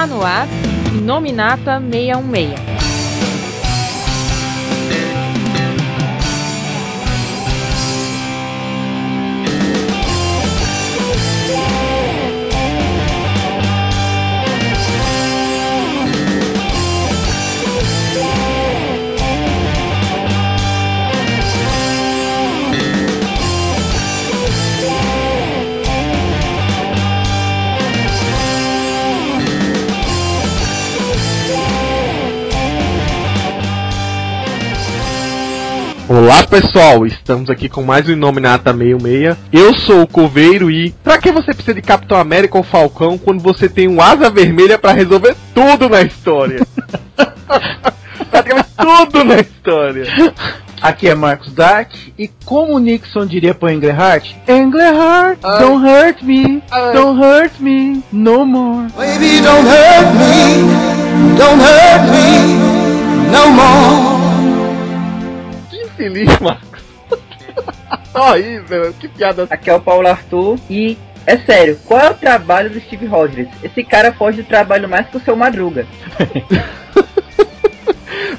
Está no ar, Nominata 616. Olá pessoal, estamos aqui com mais um Inominata 66. Eu sou o Coveiro e pra que você precisa de Capitão América ou Falcão quando você tem um asa vermelha para resolver tudo na história? Praticamente tudo na história. Aqui é Marcos Dark e como o Nixon diria pro Englehart, Englehart, don't hurt me, Ai. don't hurt me no more. Baby, don't hurt me, don't hurt me no more. Que infeliz, Marcos. Horrível, que piada. Aqui é o Paulo Arthur e é sério, qual é o trabalho do Steve Rogers? Esse cara foge do trabalho mais que o seu Madruga.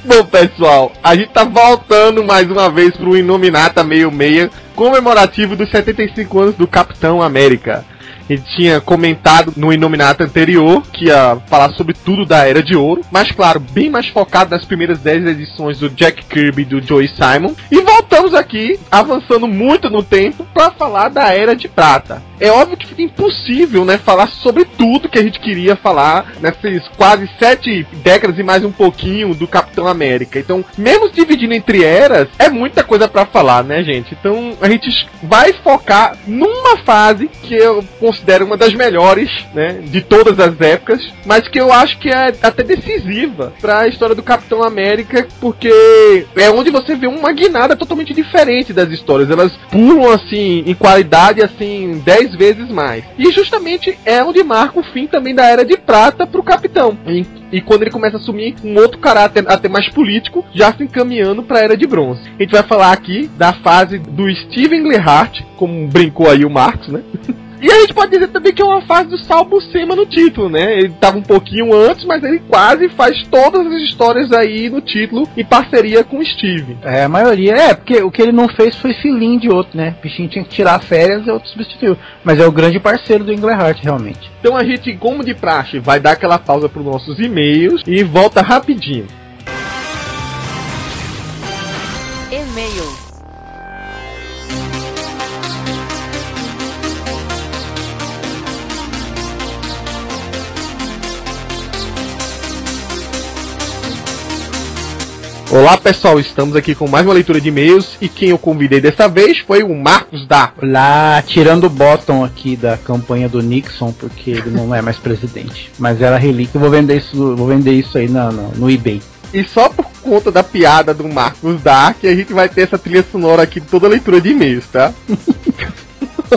Bom, pessoal, a gente tá voltando mais uma vez pro Inominata 66, comemorativo dos 75 anos do Capitão América. Gente tinha comentado no Inominata anterior que ia falar sobre tudo da Era de Ouro, mas claro, bem mais focado nas primeiras 10 edições do Jack Kirby e do Joey Simon. E voltamos aqui, avançando muito no tempo, para falar da Era de Prata. É óbvio que fica impossível, né, falar sobre tudo que a gente queria falar nessas quase sete décadas e mais um pouquinho do Capitão América. Então, mesmo dividindo entre eras, é muita coisa para falar, né, gente? Então, a gente vai focar numa fase que eu considero uma das melhores, né, de todas as épocas, mas que eu acho que é até decisiva para a história do Capitão América, porque é onde você vê uma guinada totalmente diferente das histórias. Elas pulam assim em qualidade assim 10 vezes mais. E justamente é onde marca o fim também da era de prata pro Capitão. E, e quando ele começa a assumir um outro caráter até mais político, já se encaminhando para a era de bronze. A gente vai falar aqui da fase do Steven Englehart, como brincou aí o Marcos, né? E a gente pode dizer também que é uma fase do Sal Buscema no título, né? Ele tava um pouquinho antes, mas ele quase faz todas as histórias aí no título em parceria com o Steve. É, a maioria, é, porque o que ele não fez foi filhinho de outro, né? O bichinho tinha que tirar férias e outro substituiu. Mas é o grande parceiro do Englehart, realmente. Então a gente, como de praxe, vai dar aquela pausa para os nossos e-mails e volta rapidinho. Olá pessoal, estamos aqui com mais uma leitura de e-mails e quem eu convidei dessa vez foi o Marcos da. Lá, tirando o bottom aqui da campanha do Nixon, porque ele não é mais presidente. Mas era relíquia, eu vou vender isso, vou vender isso aí na- na- no eBay. E só por conta da piada do Marcos da que a gente vai ter essa trilha sonora aqui de toda a leitura de e-mails, tá?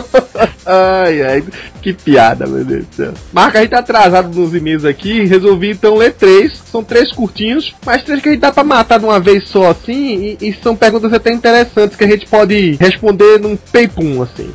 ai, ai, que piada, meu Deus do céu. Marca, a gente tá atrasado nos e-mails aqui, resolvi então ler três. São três curtinhos, mas três que a gente dá pra matar de uma vez só assim, e, e são perguntas até interessantes que a gente pode responder num peipum, assim.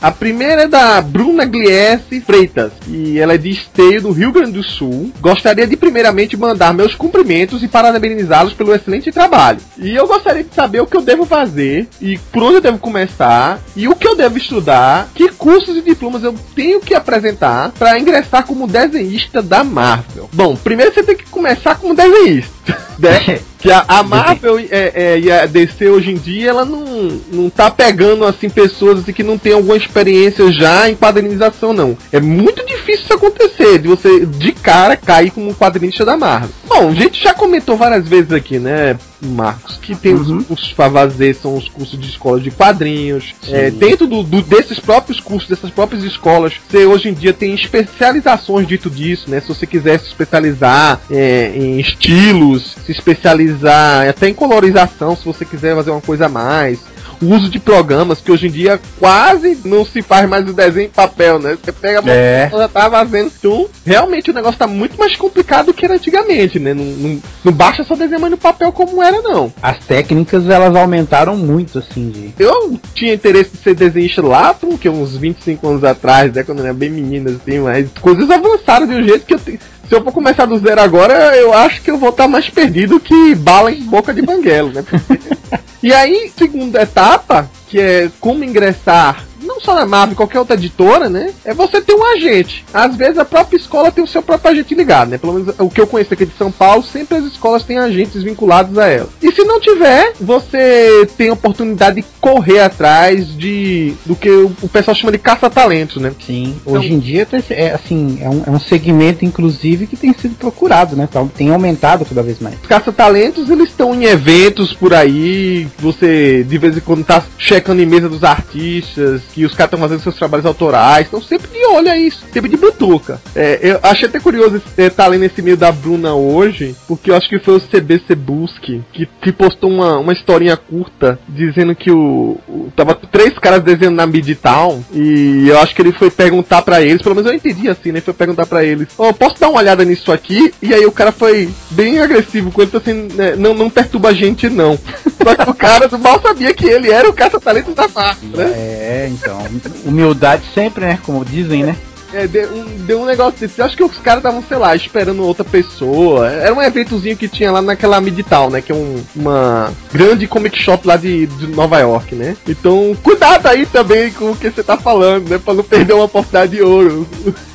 A primeira é da Bruna Gliesse Freitas, e ela é de Esteio, do Rio Grande do Sul. Gostaria de primeiramente mandar meus cumprimentos e parabenizá-los pelo excelente trabalho. E eu gostaria de saber o que eu devo fazer, e por onde eu devo começar, e o que eu devo estudar, que cursos e diplomas eu tenho que apresentar para ingressar como desenhista da Marvel. Bom, primeiro você tem que começar como desenhista. Né? Que a, a Marvel é, é, e a DC hoje em dia, ela não, não tá pegando assim pessoas assim, que não tem alguma experiência já em quadrinização, não. É muito difícil isso acontecer, de você de cara cair como um quadrinista da Marvel. Bom, a gente já comentou várias vezes aqui, né, Marcos, que tem Uhum. os cursos para fazer, são os cursos de escola de quadrinhos. É, dentro do, do- desses próprios cursos, dessas próprias escolas, você hoje em dia tem especializações dito disso, né? Se você quiser se especializar é, em estilos, se especializar até em colorização, se você quiser fazer uma coisa a mais. O uso de programas, que hoje em dia quase não se faz mais o desenho em papel, né? Você pega a É. já tá fazendo. Então, realmente o negócio tá muito mais complicado do que era antigamente, né? Não, não, não basta só desenhar mais no papel como era, não. As técnicas elas aumentaram muito, assim, de. Eu tinha interesse em ser desenhista lá, porque uns 25 anos atrás, né? Quando eu era bem menina, assim, mas coisas avançaram de um jeito que eu te- Se eu for começar do zero agora, eu acho que eu vou estar mais perdido que bala em boca de banguelo, né? e aí, segunda etapa, que é como ingressar não só na Marvel, qualquer outra editora, né? É você ter um agente. Às vezes a própria escola tem o seu próprio agente ligado, né? Pelo menos o que eu conheço aqui de São Paulo, sempre as escolas têm agentes vinculados a ela. E se não tiver, você tem a oportunidade de correr atrás de do que o, pessoal chama de caça-talentos, né? Sim, hoje em dia é assim, é um, é um segmento, inclusive, que tem sido procurado, né? Então, tem aumentado cada vez mais. Os caça-talentos, eles estão em eventos por aí, você de vez em quando tá checando em mesa dos artistas, que os caras estão fazendo seus trabalhos autorais, estão sempre de olho a isso, sempre de butuca. É, eu achei até curioso estar lendo esse e-mail da Bruna hoje, porque eu acho que foi o CBC Busque que, que postou uma, uma historinha curta dizendo que o, o- tava três caras desenhando na Midtown e eu acho que ele foi perguntar pra eles, pelo menos eu entendi assim, né? Foi perguntar pra eles, ó, posso dar uma olhada nisso aqui? E aí o cara foi bem agressivo com ele, falou assim, né, não, não perturba a gente não. Só que o cara mal sabia que ele era o caça-talentos da Marvel, né? É, então, humildade sempre, né? Como dizem, né? É, deu um, deu um negócio desse. Eu acho que os caras estavam, sei lá, esperando outra pessoa. Era um eventozinho que tinha lá naquela Midtown, né? Que é um- uma grande comic shop lá de, de Nova York, né? Então, cuidado aí também com o que você tá falando, né? Pra não perder uma oportunidade de ouro.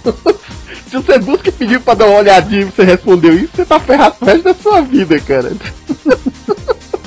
Se você busca pediu pra dar uma olhadinha e você respondeu isso, você tá ferrado pro resto da sua vida, cara.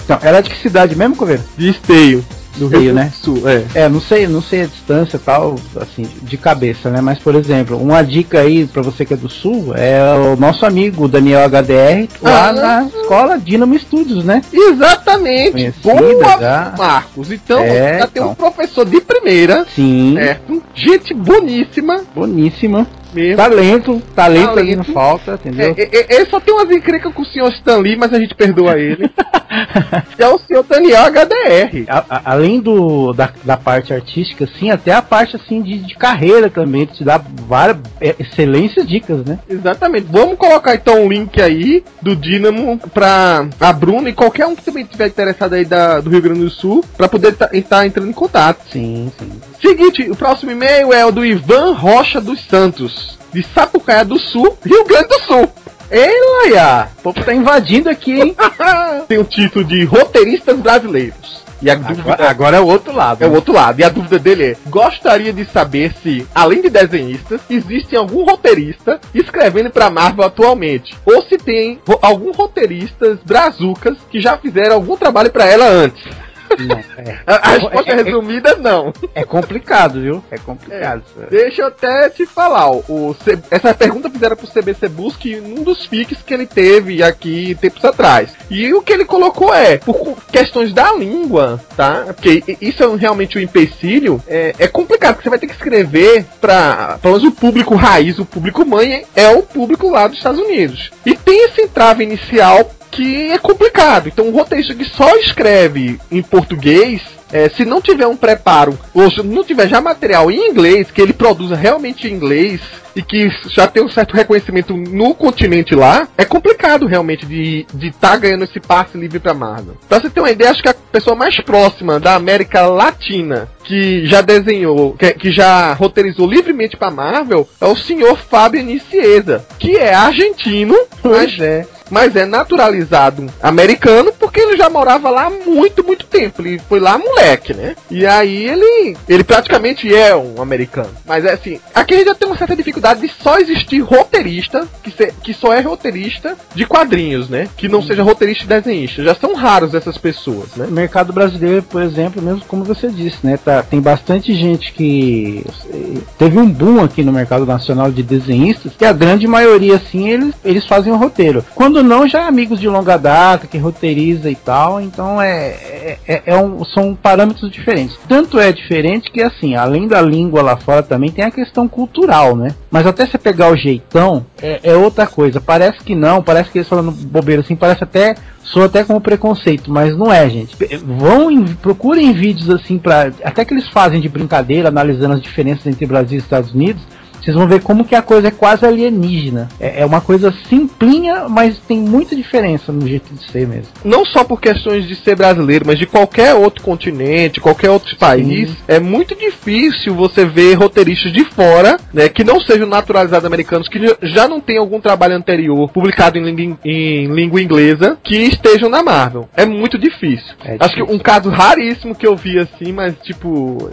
Então, ela é de que cidade mesmo, Coveiro? De esteio. Do Rio, né? Sul, é. É, não sei, não sei a distância e tal, assim, de cabeça, né? Mas, por exemplo, uma dica aí pra você que é do Sul é o nosso amigo Daniel HDR lá Ah. na escola Dinamo Studios, né? Exatamente. Conhecida Boa, já. Marcos. Então, É, já tem um então. professor de primeira, Sim, certo? Gente boníssima boníssima. Mesmo. Talento, talento ali Talento. não falta, entendeu? É, é, é, ele só tem umas encrencas com o senhor Stan Lee, mas a gente perdoa ele. é o senhor Daniel HDR. A- a- além do, da, da parte artística, sim, até a parte assim de, de carreira também, te dá várias é, excelentes dicas, né? Exatamente. Vamos colocar então um link aí do Dynamo pra a Bruna e qualquer um que também estiver interessado aí da, do Rio Grande do Sul pra poder estar entrando em contato. Sim, sim. Seguinte, o próximo e-mail é o do Ivan Rocha dos Santos, de Sapucaia do Sul, Rio Grande do Sul. Ei, Laia! O povo tá invadindo aqui, hein? Tem o título de Roteiristas Brasileiros. E a dúvida Agora, agora é o outro lado. é o outro lado. E a dúvida dele é: gostaria de saber se, além de desenhistas, existe algum roteirista escrevendo pra Marvel atualmente. Ou se tem algum roteiristas brazucas que já fizeram algum trabalho pra ela antes. Não, é, A, a resposta É, é, é. resumida não. é complicado, viu? É complicado. Deixa eu até te falar, o, o C- essa pergunta fizeram pro CBC Busque em um dos fics que ele teve aqui tempos atrás. E o que ele colocou é, por questões da língua, tá? Porque isso é realmente um empecilho, é, é complicado, porque você vai ter que escrever pra, pelo menos o público raiz, o público mãe, é o público lá dos Estados Unidos. E tem esse entrave inicial que é complicado. Então, um roteirista que só escreve em português, é, se não tiver um preparo, ou se não tiver já material em inglês, que ele produza realmente em inglês e que já tem um certo reconhecimento no continente lá, é complicado realmente de estar tá ganhando esse passe livre pra Marvel. Pra você ter uma ideia, acho que a pessoa mais próxima da América Latina que já desenhou, que, que já roteirizou livremente pra Marvel é o senhor Fábio Nicieza, que é argentino, mas é. Mas é naturalizado americano porque ele já morava lá há muito, muito tempo. Ele foi lá moleque, né? E aí ele, ele praticamente é um americano. Mas é assim, aqui a gente já tem uma certa dificuldade de só existir roteirista, que, se- que só é roteirista de quadrinhos, né? Que não seja roteirista e desenhista. Já são raros essas pessoas, né? O mercado brasileiro, por exemplo, mesmo como você disse, né? Tá, tem bastante gente que eh, teve um boom aqui no mercado nacional de desenhistas, que a grande maioria, assim, eles, eles fazem o roteiro. Quando Quando não, já é amigos de longa data, que roteiriza e tal, então é, é, é, é um, são parâmetros diferentes. Tanto é diferente que, assim, além da língua lá fora também tem a questão cultural, né? Mas até você pegar o jeitão, é, é outra coisa. Parece que não, parece que eles falando bobeira assim, parece até soa até como preconceito, mas não é, gente. Vão em, procurem vídeos assim para até que eles fazem de brincadeira, analisando as diferenças entre Brasil e Estados Unidos vocês vão ver como que a coisa é quase alienígena. É, é, uma coisa simplinha, mas tem muita diferença no jeito de ser mesmo. Não só por questões de ser brasileiro, mas de qualquer outro continente, qualquer outro país, Sim. é muito difícil você ver roteiristas de fora, né, que não sejam naturalizados americanos, que já não tem algum trabalho anterior publicado em língua, em língua inglesa, que estejam na Marvel. É muito difícil. É Acho que um caso raríssimo que eu vi assim, mas tipo,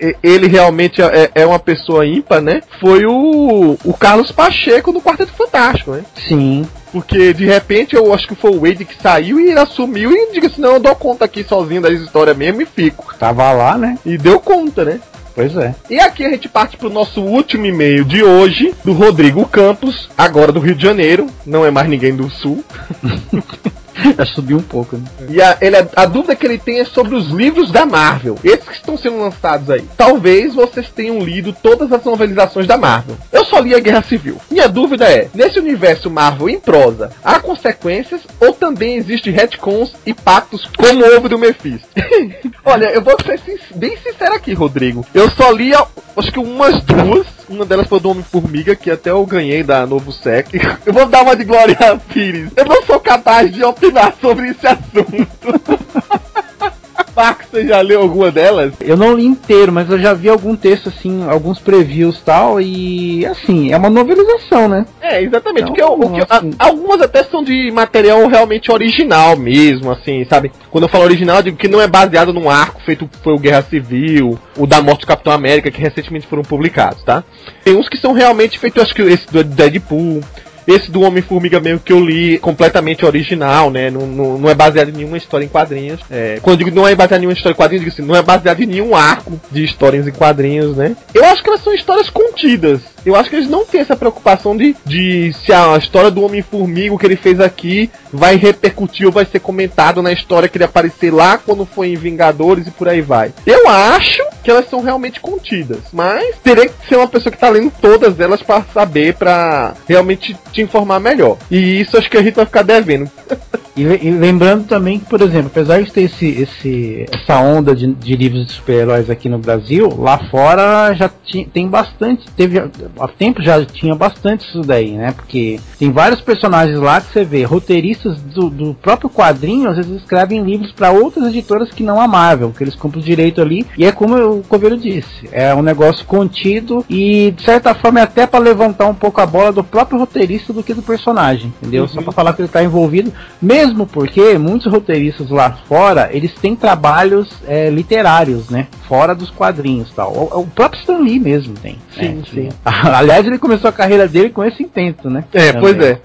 é, ele realmente é, é uma pessoa ímpar, né? Foi o, o Carlos Pacheco no Quarteto Fantástico, né? Sim. Porque de repente eu acho que foi o Wade que saiu e ele assumiu e diga assim: não, eu dou conta aqui sozinho das histórias mesmo e fico. Tava lá, né? E deu conta, né? Pois é. E aqui a gente parte pro nosso último e-mail de hoje, do Rodrigo Campos, agora do Rio de Janeiro, não é mais ninguém do Sul. Já subiu um pouco, né? E a, ele, a dúvida que ele tem é sobre os livros da Marvel. Esses que estão sendo lançados aí. Talvez vocês tenham lido todas as novelizações da Marvel. Eu só li a Guerra Civil. Minha dúvida é: nesse universo Marvel em prosa, há consequências ou também existe retcons e pactos como o ovo do Mephisto? Olha, eu vou ser bem sincero aqui, Rodrigo. Eu só li, acho que umas duas. Uma delas foi do Homem-Formiga, que até eu ganhei da Novo Sec. Eu vou dar uma de Glória Pires. Eu não capaz de opinar sobre esse assunto. Marcos, você já leu alguma delas? Eu não li inteiro, mas eu já vi algum texto, assim, alguns previews tal, e assim, é uma novelização, né? É, exatamente. Então, porque eu, assim... a, algumas até são de material realmente original mesmo, assim, sabe? Quando eu falo original, eu digo que não é baseado num arco feito foi o Guerra Civil, o da morte do Capitão América, que recentemente foram publicados, tá? Tem uns que são realmente feitos, acho que esse do Deadpool. Esse do Homem-Formiga mesmo que eu li completamente original, né? Não, não, não, é baseado em nenhuma história em quadrinhos. É, quando eu digo não é baseado em nenhuma história em quadrinhos, digo assim, não é baseado em nenhum arco de histórias em quadrinhos, né? Eu acho que elas são histórias contidas. Eu acho que eles não têm essa preocupação de, de se a história do Homem-Formiga que ele fez aqui vai repercutir ou vai ser comentado na história que ele aparecer lá quando for em Vingadores e por aí vai. Eu acho que elas são realmente contidas, mas teria que ser uma pessoa que tá lendo todas elas para saber, para realmente te informar melhor. E isso acho que a gente vai ficar devendo. E, e, lembrando também que, por exemplo, apesar de ter esse, esse, essa onda de, de livros de super-heróis aqui no Brasil, lá fora já ti, tem bastante. Teve há tempo já tinha bastante isso daí, né? Porque tem vários personagens lá que você vê, roteiristas do, do próprio quadrinho, às vezes escrevem livros para outras editoras que não a Marvel, que eles compram direito ali. E é como o Coveiro disse, é um negócio contido e de certa forma é até para levantar um pouco a bola do próprio roteirista do que do personagem, entendeu? Uhum. Só para falar que ele tá envolvido, mesmo mesmo porque muitos roteiristas lá fora, eles têm trabalhos é, literários, né? Fora dos quadrinhos tal. O, o próprio Stan Lee mesmo tem. Sim, né? sim. Aliás, ele começou a carreira dele com esse intento, né? É, Também. pois é.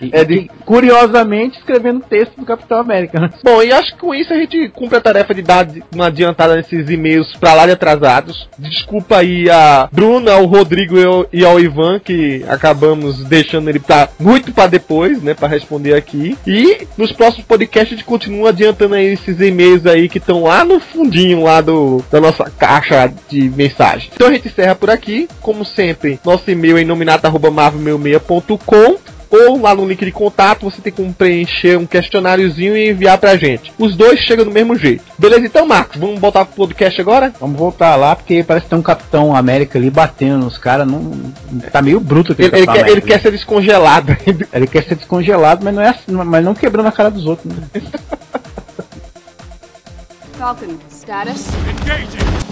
E, é de... curiosamente, escrevendo texto do Capitão América. Né? Bom, e acho que com isso a gente cumpre a tarefa de dar uma adiantada nesses e-mails pra lá de atrasados. Desculpa aí a Bruna, ao Rodrigo e ao Ivan, que acabamos deixando ele pra muito para depois, né? Pra responder aqui. E nos próximos podcasts a gente continua adiantando aí esses e-mails aí que estão lá no fundinho lá do, da nossa caixa de mensagem. Então a gente encerra por aqui. Como sempre, nosso e-mail é inominata.marvel66.com ou lá no link de contato você tem como preencher um questionáriozinho e enviar pra gente. Os dois chegam do mesmo jeito. Beleza, então, Marcos, vamos voltar pro podcast agora? Vamos voltar lá, porque parece que tem um Capitão América ali batendo nos caras. Não, tá meio bruto aquele ele, ele, quer, ele quer ser descongelado. ele quer ser descongelado, mas não, é assim, mas não quebrando a cara dos outros. Né? Falcon, status. Engaging.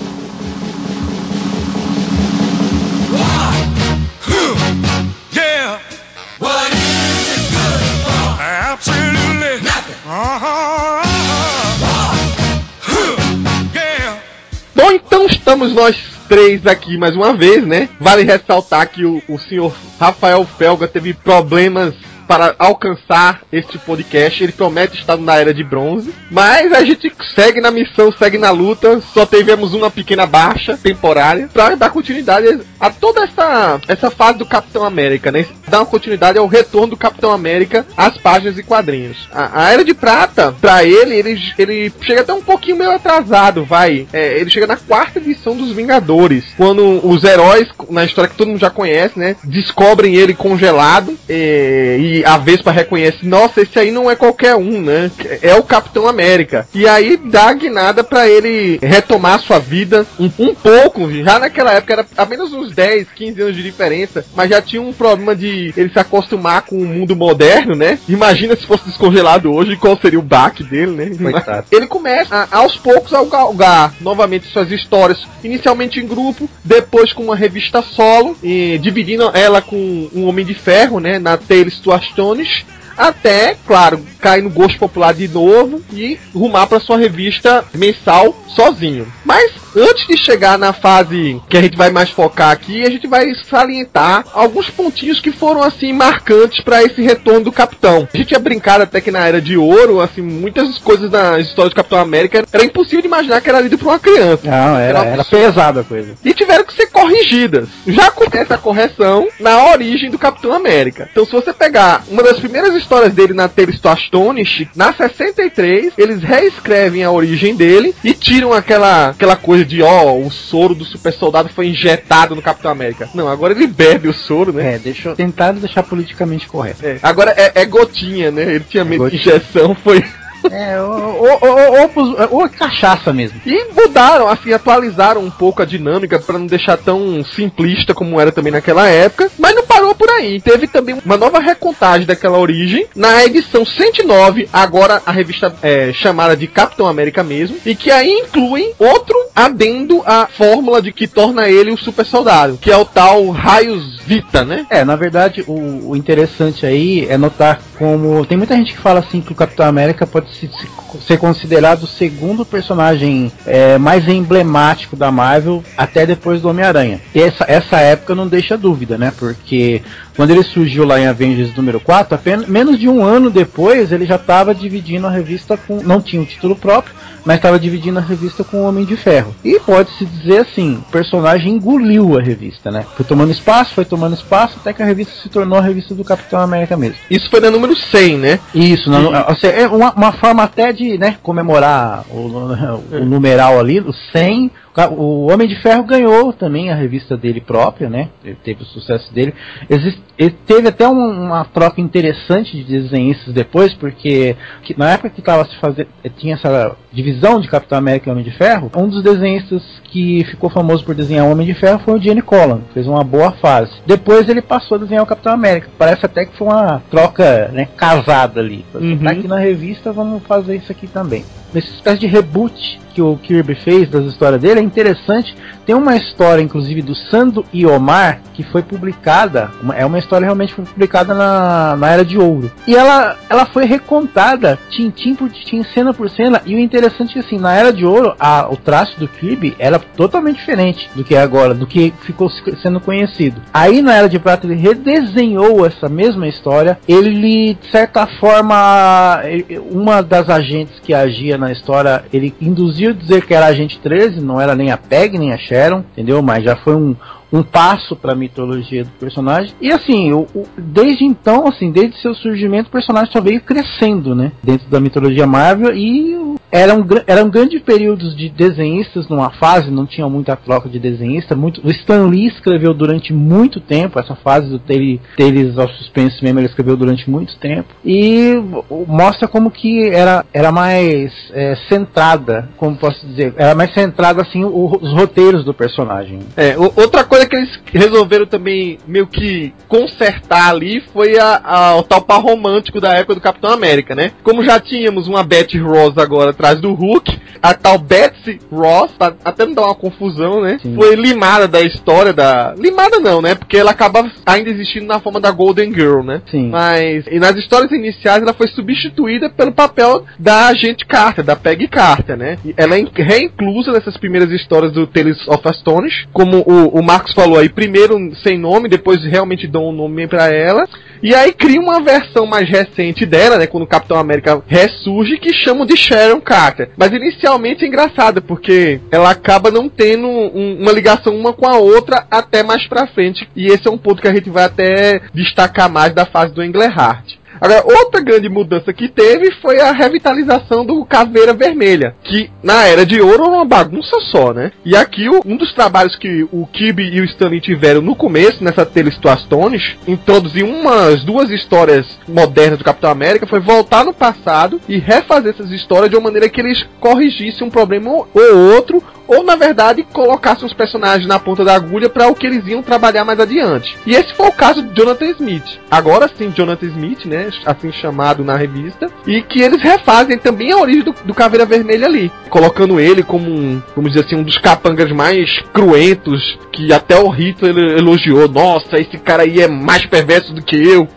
Bom, então estamos nós três aqui mais uma vez, né? Vale ressaltar que o, o senhor Rafael Felga teve problemas para alcançar este podcast. Ele promete estar na era de bronze, mas a gente segue na missão, segue na luta. Só tivemos uma pequena baixa temporária para dar continuidade a toda essa essa fase do Capitão América, né? Dar uma continuidade ao retorno do Capitão América às páginas e quadrinhos. A, a Era de Prata, para ele, ele, ele chega até um pouquinho meio atrasado, vai. É, ele chega na quarta edição dos Vingadores, quando os heróis, na história que todo mundo já conhece, né? Descobrem ele congelado e, a Vespa reconhece, nossa, esse aí não é qualquer um, né? É o Capitão América. E aí dá a guinada para ele retomar sua vida um, um pouco. Já naquela época era apenas uns 10, 15 anos de diferença, mas já tinha um problema de ele se acostumar com o mundo moderno, né? Imagina se fosse descongelado hoje, qual seria o baque dele, né? Coitado. Ele começa a, aos poucos a galgar novamente suas histórias, inicialmente em grupo, depois com uma revista solo, e dividindo ela com um Homem de Ferro, né? Na to Astonish até, claro, cair no gosto popular de novo e rumar para sua revista mensal sozinho. Mas antes de chegar na fase que a gente vai mais focar aqui, a gente vai salientar alguns pontinhos que foram assim marcantes para esse retorno do Capitão. A gente tinha brincado até que na era de ouro, assim, muitas coisas na história do Capitão América era impossível de imaginar que era lido por uma criança. Não, era, era pesada a coisa. E tiveram que ser corrigidas. Já acontece a correção na origem do Capitão América. Então, se você pegar uma das primeiras histórias dele na Tales to Astonish, na 63, eles reescrevem a origem dele e tiram aquela, aquela coisa de, ó, o soro do super soldado foi injetado no Capitão América. Não, agora ele bebe o soro, né? É, deixa eu tentar deixar politicamente correto. É. Agora é, é gotinha, né? Ele tinha medo de injeção, foi. É, ou, ou, ou, ou, cachaça mesmo. E mudaram, assim, atualizaram um pouco a dinâmica para não deixar tão simplista como era também naquela época, mas não parou por aí. Teve também uma nova recontagem daquela origem na edição 109, agora a revista é, chamada de Capitão América mesmo, e que aí incluem outro adendo à fórmula de que torna ele o super soldado, que é o tal Raios Vita, né? É, na verdade, o, o interessante aí é notar como. Tem muita gente que fala assim que o Capitão América pode se- se- ser considerado o segundo personagem é, mais emblemático da Marvel até depois do Homem-Aranha. E essa, essa época não deixa dúvida, né? Porque quando ele surgiu lá em Avengers número 4, apenas, menos de um ano depois ele já estava dividindo a revista com. Não tinha um título próprio, mas estava dividindo a revista com o Homem de Ferro. E pode-se dizer assim, o personagem engoliu a revista, né? Foi tomando espaço, foi tomando espaço, até que a revista se tornou a revista do Capitão América mesmo. Isso foi na número 100, né? Isso, não- ou seja, é uma, uma forma até de né, comemorar o, o numeral ali, o 100. O Homem de Ferro ganhou também a revista dele própria, né? Ele teve o sucesso dele. Existe, ele teve até um- uma troca interessante de desenhistas depois, porque que- na época que estava se fazendo, tinha essa divisão de Capitão América e Homem de Ferro, um dos desenhistas que ficou famoso por desenhar o Homem de Ferro foi o Gene Colan, fez uma boa fase. Depois ele passou a desenhar o Capitão América. Parece até que foi uma troca né, casada ali. Uhum. Tá aqui na revista, vamos fazer isso aqui também. Nessa espécie de reboot que o Kirby fez das histórias dele é interessante. Tem uma história, inclusive, do Sando e Omar, que foi publicada. é uma história realmente foi publicada na, na Era de Ouro. E ela, ela foi recontada, tintim por tintim, cena por cena. E o interessante é que, assim, na Era de Ouro, a- o traço do Kirby era totalmente diferente do que é agora, do que ficou se- sendo conhecido. Aí na Era de Prata ele redesenhou essa mesma história. Ele, de certa forma, uma das agentes que agia na história, ele induziu a dizer que era agente 13, não era nem a Peg nem a Sharon, entendeu? Mas já foi um, um passo para a mitologia do personagem. E assim, o, o- desde então, assim, desde seu surgimento, o personagem só veio crescendo, né? Dentro da mitologia Marvel e eram, eram grandes períodos de desenhistas numa fase, não tinha muita troca de desenhista. Muito, o Stan Lee escreveu durante muito tempo, essa fase do Tales of Suspense mesmo, ele escreveu durante muito tempo. E mostra como que era, era mais é, centrada, como posso dizer, era mais centrada assim o- os roteiros do personagem. É, outra coisa que eles resolveram também meio que consertar ali foi a, a- o tal par romântico da época do Capitão América, né? Como já tínhamos uma Betty Ross agora atrás do Hulk, a tal Betsy Ross, tá- até não dá uma confusão, né? Sim. Foi limada da história da. Limada não, né? Porque ela acaba ainda existindo na forma da Golden Girl, né? Sim. Mas e nas histórias iniciais ela foi substituída pelo papel da agente Carter, da Peggy Carter, né? E ela é in- reinclusa nessas primeiras histórias do Tales of Astonish, como o, o Marcos falou aí, primeiro sem nome, depois realmente dão um nome pra ela. E aí cria uma versão mais recente dela, né? Quando o Capitão América ressurge, que chamam de Sharon Carter. Mas inicialmente é engraçada, porque ela acaba não tendo um, uma ligação uma com a outra até mais pra frente. E esse é um ponto que a gente vai até destacar mais da fase do Englehart. Agora, outra grande mudança que teve foi a revitalização do Caveira Vermelha, que na Era de Ouro era uma bagunça só, né? E aqui um dos trabalhos que o Kibe e o Stanley tiveram no começo, nessa to Astonish, introduzir umas duas histórias modernas do Capitão América, foi voltar no passado e refazer essas histórias de uma maneira que eles corrigissem um problema ou outro, ou na verdade colocassem os personagens na ponta da agulha para o que eles iam trabalhar mais adiante. E esse foi o caso de Jonathan Smith. Agora sim, Jonathan Smith, né, assim chamado na revista, e que eles refazem também a origem do, do Caveira Vermelha ali, colocando ele como um, vamos dizer assim, um dos capangas mais cruentos que até o Hitler elogiou. Nossa, esse cara aí é mais perverso do que eu.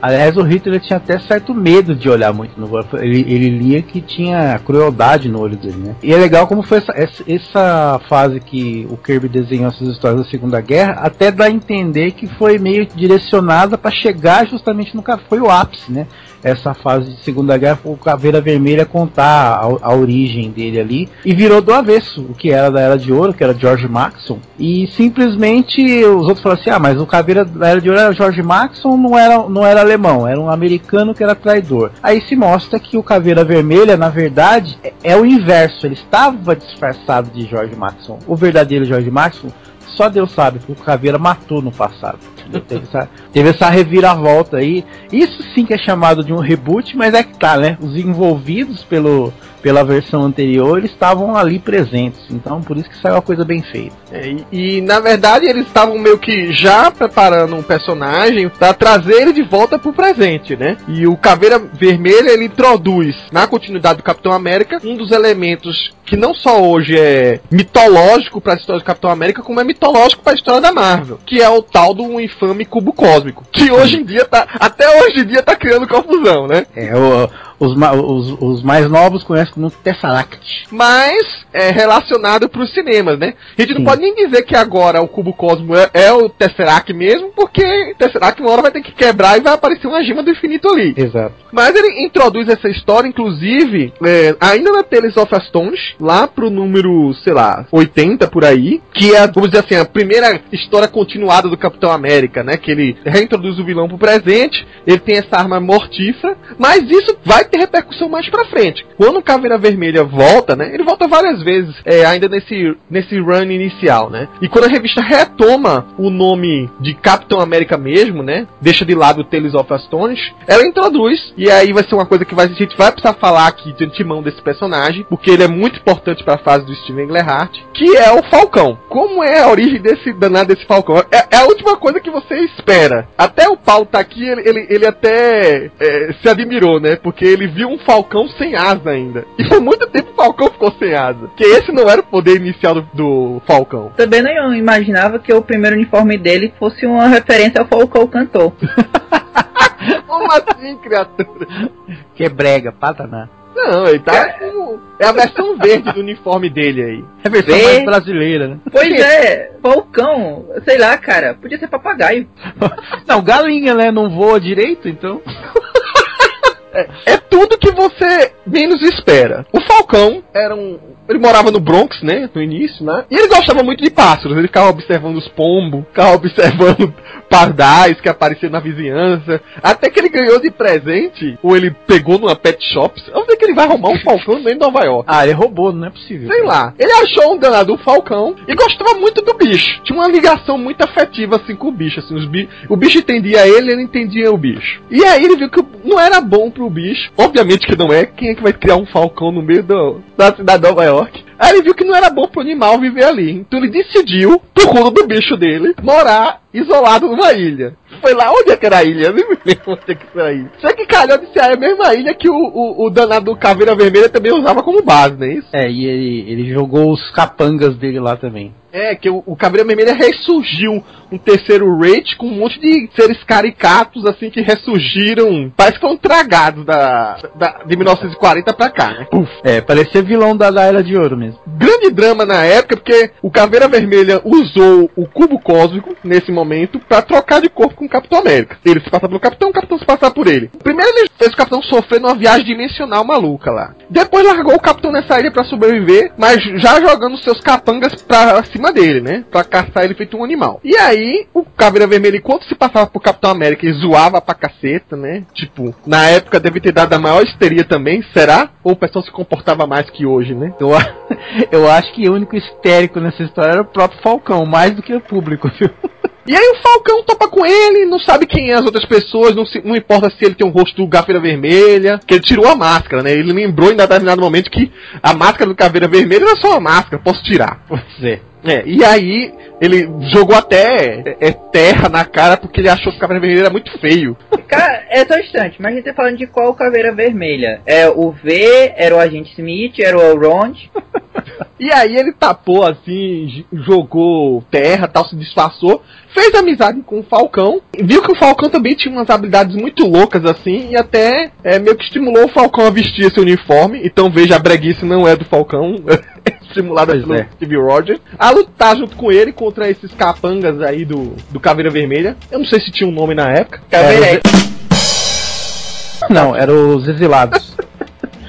Aliás, o Hitler tinha até certo medo de olhar muito no ele, ele lia que tinha crueldade no olho dele, né? E é legal como foi essa, essa, essa fase que o Kirby desenhou essas histórias da Segunda Guerra, até dá a entender que foi meio direcionada para chegar justamente no foi o ápice, né? essa fase de Segunda Guerra, o Caveira Vermelha contar a, a, origem dele ali, e virou do avesso, o que era da Era de Ouro, que era George Maxson, e simplesmente os outros falaram assim, ah, mas o Caveira da Era de Ouro era George Maxson, não era, não era alemão, era um americano que era traidor. Aí se mostra que o Caveira Vermelha, na verdade, é, é o inverso, ele estava disfarçado de George Maxson. O verdadeiro George Maxson só Deus sabe, porque o Caveira matou no passado. Teve essa, teve essa reviravolta aí. Isso sim que é chamado de um reboot, mas é que tá, né? Os envolvidos pelo, pela versão anterior estavam ali presentes. Então por isso que saiu uma coisa bem feita. É, e, e, na verdade eles estavam meio que já preparando um personagem para trazer ele de volta pro presente, né? E o Caveira Vermelha ele introduz na continuidade do Capitão América um dos elementos que não só hoje é mitológico para a história do Capitão América, como é mitológico para a história da Marvel, que é o tal do infame cubo cósmico, que hoje em dia tá até hoje em dia tá criando confusão, né? É o os, os, os, mais novos conhecem como Tesseract. Mas é relacionado para os cinemas, né? A gente Sim. não pode nem dizer que agora o Cubo Cosmo é, é, o Tesseract mesmo, porque Tesseract uma hora vai ter que quebrar e vai aparecer uma gema do infinito ali. Exato. Mas ele introduz essa história, inclusive, é, ainda na Tales of lá pro número, sei lá, 80 por aí, que é, vamos dizer assim, a primeira história continuada do Capitão América, né? Que ele reintroduz o vilão pro presente, ele tem essa arma mortífera, mas isso vai ter repercussão mais pra frente. Quando o Caveira Vermelha volta, né? Ele volta várias vezes, é, ainda nesse, nesse run inicial, né? E quando a revista retoma o nome de Capitão América mesmo, né? Deixa de lado o Tales of ela introduz, e aí vai ser uma coisa que vai, a gente vai precisar falar aqui de antemão desse personagem, porque ele é muito importante para a fase do Steven Englehart, que é o Falcão. Como é a origem desse danado desse Falcão? É, é a última coisa que você espera. Até o Paulo tá aqui, ele, ele, ele até é, se admirou, né? Porque ele viu um Falcão sem asa ainda. E por muito tempo o Falcão ficou sem asa. Que esse não era o poder inicial do, do Falcão. Também não imaginava que o primeiro uniforme dele fosse uma referência ao Falcão cantor. Como assim, criatura? Que brega, pataná. Não, ele tá com. É a versão verde do uniforme dele aí. É a versão verde. mais brasileira, né? Pois é, falcão, sei lá, cara, podia ser papagaio. Não, galinha, né? Não voa direito, então. É, é, tudo que você menos espera. O Falcão era um. Ele morava no Bronx, né? No início, né? E ele gostava muito de pássaros. Ele ficava observando os pombos, ficava observando pardais que apareciam na vizinhança. Até que ele ganhou de presente, ou ele pegou numa pet shop. Onde é que ele vai arrumar um falcão dentro de Nova York? Ah, ele roubou, não é possível. Sei cara. lá. Ele achou um danado falcão e gostava muito do bicho. Tinha uma ligação muito afetiva assim com o bicho. Assim, os bi... O bicho entendia ele, ele entendia o bicho. E aí ele viu que não era bom pro bicho. Obviamente que não é. Quem é que vai criar um falcão no meio do... da cidade de Nova York? Aí ele viu que não era bom pro animal viver ali. Então ele decidiu, por conta do bicho dele, morar isolado numa ilha. Foi lá onde é que era a ilha? Eu nem me lembro onde é que era a ilha. Só que calhou de ser a mesma ilha que o, o, o danado do Caveira Vermelha também usava como base, não é isso? É, e ele, ele jogou os capangas dele lá também. É, que o, o Caveira Vermelha ressurgiu um terceiro rate com um monte de seres caricatos, assim, que ressurgiram. Parece que foram tragados da, da, de 1940 pra cá, né? É, parecia vilão da, da Era de Ouro mesmo. Grande drama na época, porque o Caveira Vermelha usou o cubo cósmico, nesse momento, pra trocar de corpo com o Capitão América. Ele se passa pelo Capitão, o Capitão se passa por ele. Primeiro ele fez o Capitão sofrer numa viagem dimensional maluca lá. Depois largou o Capitão nessa ilha pra sobreviver, mas já jogando seus capangas pra cima dele, né? Pra caçar ele feito um animal. E aí, o Caveira Vermelha, enquanto se passava por Capitão América, ele zoava pra caceta, né? Tipo, na época deve ter dado a maior histeria também, será? Ou o pessoal se comportava mais que hoje, né? Eu, eu acho que o único histérico nessa história era o próprio Falcão, mais do que o público, viu? E aí o Falcão topa com ele, não sabe quem é as outras pessoas, não, se- não importa se ele tem um rosto do Caveira Vermelha, que ele tirou a máscara, né? Ele lembrou em determinado momento que a máscara do Caveira Vermelha era só uma máscara, posso tirar. Pois é. É, e aí ele jogou até é, terra na cara porque ele achou que o Caveira Vermelha era muito feio. Cara, é só instante, mas a gente tá falando de qual caveira vermelha? É o V, era o agente Smith, era o Elrond. E aí ele tapou assim, jogou terra, tal, se disfarçou, fez amizade com o Falcão, viu que o Falcão também tinha umas habilidades muito loucas assim, e até é, meio que estimulou o Falcão a vestir esse uniforme. Então veja, a breguice não é do Falcão, é estimulada Pois pelo é. Steve Rogers, a lutar junto com ele contra esses capangas aí do, do Caveira Vermelha. Eu não sei se tinha um nome na época. Caveira Não, eram os exilados.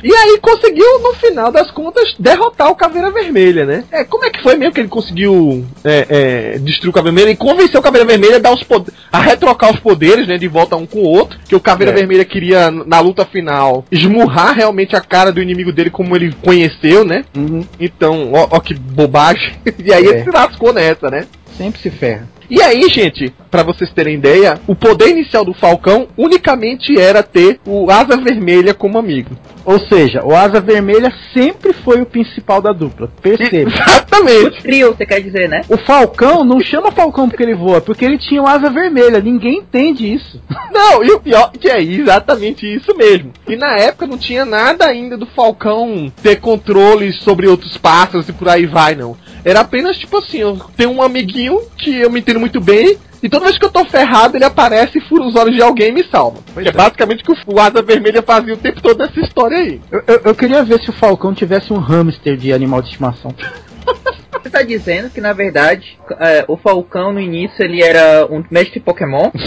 E aí conseguiu, no final das contas, derrotar o Caveira Vermelha, né? É, como é que foi mesmo que ele conseguiu é, é, destruir o Caveira Vermelha e convencer o Caveira Vermelha a, dar os a retrocar os poderes, né? De volta um com o outro. Que o Caveira É. Vermelha queria, na luta final, esmurrar realmente a cara do inimigo dele como ele conheceu, né? Uhum. Então, ó, ó que bobagem. E aí É. ele se lascou nessa, né? Sempre se ferra. E aí, gente, pra vocês terem ideia, o poder inicial do Falcão unicamente era ter o Asa Vermelha como amigo. Ou seja, o Asa Vermelha sempre foi o principal da dupla. Perceba. Exatamente. Trio, você quer dizer, né? O Falcão não chama Falcão porque ele voa, porque ele tinha o Asa Vermelha. Ninguém entende isso. Não, e o pior é que é exatamente isso mesmo. E na época não tinha nada ainda do Falcão ter controle sobre outros pássaros e por aí vai, não. Era apenas tipo assim, eu tenho um amiguinho que eu me entendo muito bem. E toda vez que eu tô ferrado, ele aparece e fura os olhos de alguém e me salva. Que é basicamente o que o Asa Vermelha fazia o tempo todo nessa história aí. Eu, eu- eu queria ver se o Falcão tivesse um hamster de animal de estimação. Você tá dizendo que, na verdade, é, o Falcão, no início, ele era um mestre Pokémon?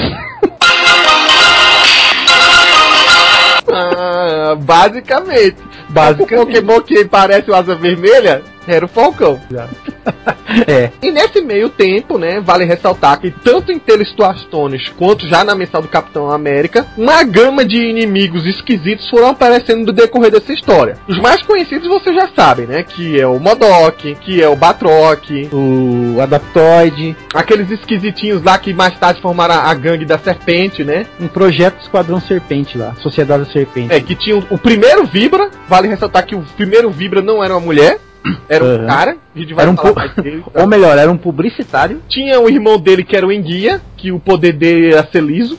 Ah, basicamente. Basicamente. O Pokémon que parece o Asa Vermelha era o Falcão. É. E nesse meio tempo, né, vale ressaltar que tanto em Tales to Astones quanto já na mensal do Capitão América, uma gama de inimigos esquisitos foram aparecendo no decorrer dessa história. Os mais conhecidos vocês já sabem, né, que é o Modok, que é o Batroc, O Adaptoide, aqueles esquisitinhos lá que mais tarde formaram a a gangue da Serpente, né, um projeto Esquadrão Serpente lá, Sociedade da Serpente. é, que tinha o, o primeiro Vibra, vale ressaltar que o primeiro Vibra não era uma mulher, era um cara, a gente vai Era um falar pu- dele. tá? Ou melhor, era um publicitário. Tinha o irmão dele que era o Enguia, que o poder dele era ser liso.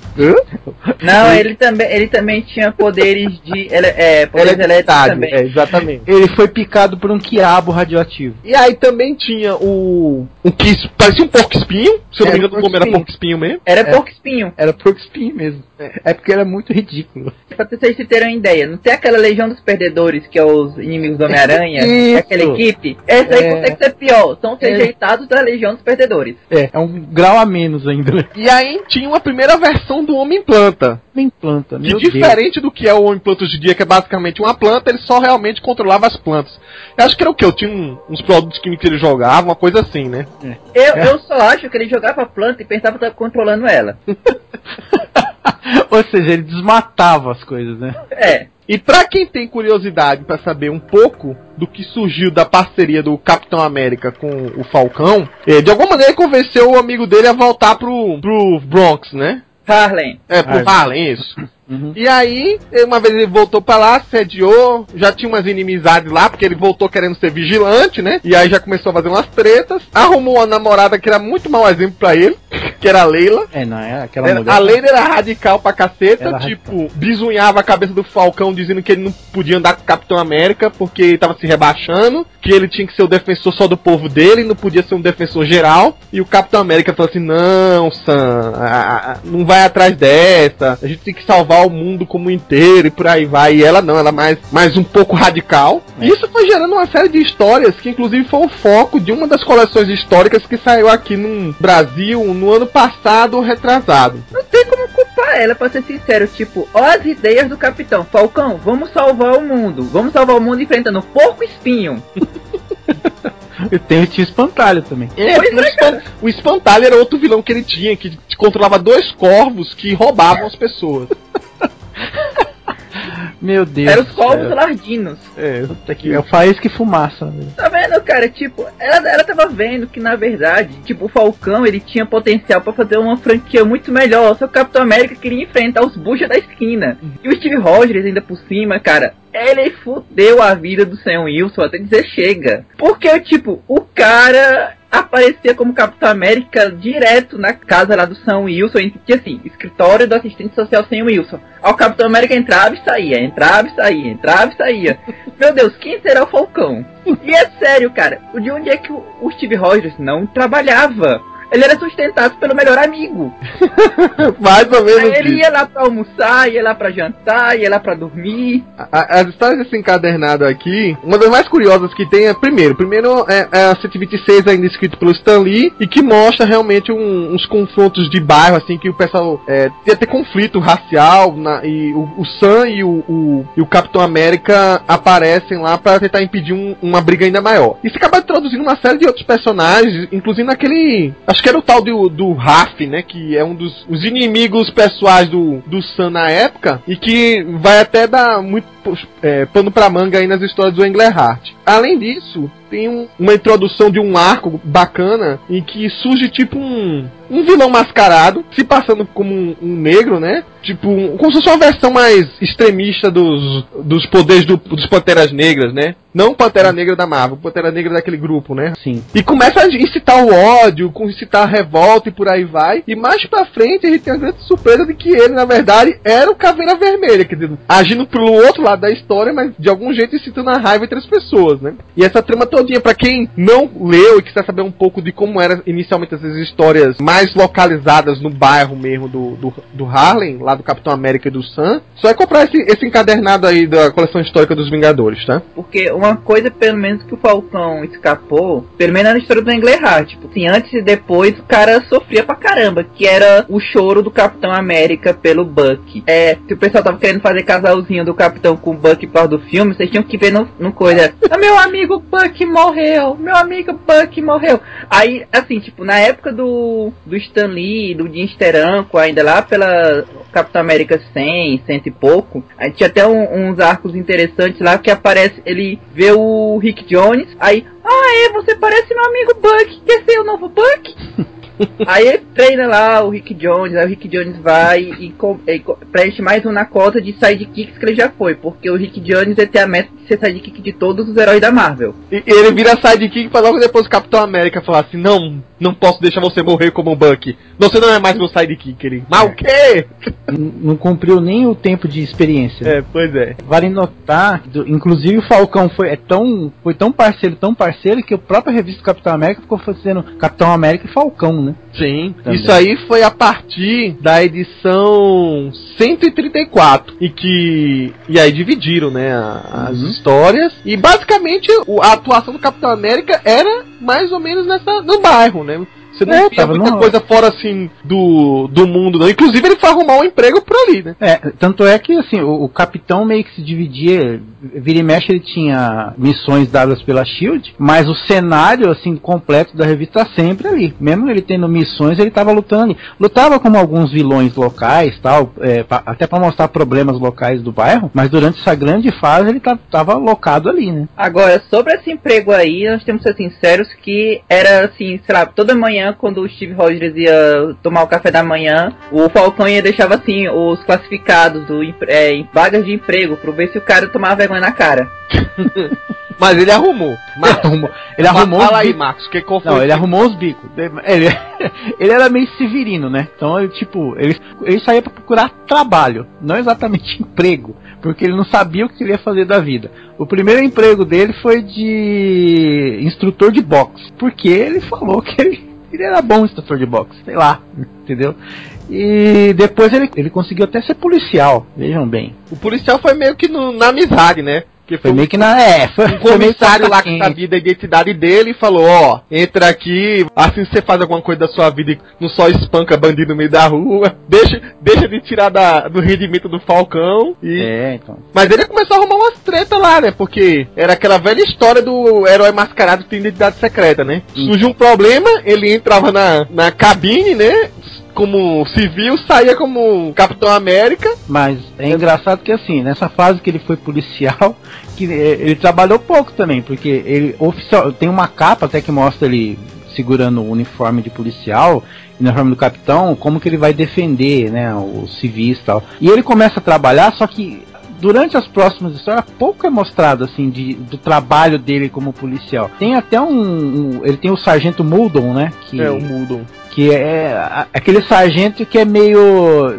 Não, ele também, ele também tinha poderes de. ele- É, poderes elétricos Eletricidade, também. é, exatamente. Ele foi picado por um quiabo radioativo. E aí também tinha o. Um que parecia um porco espinho. Se eu não É, me engano, o nome era espinho. porco espinho mesmo. Era É. porco espinho. Era porco espinho mesmo. É porque era muito ridículo. Pra vocês terem uma ideia, não tem aquela Legião dos Perdedores, que é os inimigos do Homem-Aranha, Isso. aquela equipe? Essa aí É. consegue ser pior, são os É. rejeitados da Legião dos Perdedores. É, é um grau a menos ainda. né? E aí tinha uma primeira versão do Homem Planta. Nem planta, Que meu Deus. diferente do que é o Homem Planta hoje em dia, que é basicamente uma planta, ele só realmente controlava as plantas. Eu acho que era o que? Eu tinha um- uns produtos químicos que ele jogava, uma coisa assim, né? Eu, eu só acho que ele jogava a planta e pensava que estava controlando ela. Ou seja, ele desmatava as coisas, né? É. E pra quem tem curiosidade pra saber um pouco do que surgiu da parceria do Capitão América com o Falcão, eh, de alguma maneira ele convenceu o amigo dele a voltar pro, pro Bronx, né? Harlem. É, pro. Harlem, isso. Uhum. E aí, uma vez ele voltou pra lá, sediou, já tinha umas inimizades lá, porque ele voltou querendo ser vigilante, né? E aí já começou a fazer umas tretas, arrumou uma namorada que era muito mau exemplo pra ele. que era a Leila. É, não, é aquela Era- mulher. a Leila era radical pra caceta, Era tipo, bisunhava a cabeça do Falcão dizendo que ele não podia andar com o Capitão América porque ele tava se rebaixando, que ele tinha que ser o defensor só do povo dele, não podia ser um defensor geral. E o Capitão América falou assim: Não, Sam, a- a- não vai atrás dessa, a gente tem que salvar o mundo como inteiro e por aí vai. E ela não, ela é mais, mais um pouco radical. É. E isso foi gerando uma série de histórias que, inclusive, foi o foco de uma das coleções históricas que saiu aqui no Brasil no ano passado retrasado. Não tem como culpar ela, pra ser sincero. Tipo, ó as ideias do Capitão. Falcão, vamos salvar o mundo. Vamos salvar o mundo enfrentando o porco espinho. E tem o tio espantalho também. É, Pois o, é, espan- o Espantalho era outro vilão que ele tinha, que controlava dois corvos que roubavam as pessoas. Meu Deus. Era os céu. lardinos. É, Puta que- É o faísca e fumaça. né? Tá vendo, cara? Tipo, ela, ela tava vendo que na verdade, tipo, o Falcão ele tinha potencial pra fazer uma franquia muito melhor. Só que o Capitão América queria enfrentar os buchas da esquina. E o Steve Rogers ainda por cima, cara. Ele fudeu a vida do Sam Wilson até dizer chega. Porque, tipo, o cara aparecia como Capitão América direto na casa lá do Sam Wilson, tinha assim, escritório do assistente social Sam Wilson. O Capitão América entrava e saía, entrava e saía, entrava e saía. Meu Deus, quem será o Falcão? E é sério, cara, de onde é que o Steve Rogers não trabalhava? Ele era sustentado pelo melhor amigo. mais ou menos Aí ele isso. ia lá pra almoçar, ia lá pra jantar, ia lá pra dormir. A- As histórias desse encadernado aqui, uma das mais curiosas que tem é, primeiro, primeiro é, é a 126 ainda escrito pelo Stan Lee, e que mostra realmente um- uns confrontos de bairro, assim, que o pessoal é, ia ter conflito racial, na- e o, o Sam e o, o- e o Capitão América aparecem lá pra tentar impedir um- uma briga ainda maior. Isso acaba introduzindo uma série de outros personagens, inclusive naquele. Acho que era o tal do, do Raf, né? Que é um dos os inimigos pessoais do, do Sam na época, e que vai até dar muito é, pano pra manga aí nas histórias do Englehart. Além disso, tem um- uma introdução de um arco bacana em que surge tipo um, um vilão mascarado, se passando como um, um negro, né? Tipo, um- como se fosse uma versão mais extremista dos, dos poderes do- dos Panteras Negras, né? Não Pantera Negra da Marvel, Pantera Negra daquele grupo, né? Sim. E começa a incitar o ódio, incitar a revolta e por aí vai. E mais pra frente a gente tem a grande surpresa de que ele, na verdade, era o Caveira Vermelha, quer dizer, agindo pelo outro lado da história, mas de algum jeito incitando a raiva entre as pessoas, né? E essa trama todinha, pra quem não leu e quiser saber um pouco de como eram inicialmente essas histórias mais localizadas no bairro mesmo do, do, do Harlem, lá do Capitão América e do Sam, só é comprar esse, esse encadernado aí da coleção histórica dos Vingadores, tá? Porque uma coisa, pelo menos, que o Falcão escapou, pelo menos na história do Englehart, tipo, assim, antes e depois o cara sofria pra caramba, que era o choro do Capitão América pelo Buck. É, se o pessoal tava querendo fazer casalzinho do Capitão com o Buck por do filme, vocês tinham que ver no, no coisa. Ah, meu amigo Buck morreu! Meu amigo Buck morreu! Aí, assim, tipo, na época do, do Stan Lee, do Jim Steranko, ainda lá pela Capitão América 100, cento e pouco, aí tinha até um- uns arcos interessantes lá que aparece, ele vê o Rick Jones, aí, ah é, você parece meu amigo Buck, quer ser o novo Buck? Aí ele treina lá o Rick Jones, aí o Rick Jones vai e, e preenche mais um na cota de sidekicks que ele já foi, porque o Rick Jones ele tem a meta de ser sidekick de todos os heróis da Marvel. E ele vira sidekick pra logo depois o Capitão América falar assim: Não, não posso deixar você morrer como um Buck. Você não é mais meu sidekick. Ele, mas o quê? Não cumpriu nem o tempo de experiência. É, pois é. Vale notar, do- inclusive o Falcão foi, é tão, foi tão parceiro, tão parceiro, que a própria revista do Capitão América ficou fazendo Capitão América e Falcão, né? Sim. Também. Isso aí foi a partir da edição 134. E que. E aí dividiram, né? as Uhum. histórias. E basicamente a atuação do Capitão América era mais ou menos nessa, no bairro, né? Você não É, via tava muita no- coisa fora assim do, do mundo, não. Inclusive ele foi arrumar um emprego por ali, né? É, tanto é que assim, o, o capitão meio que se dividia, vira e mexe ele tinha missões dadas pela Shield, mas o cenário assim completo da revista tá sempre ali. Mesmo ele tendo missões, ele tava lutando ali. Lutava como alguns vilões locais, tal, é, pa- até para mostrar problemas locais do bairro, mas durante essa grande fase ele tá- tava locado ali, né? Agora, sobre esse emprego aí, nós temos que ser sinceros que era assim, sei lá, toda manhã quando o Steve Rogers ia tomar o café da manhã, o Falcão ia deixava assim os classificados do é, em vagas de emprego para ver se o cara tomava vergonha na cara. Mas ele arrumou. Ele arrumou, ele arrumou Fala os aí. Marcos, que qual foi? Não, ele arrumou os bicos. Ele, ele era meio severino, né? Então, ele, tipo, ele, ele saía pra procurar trabalho, não exatamente emprego, porque ele não sabia o que ele ia fazer da vida. O primeiro emprego dele foi de instrutor de boxe, porque ele falou que ele, ele era bom instrutor de boxe, sei lá, entendeu? E depois ele, ele conseguiu até ser policial, vejam bem. O policial foi meio que no- na amizade, né? Que Foi meio que na. É, foi, um foi comissário lá que sabia da identidade dele e falou, ó, entra aqui, assim você faz alguma coisa da sua vida e não só espanca bandido no meio da rua, deixa, deixa de tirar da, do rendimento do Falcão e... É, então. Mas ele começou a arrumar umas treta lá, né? Porque era aquela velha história do herói mascarado que tem identidade secreta, né? Surgiu um problema, ele entrava na, na cabine, né? Como civil, saía como Capitão América. Mas é engraçado que assim, nessa fase que ele foi policial, que eh, ele trabalhou pouco também, porque ele oficial tem uma capa até que mostra ele segurando o uniforme de policial, o uniforme do capitão, como que ele vai defender, né, os civis e tal. E ele começa a trabalhar, só que durante as próximas histórias pouco é mostrado assim de, do trabalho dele como policial. Tem até um, um- ele tem o sargento Muldon, né, que É, o Muldon. que é a- aquele sargento que é meio.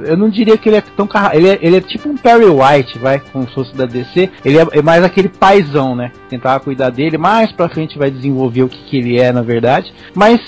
Eu não diria que ele é tão. Ele é, ele é tipo um Perry White, vai, como se fosse da DC. Ele é, é mais aquele paizão, né? Tentava cuidar dele, mais pra frente vai desenvolver o que, que ele é, na verdade. Mas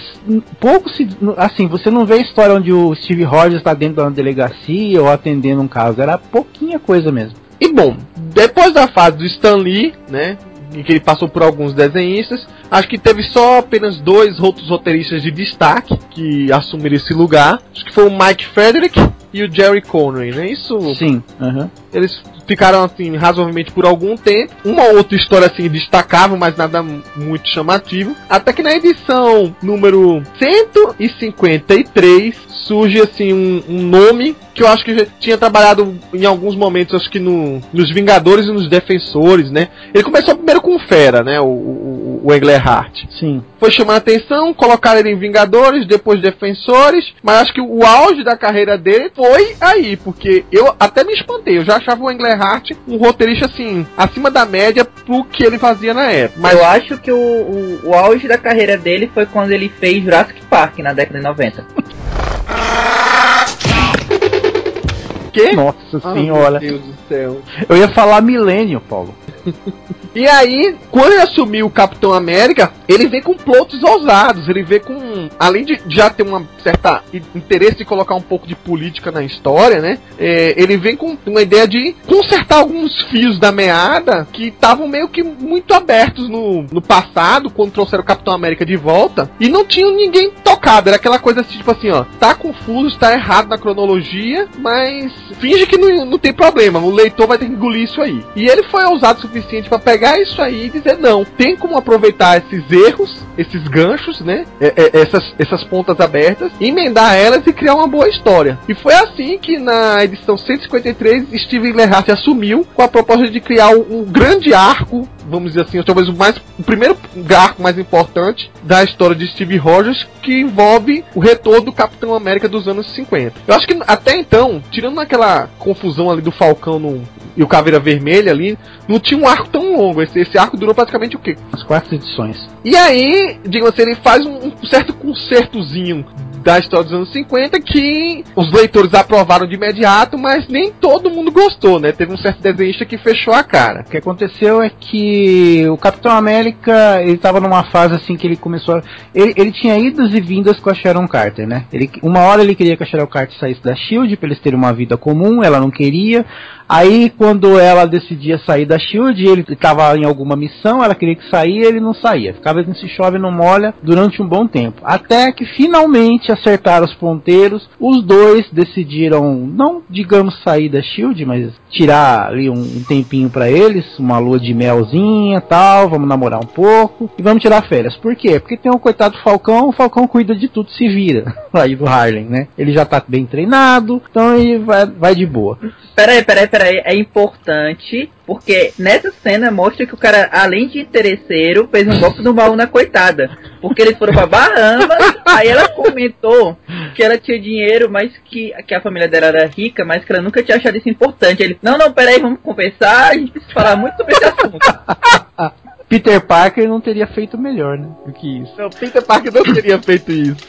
pouco se. Assim, você não vê a história onde o Steve Rogers tá dentro de uma delegacia ou atendendo um caso. Era pouquinha coisa mesmo. E bom, depois da fase do Stan Lee, né? Em que ele passou por alguns desenhistas, acho que teve só apenas dois outros roteiristas de destaque que assumiram esse lugar. Acho que foi o Mike Frederick e o Jerry Conway, né? Isso Sim, aham. eles ficaram assim razoavelmente por algum tempo. Uma outra história assim destacável, mas nada muito chamativo. Até que na edição número 153 surge assim um, um nome que eu acho que já tinha trabalhado em alguns momentos, acho que no, nos Vingadores e nos Defensores, né? Ele começou primeiro com o Fera, né? O, o, o Englehart Sim. foi chamar a atenção, colocaram ele em Vingadores, depois Defensores, mas acho que o auge da carreira dele foi aí, porque eu até me espantei, eu já achava o Englehart um roteirista assim, acima da média pro que ele fazia na época. Mas eu acho que o, o, o auge da carreira dele foi quando ele fez Jurassic Park na década de 90. que? Nossa Ah, senhora. meu Deus do céu. Eu ia falar milênio, Paulo. E aí, quando ele assumiu o Capitão América, ele vem com plotos ousados. Ele vem com. Além de já ter uma certa interesse de colocar um pouco de política na história, né? É, ele vem com uma ideia de consertar alguns fios da meada que estavam meio que muito abertos no, no passado, quando trouxeram o Capitão América de volta. E não tinham ninguém tocado. Era aquela coisa assim, tipo assim, ó. Tá confuso, está errado na cronologia, mas finge que não, não tem problema. O leitor vai ter que engolir isso aí. E ele foi ousado suficiente pra pegar isso aí e dizer: não, tem como aproveitar esses erros, esses ganchos, né? É- é- essas, essas pontas abertas, emendar elas e criar uma boa história. E foi assim que na edição 153 Steve Lerhart assumiu com a proposta de criar um, um grande arco. Vamos dizer assim, talvez o, mais, o primeiro arco mais importante da história de Steve Rogers, que envolve o retorno do Capitão América dos anos 50. Eu acho que até então, tirando aquela confusão ali do Falcão no- e o Caveira Vermelha ali, não tinha um arco tão longo. Esse, esse arco durou praticamente o quê? As quatro edições. E aí, digamos assim, ele faz um, um certo concertozinho da história dos anos 50 que os leitores aprovaram de imediato, mas nem todo mundo gostou, né? Teve um certo desenhista que fechou a cara. O que aconteceu é que o Capitão América, ele tava numa fase assim que ele começou a... ele, ele tinha idas e vindas com a Sharon Carter, né? Ele, uma hora ele queria que a Sharon Carter saísse da SHIELD pra eles terem uma vida comum, ela não queria. Aí quando ela decidia sair da SHIELD, ele estava em alguma missão, ela queria que saía, ele não saía. Ficava nesse chove não molha durante um bom tempo. Até que finalmente acertaram os ponteiros, os dois decidiram não, digamos, sair da SHIELD, mas tirar ali um, um tempinho pra eles, uma lua de melzinha, tal, vamos namorar um pouco e vamos tirar férias. Por quê? Porque tem o coitado Falcão, o Falcão cuida de tudo, se vira. Aí do Harlem, né? Ele já tá bem treinado, então ele vai, vai de boa. Peraí, peraí, peraí. É importante, porque nessa cena mostra que o cara, além de interesseiro, fez um golpe do baú na coitada. Porque eles foram pra Bahamas, aí ela comentou que ela tinha dinheiro, mas que, que a família dela era rica, mas que ela nunca tinha achado isso importante. Ele, não, não, peraí, vamos conversar, a gente precisa falar muito sobre esse assunto. Peter Parker não teria feito melhor, né? Do que isso. Não, Peter Parker não teria feito isso.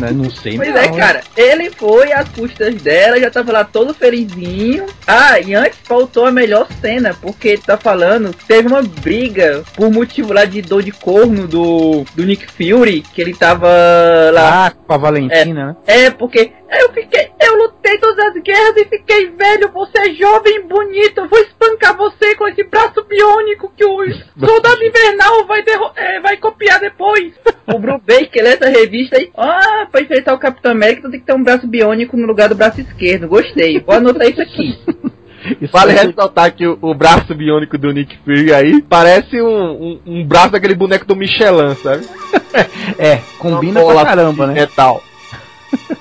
não, não sei, Pois não, é, hein? cara, ele foi às custas dela, já tava lá todo felizinho. Ah, e antes faltou a melhor cena, porque tá falando, teve uma briga por motivo lá de dor de corno do, do Nick Fury, que ele tava lá. Ah, com a Valentina, né? É, porque eu fiquei, eu lutei todas as guerras e fiquei velho, você é jovem e bonito, eu vou espancar você com esse braço biônico que o soldado invernal vai, é, vai copiar depois. o Bruce Baker lê essa revista aí, ah, pra enfrentar o Capitão América tem que ter um braço biônico no lugar do braço esquerdo, gostei, vou anotar isso aqui. Isso Vale aí- ressaltar que o, o braço biônico do Nick Fury aí parece um, um, um braço daquele boneco do Michelin, sabe? É, combina pra caramba, né? Metal.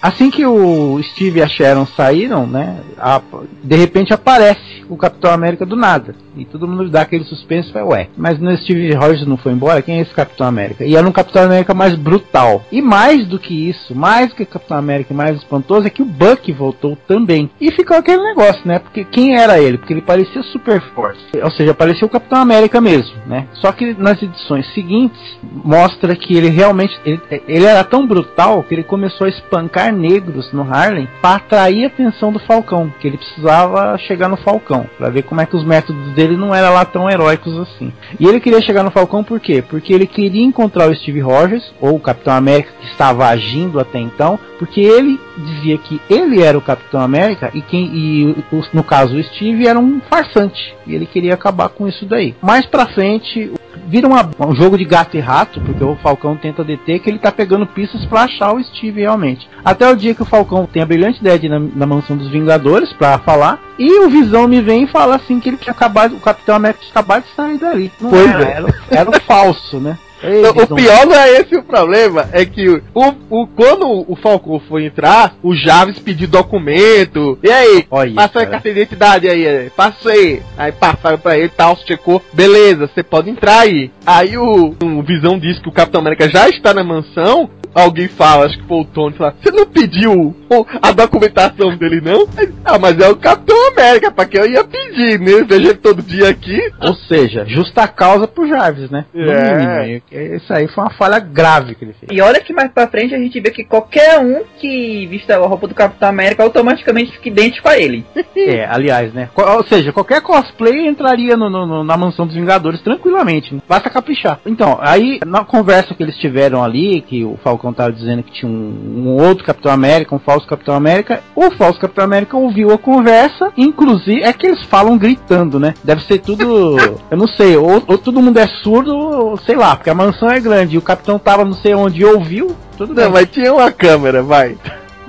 Assim que o Steve e a Sharon saíram, né? a- de repente aparece o Capitão América do nada. E todo mundo dá aquele suspense e ué, mas no Steve Rogers não foi embora? Quem é esse Capitão América? E era um Capitão América mais brutal. E mais do que isso, mais do que o Capitão América mais espantoso, é que o Buck voltou também. E ficou aquele negócio, né? Porque quem era ele? Porque ele parecia Super Force. Ou seja, parecia o Capitão América mesmo, né? Só que nas edições seguintes, mostra que ele realmente. Ele, ele era tão brutal que ele começou a espancar negros no Harlem para atrair a atenção do Falcão. Que ele precisava chegar no Falcão. para ver como é que os métodos dele não eram lá tão heróicos assim. E ele queria chegar no Falcão por quê? Porque ele queria encontrar o Steve Rogers, ou o Capitão América que estava agindo até então, porque ele dizia que ele era o Capitão América e quem e no caso o Steve era um farsante e ele queria acabar com isso daí. Mais pra frente vira uma- um jogo de gato e rato, porque o Falcão tenta deter que ele tá pegando pistas pra achar o Steve realmente. Até o dia que o Falcão tem a brilhante ideia de ir na, na mansão dos Vingadores pra falar, e o Visão me vem e fala assim que ele tinha acabado, o Capitão América tinha acabado de sair dali. Não Pois era, é. era, era o falso, né? Ei, o pior não é esse o problema, é que o, o, quando o Falcão foi entrar, o Javes pediu documento. E aí? Olha, Passou a carteira de identidade aí, é, passei. Aí passaram pra ele, tal, checou, beleza, você pode entrar aí. Aí o, o Visão disse que o Capitão América já está na mansão. Alguém fala, acho que foi o Tony, fala, você não pediu a documentação dele não? Ah, mas é o Capitão América, pra que eu ia pedir, né? Vejo ele todo dia aqui. Ou seja, justa causa pro Jarvis, né? No É. mínimo. Isso aí foi uma falha grave que ele fez. E olha que mais pra frente a gente vê que qualquer um que vista a roupa do Capitão América automaticamente fica idêntico a ele. É, aliás, né? Ou seja, qualquer cosplay entraria no- no- no- na mansão dos Vingadores tranquilamente. né? Basta caprichar. Então, aí, na conversa que eles tiveram ali, que o Falcão tava dizendo que tinha um, um outro Capitão América, um falso Capitão América, o falso Capitão América ouviu a conversa, inclusive, é que eles falam gritando, né? Deve ser tudo, eu não sei, ou, ou todo mundo é surdo, ou sei lá, porque a mansão é grande e o Capitão tava não sei onde ouviu, tudo Não, bem. mas tinha uma câmera, vai.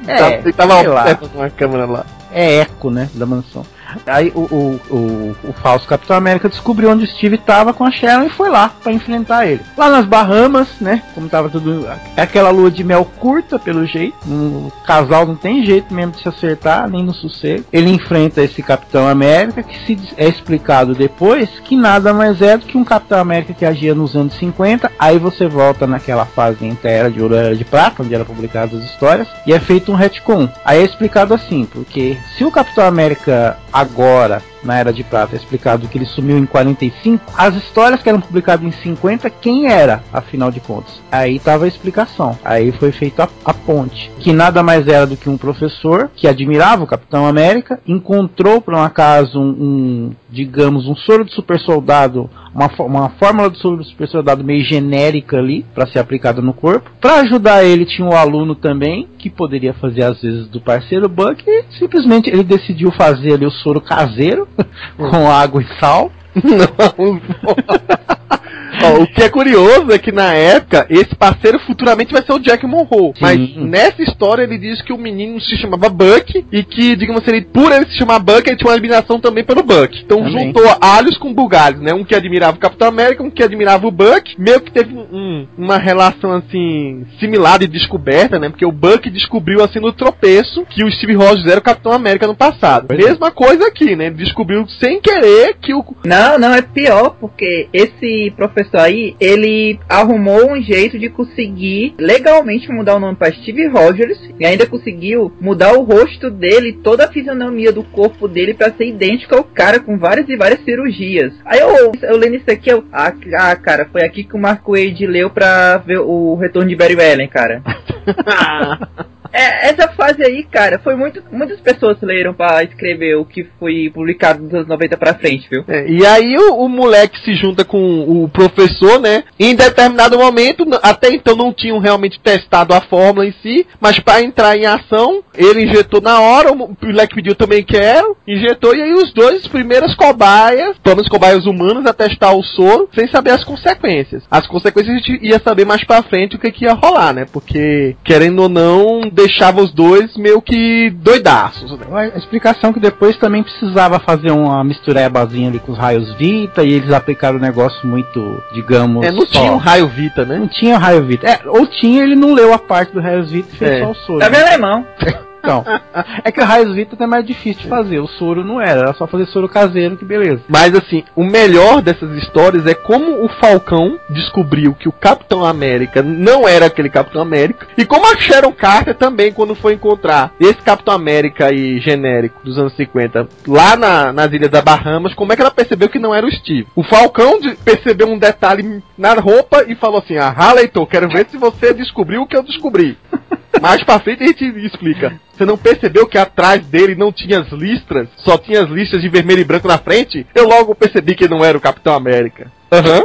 É, tava sei lá. uma câmera lá. é eco, né, da mansão. Aí o, o, o, o falso Capitão América descobriu onde o Steve estava com a Sharon e foi lá pra enfrentar ele. Lá nas Bahamas, né, como tava tudo aquela lua de mel curta pelo jeito, o casal não tem jeito mesmo de se acertar nem no sossego. Ele enfrenta esse Capitão América que se é explicado depois que nada mais é do que um Capitão América que agia nos anos 50. Aí você volta naquela fase entre a Era de Ouro Era de Prata, onde eram publicadas as histórias, e é feito um retcon. Aí é explicado assim, porque se o Capitão América agora na Era de Prata é explicado que ele sumiu em 45, as histórias que eram publicadas em 50, quem era, afinal de contas? Aí tava a explicação. Aí foi feita a, a ponte, que nada mais era do que um professor que admirava o Capitão América, encontrou por um acaso um, um, digamos, um soro de super soldado uma, uma fórmula do soro do super soldado meio genérica ali para ser aplicada no corpo. Para ajudar ele tinha um aluno também que poderia fazer às vezes do parceiro Buck e simplesmente ele decidiu fazer ali o soro caseiro com água e sal. Não. Ó, o que é curioso é que na época, esse parceiro futuramente vai ser o Jack Monroe. Sim. Mas nessa história ele diz que o menino se chamava Buck e que, digamos assim, ele, por ele se chamar Buck, ele tinha uma admiração também pelo Buck. Então Também. juntou alhos com bugalhos, né? Um que admirava o Capitão América, um que admirava o Buck. Meio que teve um- uma relação assim, similar de descoberta, né? Porque o Buck descobriu assim no tropeço que o Steve Rogers era o Capitão América no passado. Pois é. Mesma coisa aqui, né? Ele descobriu sem querer que o Não, não, é pior, porque esse professor aí, ele arrumou um jeito de conseguir legalmente mudar o nome para Steve Rogers e ainda conseguiu mudar o rosto dele, toda a fisionomia do corpo dele para ser idêntico ao cara com várias e várias cirurgias. Aí eu, eu lendo isso aqui, eu, ah, ah, cara, foi aqui que o Marco Wade leu pra ver o retorno de Barry Allen, cara. É, essa fase aí, cara, foi muito. Muitas pessoas leram pra escrever o que foi publicado dos anos 90 pra frente, viu? É, e aí o, o moleque se junta com o professor, né? Em determinado momento, até então não tinham realmente testado a fórmula em si, mas para entrar em ação, ele injetou na hora, o moleque pediu também quero, injetou, e aí os dois primeiras cobaias, pelo menos cobaias humanas, a testar o soro, sem saber as consequências. As consequências a gente ia saber mais pra frente o que, que ia rolar, né? Porque, querendo ou não, deixava os dois meio que doidaços, né? A explicação que depois também precisava fazer uma misturebazinha ali com os raios Vita e eles aplicaram o negócio muito, digamos. É, não só- tinha um raio Vita, né? Não tinha raio Vita. É, ou tinha, ele não leu a parte do raios Vita e fez É. só o soro. Tá vendo, alemão? Então, é que o raios Vita é mais difícil de fazer. O soro não era, era só fazer soro caseiro, que beleza. Mas assim, o melhor dessas histórias é como o Falcão descobriu que o Capitão América não era aquele Capitão América. E como a Sharon Carter também, quando foi encontrar esse Capitão América aí genérico dos anos 50 lá na, nas Ilhas da Bahamas, como é que ela percebeu que não era o Steve? O Falcão percebeu um detalhe na roupa e falou assim: Ah, leitor, quero ver se você descobriu o que eu descobri. Mais pra frente a gente explica. Você não percebeu que atrás dele não tinha as listras? Só tinha as listas de vermelho e branco na frente? Eu logo percebi que não era o Capitão América. Aham.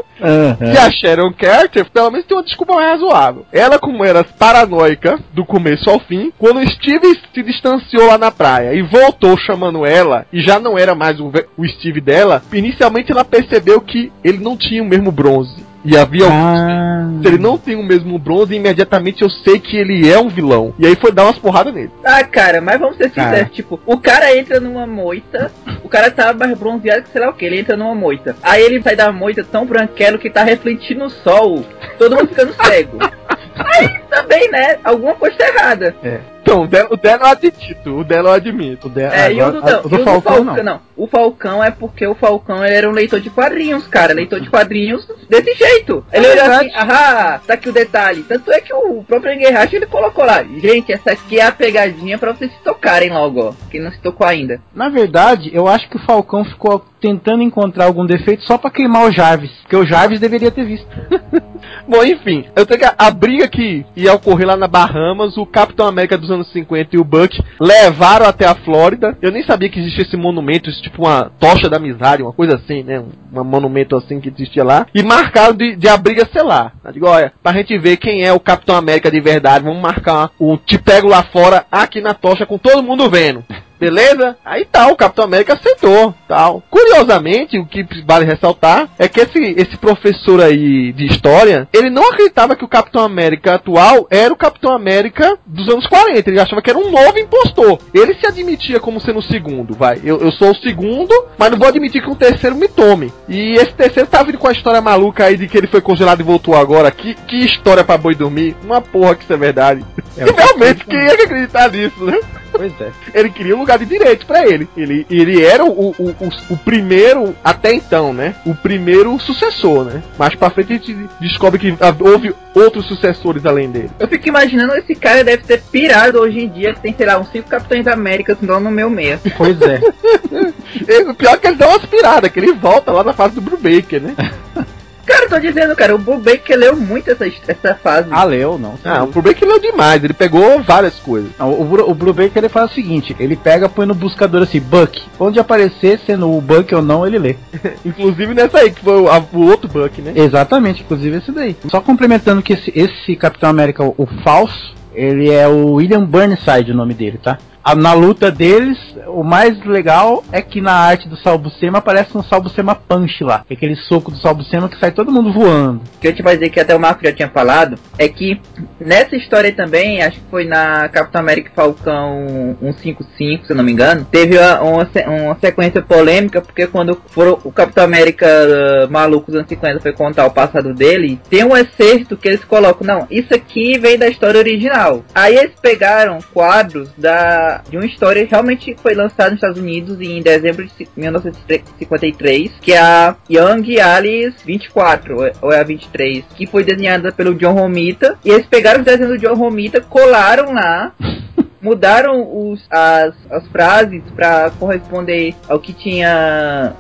E a Sharon Carter, pelo menos, tem uma desculpa mais razoável. Ela, como era paranoica do começo ao fim, quando Steve se distanciou lá na praia e voltou chamando ela, e já não era mais o, o Steve dela, inicialmente ela percebeu que ele não tinha o mesmo bronze. E havia Ah, se ele não tem o mesmo bronze, imediatamente eu sei que ele é um vilão. E aí foi dar umas porradas nele. Ah, cara, mas vamos ser Cara. sinceros, tipo, o cara entra numa moita, o cara tá mais bronzeado que sei lá o que, ele entra numa moita. Aí ele sai da moita tão branquelo que tá refletindo o sol, todo mundo ficando cego. Aí também, né, alguma coisa tá errada. Então, o dela, o dela eu admito, o dela eu admito. o de- É, e o agora- do, a- não, o e do o do Falcão, Falcão, não. não. O Falcão é porque o Falcão ele era um leitor de quadrinhos, cara. Leitor de quadrinhos desse jeito. Ele É olhou assim, ahá, tá aqui o detalhe. Tanto é que o próprio Enguerracho ele colocou lá. Gente, essa aqui é a pegadinha pra vocês se tocarem logo, ó. Quem não se tocou ainda. Na verdade, eu acho que o Falcão ficou tentando encontrar algum defeito só pra queimar o Jarvis. Porque o Jarvis deveria ter visto. Bom, enfim, eu tenho que a, a briga que ia ocorrer lá na Bahamas, o Capitão América dos anos 50 e o Buck levaram até a Flórida. Eu nem sabia que existia esse monumento, isso tipo uma tocha da amizade, uma coisa assim, né? Um, um monumento assim que existia lá. E marcaram de, de a briga ser lá. Eu digo, olha, pra gente ver quem é o Capitão América de verdade, vamos marcar um te pego lá fora, aqui na tocha, com todo mundo vendo. Beleza? Aí tá, o Capitão América aceitou, tal. Curiosamente, o que vale ressaltar é que esse, esse professor aí de história, ele não acreditava que o Capitão América atual era o Capitão América dos anos 40. Ele achava que era um novo impostor. Ele se admitia como sendo o segundo, vai. Eu, eu sou o segundo, mas não vou admitir que um terceiro me tome. E esse terceiro tá vindo com a história maluca aí de que ele foi congelado e voltou agora. Que, que história pra boi dormir. Uma porra que isso é verdade. É, realmente, quem ia acreditar nisso, né? Pois é. ele queria um lugar de direito pra ele. Ele, ele era o, o, o, o primeiro, até então, né? O primeiro sucessor, né? Mais pra frente a gente descobre que ah, houve outros sucessores além dele. Eu fico imaginando esse cara deve ter pirado hoje em dia, que tem, sei lá, uns cinco Capitães Américas no no meu meia. Pois é. O pior é que ele dá uma aspirada, que ele volta lá na fase do Brubaker, né? Cara, eu tô dizendo, cara, o Bull Baker leu muito essa, essa fase. Ah, leu, não. Ah, o Brubaker leu demais, ele pegou várias coisas. Não, o, o Blue Baker ele faz o seguinte: ele pega, põe no buscador assim, Buck. Onde aparecer, sendo o Buck ou não, ele lê. Inclusive nessa aí, que foi o, a- o outro Buck, né? Exatamente, inclusive esse daí. Só complementando que esse, esse Capitão América, o, o falso, ele é o William Burnside, o nome dele, tá? Na luta deles, o mais legal é que na arte do Salbucema aparece um Salbucema Punch lá. É aquele soco do Salbucema que sai todo mundo voando. O que eu te dizer que até o Marco já tinha falado é que nessa história também, acho que foi na Capitão América Falcão 155, se eu não me engano, teve uma, uma, se- uma sequência polêmica, porque quando foram, o Capitão América uh, maluco dos anos 50 foi contar o passado dele, tem um excerto que eles colocam, não, isso aqui vem da história original. Aí eles pegaram quadros da de uma história que realmente foi lançada nos Estados Unidos em dezembro de 1953, que é a Young Alice 24, ou é a 23, que foi desenhada pelo John Romita. E eles pegaram os desenhos do John Romita, colaram lá mudaram os, as, as frases para corresponder ao que tinha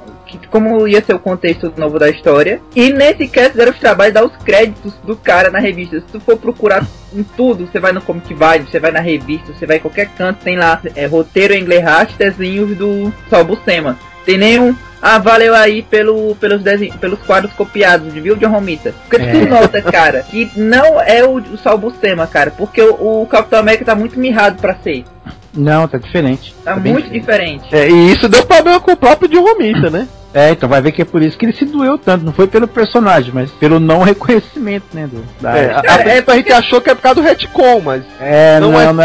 como ia ser o contexto novo da história. E nesse cast deram os trabalhos, dar os créditos do cara na revista. Se tu for procurar em tudo, você vai no Comic Vibe, você vai na revista, você vai em qualquer canto, tem lá é, roteiro em inglês, desenhos do Sol Buscema. Tem nenhum ah, valeu aí pelo, pelos, desenhos, pelos quadros copiados, viu, John Romita? Porque é. tu nota, cara, que não é o, o Sol Buscema, cara, porque o, o Capitão América tá muito mirrado pra ser. Não, tá diferente. Tá, tá muito diferente. diferente. É, e isso deu problema com o próprio John Romita, né? É, então vai ver que é por isso que ele se doeu tanto. Não foi pelo personagem, mas pelo não reconhecimento, né? Do, da é, a, a, é, a, gente achou que é por causa do retcon, mas. É, não, não, é, não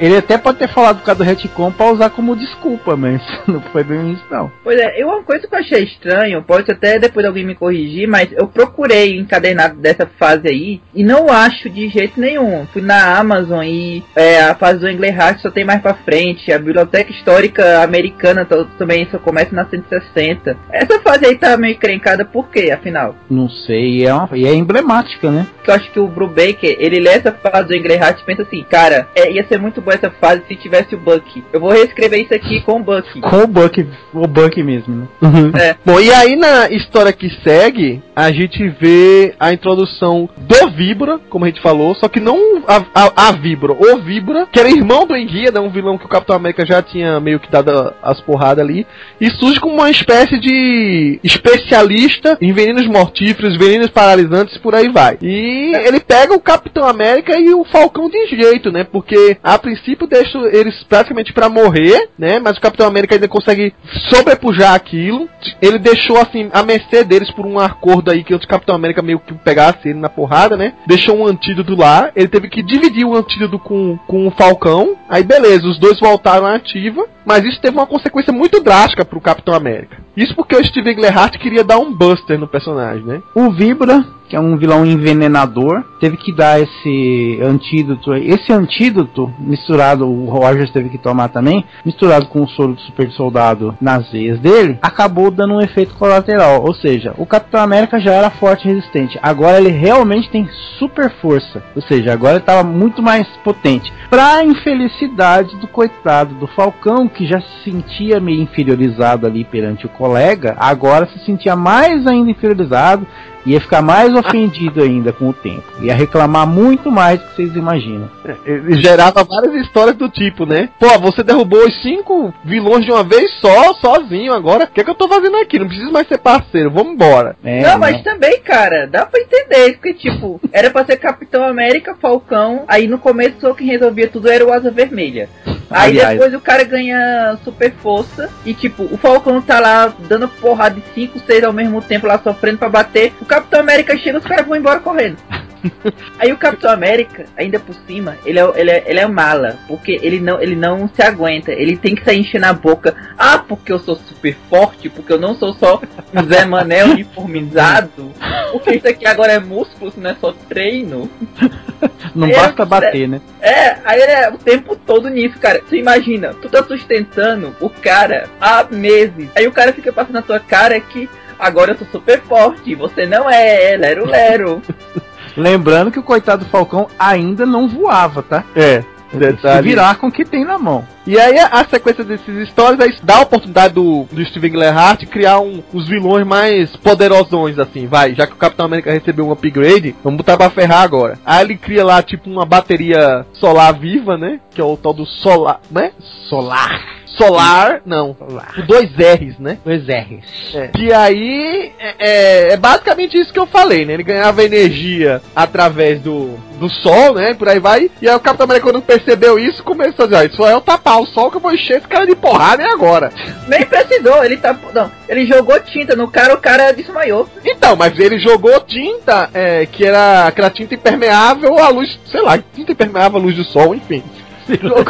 ele até pode ter falado por causa do retcon pra usar como desculpa, mas não foi bem isso, não. Pois é, eu, uma coisa que eu achei estranho, pode até depois alguém me corrigir, mas eu procurei encadernado dessa fase aí e não acho de jeito nenhum. Fui na Amazon e é, a fase do Englehart só tem mais pra frente. A biblioteca histórica americana também só começa na 160. Essa fase aí tá meio crencada por quê, afinal? Não sei, é, uma, e é emblemática, né? Eu acho que o Brubaker, ele lê essa fase do Englehart e pensa assim, cara, é, ia ser ser muito boa essa fase se tivesse o Buck. Eu vou reescrever isso aqui com o Buck. Com o Buck, o Buck mesmo, né? Uhum. É. Bom, e aí na história que segue, a gente vê a introdução do Vibra, como a gente falou, só que não a, a, a Vibra, o Vibra, que era irmão do Enguia, um vilão que o Capitão América já tinha meio que dado as porradas ali, e surge como uma espécie de especialista em venenos mortíferos, venenos paralisantes, por aí vai. E ele pega o Capitão América e o Falcão de jeito, né? Porque a princípio deixa eles praticamente para morrer, né? Mas o Capitão América ainda consegue sobrepujar aquilo. Ele deixou assim a mercê deles por um acordo aí que o Capitão América meio que pegasse ele na porrada, né? Deixou um antídoto lá. Ele teve que dividir o antídoto com, com o Falcão. Aí beleza, os dois voltaram à ativa. Mas isso teve uma consequência muito drástica pro Capitão América. Isso porque o Steve Englehart queria dar um buster no personagem, né? O Vibra que é um vilão envenenador, teve que dar esse antídoto, esse antídoto misturado, o Rogers teve que tomar também, misturado com o soro do super soldado nas veias dele, acabou dando um efeito colateral, ou seja, o Capitão América já era forte e resistente, agora ele realmente tem super força, ou seja, agora ele estava muito mais potente. Pra infelicidade do coitado do Falcão, que já se sentia meio inferiorizado ali perante o colega, agora se sentia mais ainda inferiorizado, ia ficar mais ofendido ainda com o tempo. Ia reclamar muito mais do que vocês imaginam. É, gerava várias histórias do tipo, né? Pô, você derrubou os cinco vilões de uma vez só, sozinho agora. O que é que eu tô fazendo aqui? Não preciso mais ser parceiro, vamos embora. É, não, mas também, cara, dá pra entender. Porque, tipo, era pra ser Capitão América, Falcão. Aí no começo quem resolvia tudo era o Asa Vermelha. Aí Aliás. depois o cara ganha super força e tipo, o Falcão tá lá dando porrada de 5, 6 ao mesmo tempo lá sofrendo para bater. O Capitão América chega, os caras vão embora correndo. Aí o Capitão América, ainda por cima, ele é, ele é, ele é mala, porque ele não, ele não se aguenta, ele tem que sair enchendo a boca. Ah, porque eu sou super forte, porque eu não sou só um Zé Mané uniformizado, porque isso aqui agora é músculo, não é só treino. Não basta bater, né? É, aí ele é o tempo todo nisso, cara. Tu imagina, tu tá sustentando o cara há meses, aí o cara fica passando na tua cara que agora eu sou super forte, você não é, lero lero. Lembrando que o coitado do Falcão ainda não voava, tá? É. Se virar com o que tem na mão. E aí a, sequência desses histórias aí dá a oportunidade do, do Steven Glehart criar um, os vilões mais poderosões, assim, vai. Já que o Capitão América recebeu um upgrade, vamos botar pra ferrar agora. Aí ele cria lá, tipo, uma bateria solar viva, né? Que é o tal do solar, né? Solar. Solar, não. Solar. Dois R's, né? Dois R's. É. E aí é, é, é, basicamente isso que eu falei, né? Ele ganhava energia através do, do sol, né? Por aí vai. E aí o Capitão América, quando percebeu isso, começou a dizer: ah, isso é eu tapar o sol que eu vou encher esse cara de porrada e agora. Nem precisou, ele tá. Não, ele jogou tinta no cara, o cara desmaiou. Então, mas ele jogou tinta, é, que era aquela tinta impermeável à luz, sei lá, tinta impermeável à luz do sol, enfim. Jogou,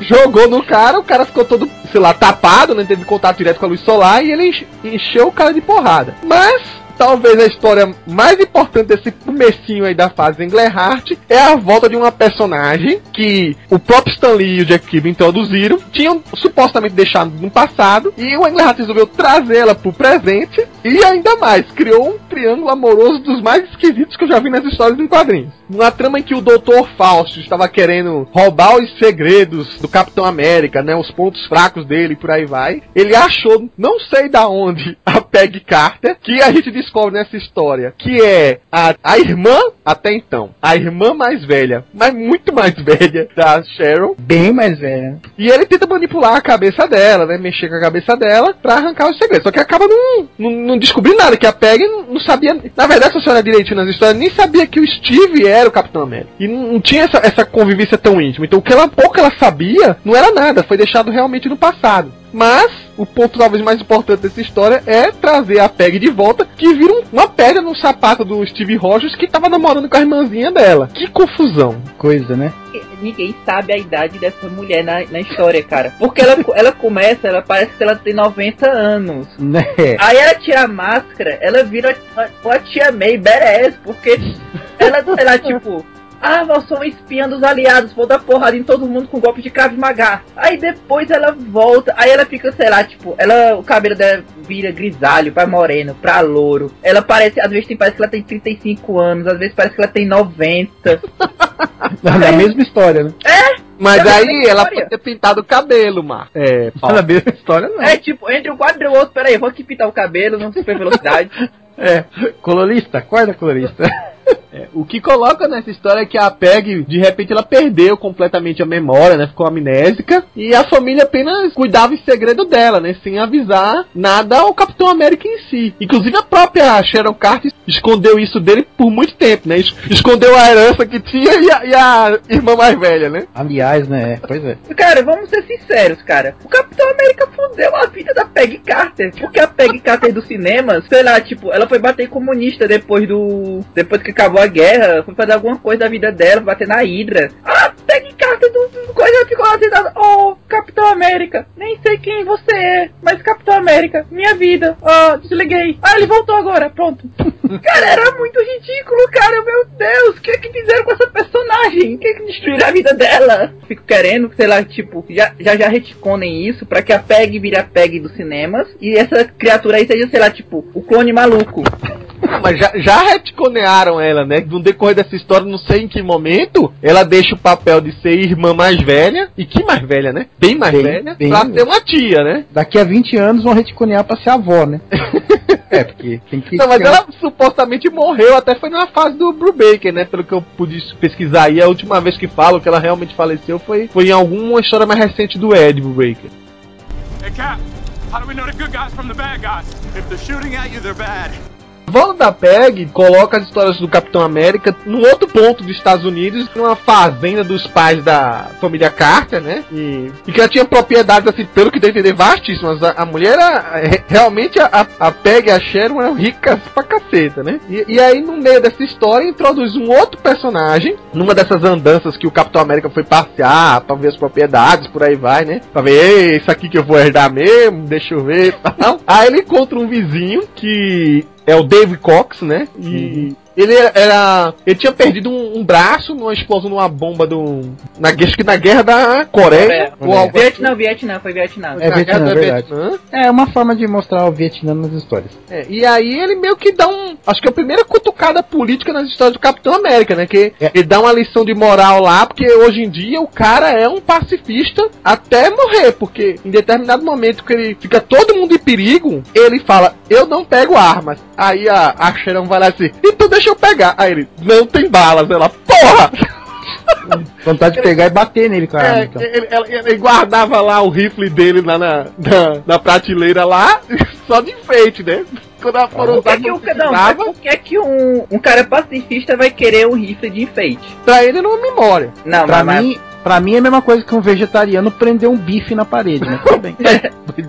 jogou, no cara, o cara ficou todo, sei lá, tapado, não né, teve contato direto com a luz solar e ele encheu o cara de porrada. Mas talvez a história mais importante desse comecinho aí da fase Englehart é a volta de uma personagem que o próprio Stan Lee e o Jack Kirby introduziram, tinham supostamente deixado no passado, e o Englehart resolveu trazê-la pro presente, e ainda mais, criou um triângulo amoroso dos mais esquisitos que eu já vi nas histórias em quadrinhos. Uma trama em que o Dr. Fausto estava querendo roubar os segredos do Capitão América, né, os pontos fracos dele por aí vai. Ele achou, não sei da onde, a Peg Carter, que a gente descobre nessa história, que é a, a irmã, até então, a irmã mais velha, mas muito mais velha da Cheryl, Bem mais velho. e ele tenta manipular a cabeça dela, né? Mexer com a cabeça dela pra arrancar os segredos. Só que acaba não, não, não descobrindo nada, que a Peg não, não sabia. Na verdade, se você olhar direitinho nas histórias, nem sabia que o Steve era o Capitão América. E não, não tinha essa, essa convivência tão íntima. Então o que ela pouco ela sabia não era nada, foi deixado realmente no passado. Mas o ponto talvez mais importante dessa história é trazer a Peg de volta, que vira um- uma pedra no sapato do Steve Rogers que tava namorando com a irmãzinha dela. Que confusão. Coisa, né? Ninguém sabe a idade dessa mulher na, na história, cara. Porque ela, ela começa, ela parece que ela tem 90 anos. Né? Aí ela tira a máscara, ela vira uma, uma tia May badass, porque ela, ela tipo, ah, eu sou uma espiã dos aliados, vou dar porrada em todo mundo com golpe de Krav Maga. Aí depois ela volta, aí ela fica, sei lá, tipo, ela, o cabelo dela vira grisalho, pra moreno, pra louro. Ela parece, às vezes tem, parece que ela tem 35 anos, às vezes parece que ela tem 90. Na, na mesma história, né? Mas Já aí ela pode ter pintado o cabelo, Mar. É, Na mesma história, não. É tipo, entre um quadro e o outro, peraí, eu vou aqui pintar o cabelo, não super velocidade. É. Colorista, acorda colorista. É, o que coloca nessa história é que a Peg, de repente, ela perdeu completamente a memória, né? Ficou amnésica. E a família apenas cuidava em segredo dela, né? Sem avisar nada ao Capitão América em si. Inclusive a própria Sharon Carter escondeu isso dele por muito tempo, né? Es- Escondeu a herança que tinha e a, e a irmã mais velha, né? Aliás, né? É, pois é. Cara, vamos ser sinceros, cara. O Capitão América fudeu a vida da Peggy Carter. Porque a Peggy Carter do cinema, sei lá, tipo, ela foi bater em comunista depois do. Depois que acabou guerra, foi fazer alguma coisa da vida dela, bater na Hydra. A Peggy Carter do, coisa ficou lá sentada. Oh, Capitão América, nem sei quem você é, mas Capitão América, minha vida. Oh, desliguei. Ah, ele voltou agora, pronto. cara, era muito ridículo, cara. Meu Deus, o que é que fizeram com essa personagem? O que é que destruíram a vida dela? Fico querendo, sei lá, tipo, já já, já retconem isso pra que a Peg vire a Peg dos cinemas e essa criatura aí seja, sei lá, tipo, o clone maluco. Mas já, já retconearam ela, né? No decorrer dessa história, não sei em que momento, ela deixa o papel de ser irmã mais velha. E que mais velha, né? Bem mais Bem- velha. bem pra ser uma tia, né? Daqui a 20 anos vão reticonear pra ser avó, né? é, porque tem que. Não, mas ela supostamente morreu, até foi na fase do Brubaker, né? Pelo que eu pude pesquisar aí, a última vez que falo que ela realmente faleceu foi, foi em alguma história mais recente do Ed Brubaker. Hey, Cap, how do we know the good guys from the bad guys? If they're shooting at you, they're bad. Volta da Peg coloca as histórias do Capitão América num outro ponto dos Estados Unidos, numa fazenda dos pais da família Carter, né? E, e que ela tinha propriedades, assim, pelo que deu entender, vastíssimas. A, a mulher era. é, Realmente a, a Peg e a Sharon eram ricas pra caceta, né? E, e aí, no meio dessa história, introduz um outro personagem, numa dessas andanças que o Capitão América foi passear pra ver as propriedades, por aí vai, né? Pra ver, "Ei, isso aqui que eu vou herdar mesmo, deixa eu ver. Aí ele encontra um vizinho que é o Dave Cox, né? E ele era, Ele tinha perdido um, um braço numa explosão numa bomba do. Na, acho que na guerra da Coreia. ou Coreia. algo Vietnã, Vietnã, foi Vietnã. É na Vietnã, verdade. Vietnã. É uma forma de mostrar o Vietnã nas histórias. É, e aí ele meio que dá um. Acho que é a primeira cutucada política nas histórias do Capitão América, né? Que É. ele dá uma lição de moral lá, porque hoje em dia o cara é um pacifista até morrer, porque em determinado momento que ele fica todo mundo em perigo, ele fala, eu não pego armas. Aí a, a Sharon vai lá assim, então deixa eu pegar. Aí ele, não tem balas. Ela, porra! Vontade de pegar e bater nele, cara. É, então. ele, ela- ele guardava lá o rifle dele lá na, na, na prateleira lá, só de enfeite, né? Quando ela for usar, que, que não não, mas por que, que um, um cara pacifista vai querer um rifle de enfeite? pra ele numa memória. Não, Pra mas, mim, Pra mim é a mesma coisa que um vegetariano prender um bife na parede, né? Tudo bem.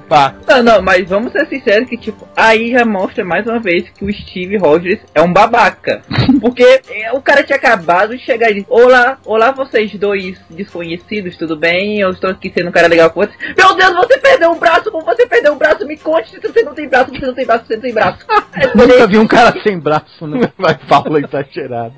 Pá. Não, não, mas vamos ser sinceros que, tipo, aí já mostra mais uma vez que o Steve Rogers é um babaca. Porque é, o cara tinha acabado de chegar e disse, olá, olá vocês dois desconhecidos, tudo bem? Eu estou aqui sendo um cara legal com vocês. Meu Deus, você perdeu um braço, como você perdeu um braço? Me conte se você não tem braço, você não tem braço, você não tem braço. Nunca vi um cara sem braço, né? Vai Paulo exagerado.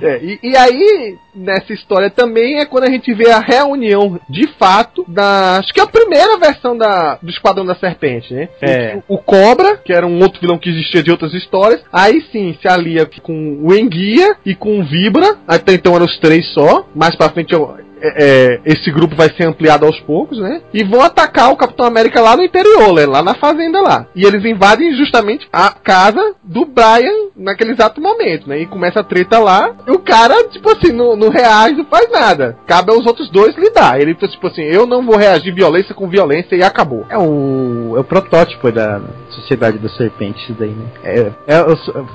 É, e, e aí, nessa história também é quando a gente vê a reunião de fato da. Acho que é a primeira versão da, do Esquadrão da Serpente, né? É. O, o Cobra, que era um outro vilão que existia de outras histórias. Aí sim se alia com o Enguia e com o Vibra. Até então eram os três só. Mais pra frente eu- é, é, esse grupo vai ser ampliado aos poucos, né? E vão atacar o Capitão América lá no interior, né? lá na fazenda lá. E eles invadem justamente a casa do Brian naquele exato momento, né? E começa a treta lá. E o cara, tipo assim, não, não reage, não faz nada. Cabe aos outros dois lidar. Ele, tipo assim, eu não vou reagir violência com violência e acabou. É o, é o protótipo da Sociedade da Serpente, isso daí, né? É, é,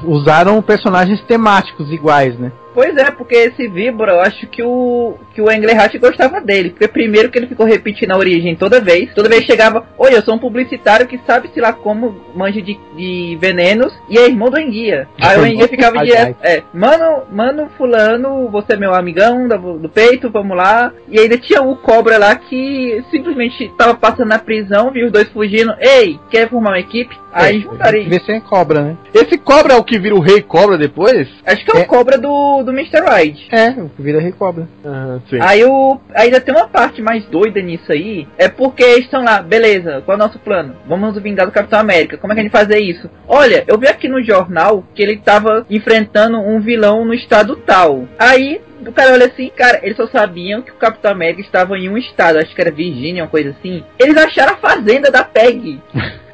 usaram personagens temáticos iguais, né? Pois é, porque esse Vibra, eu acho que o que o Englehart gostava dele. Porque primeiro que ele ficou repetindo a origem toda vez. Toda vez chegava, oi, eu sou um publicitário que sabe, sei lá como, manja de, de venenos. E é irmão do Enguia. Aí o Enguia ficava Ai, direto, é, mano, mano fulano, você é meu amigão do, do peito, vamos lá. E ainda tinha o Cobra lá que simplesmente tava passando na prisão, viu os dois fugindo. Ei, quer formar uma equipe? Aí É, juntaram Vê se é cobra, né? Esse cobra é o que vira o rei cobra depois? Acho que é o É. Cobra do, do Mr. Hyde. É, o que vira rei cobra. Ah, sim. Aí o, ainda tem uma parte mais doida nisso aí. É porque eles estão lá, beleza, qual é o nosso plano? Vamos vingar do Capitão América. Como é que a gente fazer isso? Olha, eu vi aqui no jornal que ele tava enfrentando um vilão no estado tal. Aí o cara olha assim, cara, eles só sabiam que o Capitão América estava em um estado, acho que era Virgínia, uma coisa assim. Eles acharam a fazenda da PEG.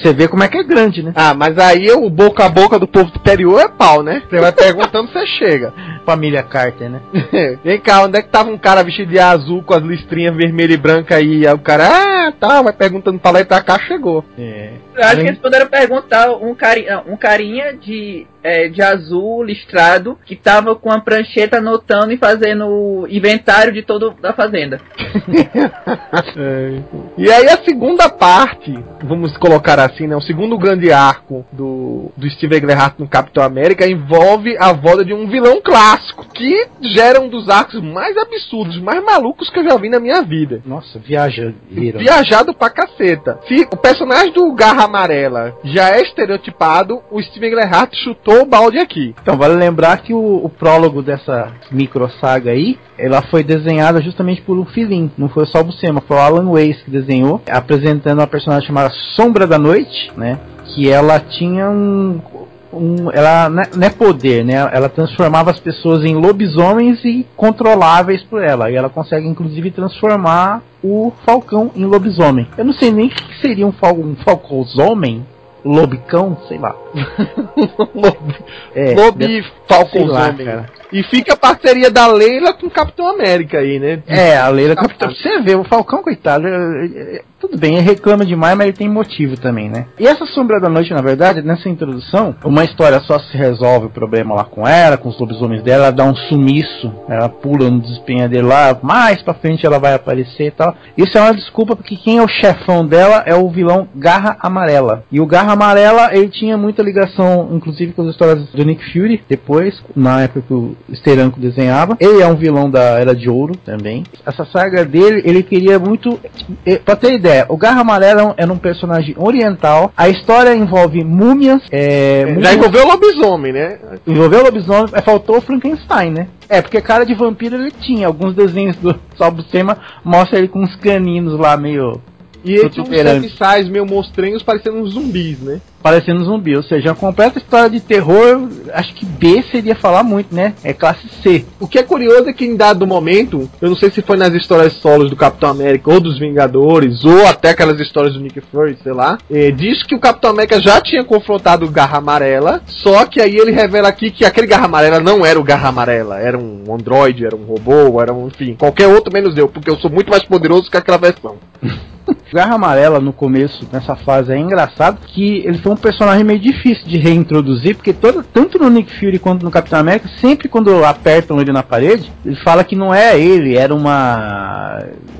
Você vê como é que é grande, né? Ah, mas aí o boca a boca do povo do interior é pau, né? Você vai perguntando, você chega. Família Carter, né? Vem cá, onde é que tava um cara vestido de azul com as listrinhas vermelha e branca aí? Aí o cara, ah, tá, vai perguntando pra lá e pra cá, chegou. É. Eu acho Além- que eles poderam perguntar um carinha, um carinha de, é, de azul listrado que tava com a prancheta anotando e fazendo o inventário de todo da fazenda. E aí a segunda parte, vamos colocar assim, né? O segundo grande arco do, do Steve Englehart no Capitão América envolve a volta de um vilão clássico, que gera um dos arcos mais absurdos, mais malucos que eu já vi na minha vida. Nossa, viaja. Viajado pra caceta. Se o personagem do Garra Amarela já é estereotipado, o Steve Englehart chutou o balde aqui. Então, vale lembrar que o, o prólogo dessa micro saga aí, ela foi desenhada justamente por um filhinho, não foi só o Buscema, foi o Alan Weiss que desenhou, apresentando uma personagem chamada Sombra da Noite, né? Que ela tinha um. um ela não é- não é poder, né? Ela transformava as pessoas em lobisomens e controláveis por ela. E ela consegue, inclusive, transformar o Falcão em lobisomem. Eu não sei nem o que seria um, fal um falcãozomem, lobicão, sei lá. É, Lobi E fica a parceria da Leila com o Capitão América aí, né? É, a Leila Capitão. Você vê, o Falcão, coitado, é, é, é, tudo bem, ele reclama demais, mas ele tem motivo também, né? E essa Sombra da Noite, na verdade, nessa introdução, uma história só se resolve o problema lá com ela, com os lobisomens dela, ela dá um sumiço, ela pula no despenhadeiro lá, mais pra frente ela vai aparecer e tal. Isso é uma desculpa porque quem é o chefão dela é o vilão Garra Amarela. E o Garra Amarela, ele tinha muita ligação, inclusive, com as histórias do Nick Fury, depois, na época que o Steranko desenhava. Ele é um vilão da Era de Ouro também. Essa saga dele, ele queria muito. eh, Pra ter ideia, o Garra Amarela era um personagem oriental. A história envolve múmias. É, Já múmias- envolveu o lobisomem, né? envolveu o lobisomem, mas faltou o Frankenstein, né? É, porque cara de vampiro ele tinha. Alguns desenhos do Salbucema mostra ele com uns caninos lá meio E ele tinha uns sapsais meio monstrinhos parecendo uns zumbis, né? parecendo zumbi. Ou seja, uma completa história de terror, acho que B seria falar muito, né? É classe C. O que é curioso é que em dado momento, eu não sei se foi nas histórias solos do Capitão América ou dos Vingadores, ou até aquelas histórias do Nick Fury, sei lá, eh, diz que o Capitão América já tinha confrontado o Garra Amarela, só que aí ele revela aqui que aquele Garra Amarela não era o Garra Amarela, era um androide, era um robô, era um, enfim, qualquer outro menos eu, porque eu sou muito mais poderoso que aquela versão. Garra Amarela, no começo, nessa fase, é engraçado que ele foi um personagem meio difícil de reintroduzir, porque todo, tanto no Nick Fury quanto no Capitão América, sempre quando apertam ele na parede, ele fala que não é ele, era uma.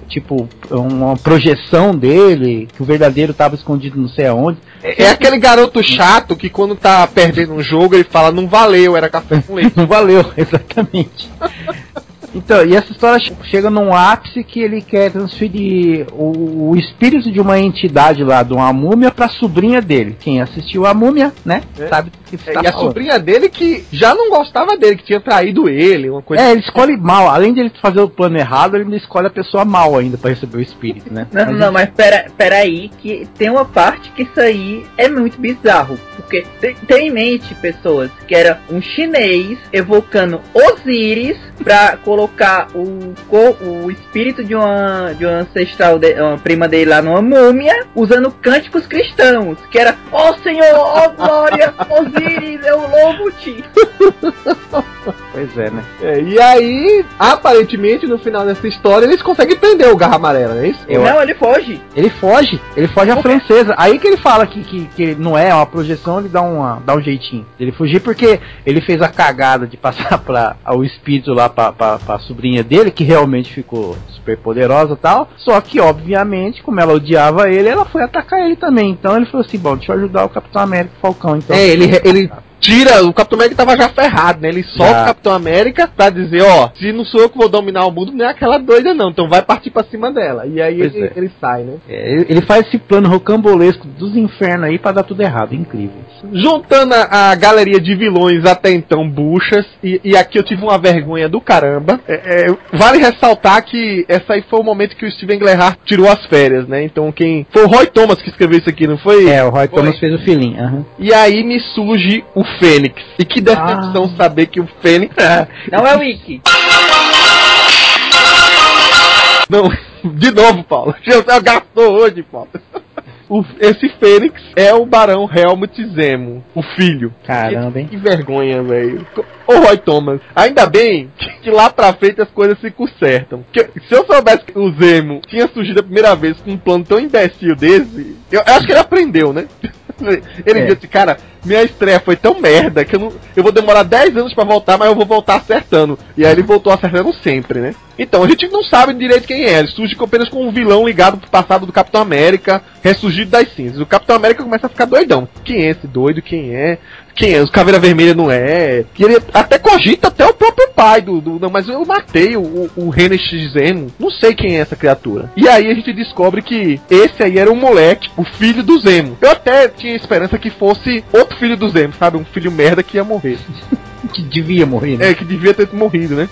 Tipo, uma projeção dele, que o verdadeiro estava escondido não sei aonde. É, é aquele garoto chato que quando tá perdendo um jogo ele fala não valeu, era café com leite. não valeu, exatamente. Então, e essa história chega num ápice que ele quer transferir o, o espírito de uma entidade lá, de uma múmia, pra sobrinha dele. Quem assistiu a múmia, né? É. Sabe do que É, e a falando. sobrinha dele que já não gostava dele, que tinha traído ele, uma coisa É, ele escolhe mal. Além de ele fazer o plano errado, ele ainda escolhe a pessoa mal ainda pra receber o espírito, né? Não, Mas não, mas pera, pera aí, que tem uma parte que isso aí é muito bizarro. Porque tem, tem em mente, pessoas, que era um chinês evocando Osíris pra colocar o, co- o espírito de uma, de uma ancestral, de, uma prima dele lá numa múmia, usando cânticos cristãos. Que era, ó Senhor, ó glória, Osíris, eu louvo-te. Pois é, né? É, e aí, aparentemente, no final dessa história, eles conseguem prender o Garra Amarela, não é isso? Eu- Não, ele foge. Ele foge, ele foge à francesa. Aí que ele fala que, que, que não é uma projeção, ele dá, uma, dá um jeitinho. Ele fugir porque ele fez a cagada de passar pra, o espírito lá pra, pra sobrinha dele, que realmente ficou super poderosa tal. Só que, obviamente, como ela odiava ele, ela foi atacar ele também. Então ele falou assim: bom, deixa eu ajudar o Capitão América Falcão. Então, É, ele, ele tira, o Capitão América tava já ferrado, né? Ele solta Já. o Capitão América pra dizer, ó, se não sou eu que vou dominar o mundo, não é aquela doida não, então vai partir pra cima dela. E aí ele, é. ele sai, né? É, ele- faz esse plano rocambolesco dos infernos aí pra dar tudo errado. Incrível. Juntando a, a galeria de vilões até então buchas, e, e aqui eu tive uma vergonha do caramba. É, é, vale ressaltar que essa aí foi o momento que o Steven Glehart tirou as férias, né? Então quem. Foi o Roy Thomas que escreveu isso aqui, não foi? É, o Roy Thomas fez o filhinho. aham. E aí me surge o Fênix. E que decepção saber que o Fênix. Não é o Wiki. Não, de novo, Paulo. Já gastou hoje, Paulo. O- esse Fênix é o Barão Helmut Zemo, o filho. Caramba, hein? Que vergonha, velho. Ô Roy Thomas, ainda bem que, que lá pra frente as coisas se consertam. Que, se eu soubesse que o Zemo tinha surgido a primeira vez com um plano tão imbecil desse, eu, eu acho que ele aprendeu, né? Ele É. disse, cara, minha estreia foi tão merda que eu, não, eu vou demorar 10 anos pra voltar, mas eu vou voltar acertando. E aí ele voltou acertando sempre, né? Então, a gente não sabe direito quem é. Ele surge apenas com um vilão ligado pro passado do Capitão América, ressurgido das cinzas. O Capitão América começa a ficar doidão. Quem é esse doido? Quem é? Quem é? Os Caveira Vermelha não é. Que ele até cogita até o próprio pai do. do- não, mas eu matei o, o, o Hennessy Zeno. Não sei quem é essa criatura. E aí a gente descobre que esse aí era um moleque, o filho do Zemo. Eu até tinha esperança que fosse outro filho do Zemo, sabe? Um filho merda que ia morrer. Que devia morrer, né? É, que devia ter morrido, né?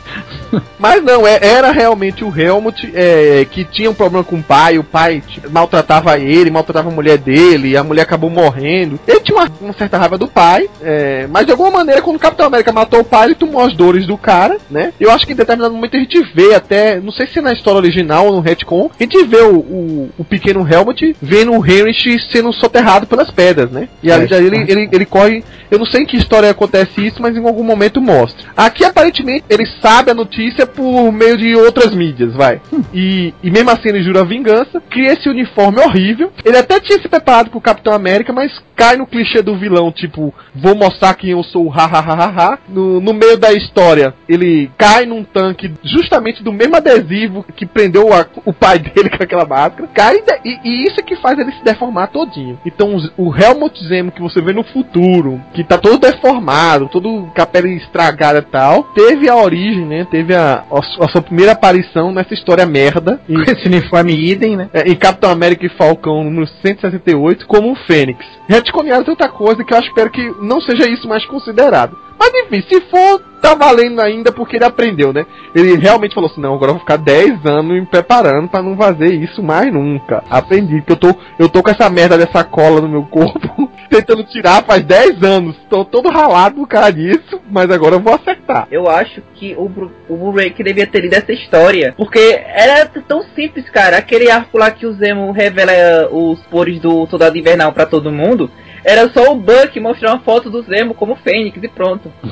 Mas não, é- era realmente o Helmut é, que tinha um problema com o pai, o pai t- maltratava ele, maltratava a mulher dele, a mulher acabou morrendo. Ele tinha uma, uma certa raiva do pai, é, mas de alguma maneira, quando o Capitão América matou o pai, ele tomou as dores do cara, né? Eu acho que em determinado momento a gente vê até, não sei se é na história original ou no retcon, a gente vê o, o, o pequeno Helmut vendo o Heinrich sendo soterrado pelas pedras, né? E ali É, ele, ele, ele corre. Eu não sei em que história acontece isso, mas em algum momento mostra. Aqui aparentemente ele sabe a notícia por meio de outras mídias, vai. E, e mesmo assim ele jura vingança, cria esse uniforme horrível. Ele até tinha se preparado pro Capitão América, mas cai no clichê do vilão, tipo, vou mostrar quem eu sou, ha ha ha ha ha. No, no meio da história, ele cai num tanque justamente do mesmo adesivo que prendeu a- o pai dele com aquela máscara. Cai e, e, isso é que faz ele se deformar todinho. Então o Helmut Zemo que você vê no futuro, que tá todo deformado, todo a pele estragada e tal, teve a origem, né? Teve a, a, a sua primeira aparição nessa história merda. E, Com esse uniforme idem, né? é, em Capitão América e Falcão número 168 como o Fênix. Retconearam tanta coisa que eu espero que não seja isso mais considerado. Mas enfim, se for, tá valendo ainda porque ele aprendeu, né? Ele realmente falou assim, não, agora eu vou ficar 10 anos me preparando pra não fazer isso mais nunca. Aprendi, que eu tô, eu tô com essa merda dessa cola no meu corpo, tentando tirar faz 10 anos. Tô todo ralado por causa disso, mas agora eu vou acertar. Eu acho que o, o Blu-ray que devia ter lido essa história. Porque era tão simples, cara. Aquele arco lá que o Zemo revela eh, os poderes do Soldado Invernal pra todo mundo. Era só o Buck mostrar uma foto do Zemo como Fênix e pronto.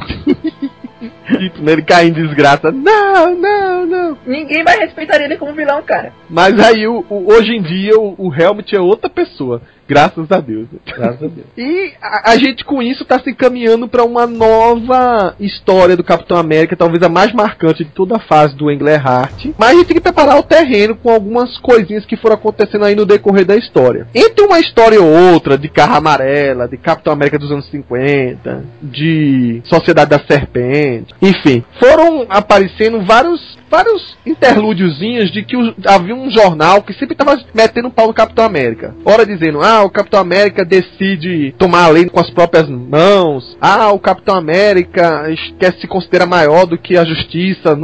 Ele cai em desgraça. Não, não, não. Ninguém vai respeitar ele como vilão, cara. Mas aí, o, o- hoje em dia, o, o Helmut é outra pessoa. Graças a Deus. Graças a Deus. E a, a gente com isso tá se encaminhando pra uma nova história do Capitão América, talvez a mais marcante de toda a fase do Englehart. Mas a gente tem que preparar o terreno com algumas coisinhas que foram acontecendo aí no decorrer da história. Entre uma história ou outra, de Carra Amarela, de Capitão América dos anos 50, de Sociedade da Serpente, enfim, foram aparecendo vários vários interlúdiozinhos de que o- havia um jornal que sempre tava metendo pau no Capitão América. Ora dizendo, ah, o Capitão América decide tomar a lei com as próprias mãos. Ah, o Capitão América quer se considera maior do que a justiça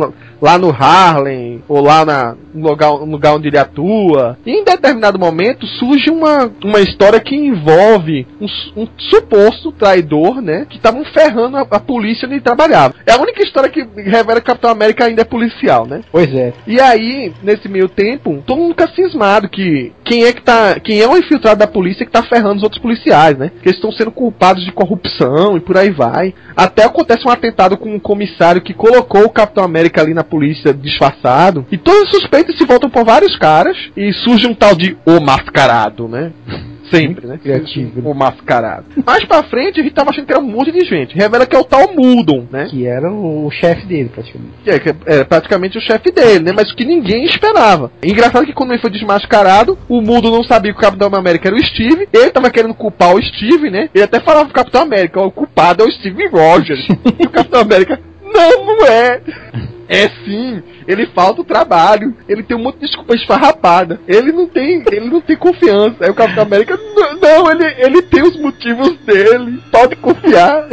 lá no Harlem, ou lá na, no, lugar, no lugar onde ele atua. E em determinado momento surge uma, uma história que envolve um, um suposto traidor, né? Que estavam ferrando a, a polícia onde ele trabalhava. É a única história que revela que o Capitão América ainda é policial, né? Pois é. E aí, nesse meio tempo, todo mundo fica cismado que quem é que tá. Quem é o infiltrado da polícia que tá ferrando os outros policiais, né? Que eles estão sendo culpados de corrupção e por aí vai. Até acontece um atentado com um comissário que colocou o Capitão América ali na polícia disfarçado. E todos os suspeitos se voltam por vários caras. E surge um tal de O Mascarado, né? Sempre, né? Criativo. O mascarado. Mais pra frente, a gente tava achando que era um monte de gente. Revela que é o tal Muldon, né? Que era o chefe dele, praticamente. Que é, que é praticamente o chefe dele, né? Mas que ninguém esperava. Engraçado que quando ele foi desmascarado, o mundo não sabia que o Capitão América era o Steve. Ele tava querendo culpar o Steve, né? Ele até falava pro Capitão América, o culpado é o Steve Rogers. e o Capitão América, não, não é. É sim, ele falta o trabalho, ele tem um monte de desculpa esfarrapada, ele não tem, ele não tem confiança. Aí o Capitão América, "Não, ele, ele tem os motivos dele, pode confiar.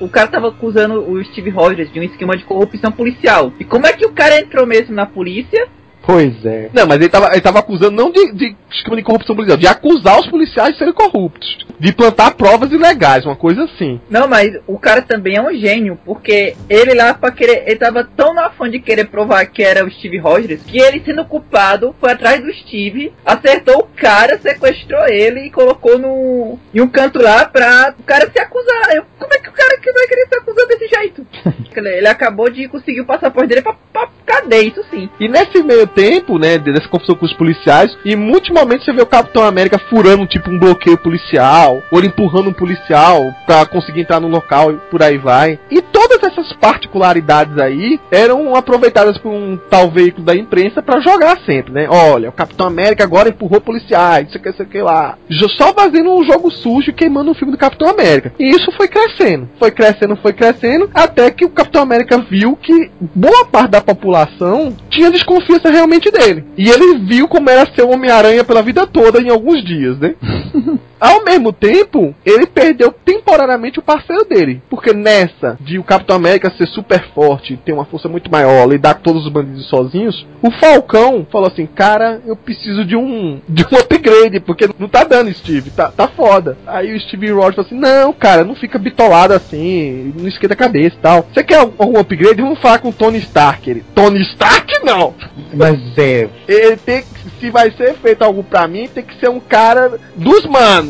O cara tava acusando o Steve Rogers de um esquema de corrupção policial. E como é que o cara entrou mesmo na polícia? Pois é. Não, mas ele tava, ele tava acusando não de, de esquema de corrupção policial, de acusar os policiais de serem corruptos. De plantar provas ilegais, uma coisa assim. Não, mas o cara também é um gênio, porque ele lá pra querer. Ele tava tão no afã de querer provar que era o Steve Rogers, que ele sendo culpado foi atrás do Steve, acertou o cara, sequestrou ele e colocou no. em um canto lá pra o cara se acusar. Eu, como é que o cara que vai querer se acusar desse jeito? ele, ele acabou de conseguir o passaporte dele pra, pra cadeia, isso sim. E nesse meio tempo, né, dessa confusão com os policiais, em muitos momentos você vê o Capitão América furando tipo um bloqueio policial, ou ele empurrando um policial pra conseguir entrar no local e por aí vai. E todas essas particularidades aí eram aproveitadas por um tal veículo da imprensa pra jogar sempre, né? Olha, o Capitão América agora empurrou policiais, isso que, isso que lá. Só fazendo um jogo sujo e queimando o filme do Capitão América. E isso foi crescendo, foi crescendo, foi crescendo, até que o Capitão América viu que boa parte da população tinha desconfiança realmente dele. E ele viu como era ser o Homem-Aranha pela vida toda em alguns dias, né? Ao mesmo tempo, ele perdeu temporariamente o parceiro dele. Porque nessa de o Capitão América ser super forte, ter uma força muito maior, lidar com todos os bandidos sozinhos, o Falcão falou assim: Cara, eu preciso de um de um upgrade, porque não tá dando, Steve, tá, tá foda. Aí o Steve Rogers falou assim: Não, cara, não fica bitolado assim, não esquenta a cabeça e tal. Você quer algum upgrade? Vamos falar com o Tony Stark. Ele, Tony Stark não! Mas é. Ele tem que, se vai ser feito algo pra mim, tem que ser um cara dos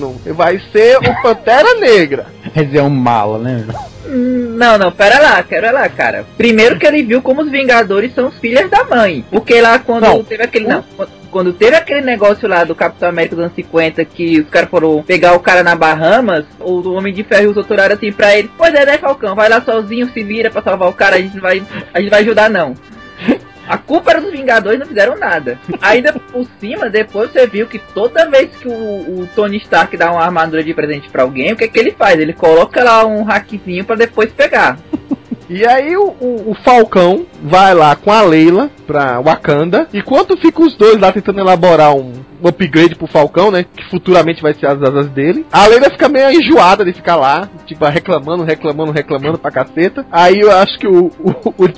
mano. Vai ser o Pantera Negra. Dizer, é um mala, né? Não, não, pera lá, pera lá, cara. Primeiro que ele viu como os Vingadores são os filhos da mãe. Porque lá quando Não. teve aquele. Não, quando- teve aquele negócio lá do Capitão América dos anos 50, que os caras foram pegar o cara na Bahamas, o Homem de Ferro e os outros olharam assim pra ele, pois é, né, Falcão? Vai lá sozinho, se vira pra salvar o cara, a gente não vai, a gente vai ajudar não. A culpa era dos Vingadores, não fizeram nada. Ainda por cima, depois você viu que toda vez que o, o Tony Stark dá uma armadura de presente pra alguém, o que é que ele faz? Ele coloca lá um hackzinho pra depois pegar. E aí o, o- o Falcão vai lá com a Leila pra Wakanda. Enquanto fica os dois lá tentando elaborar um upgrade pro Falcão, né? Que futuramente vai ser as asas dele. A Leila fica meio enjoada de ficar lá, tipo, reclamando, reclamando, reclamando pra caceta. Aí eu acho que o, o, o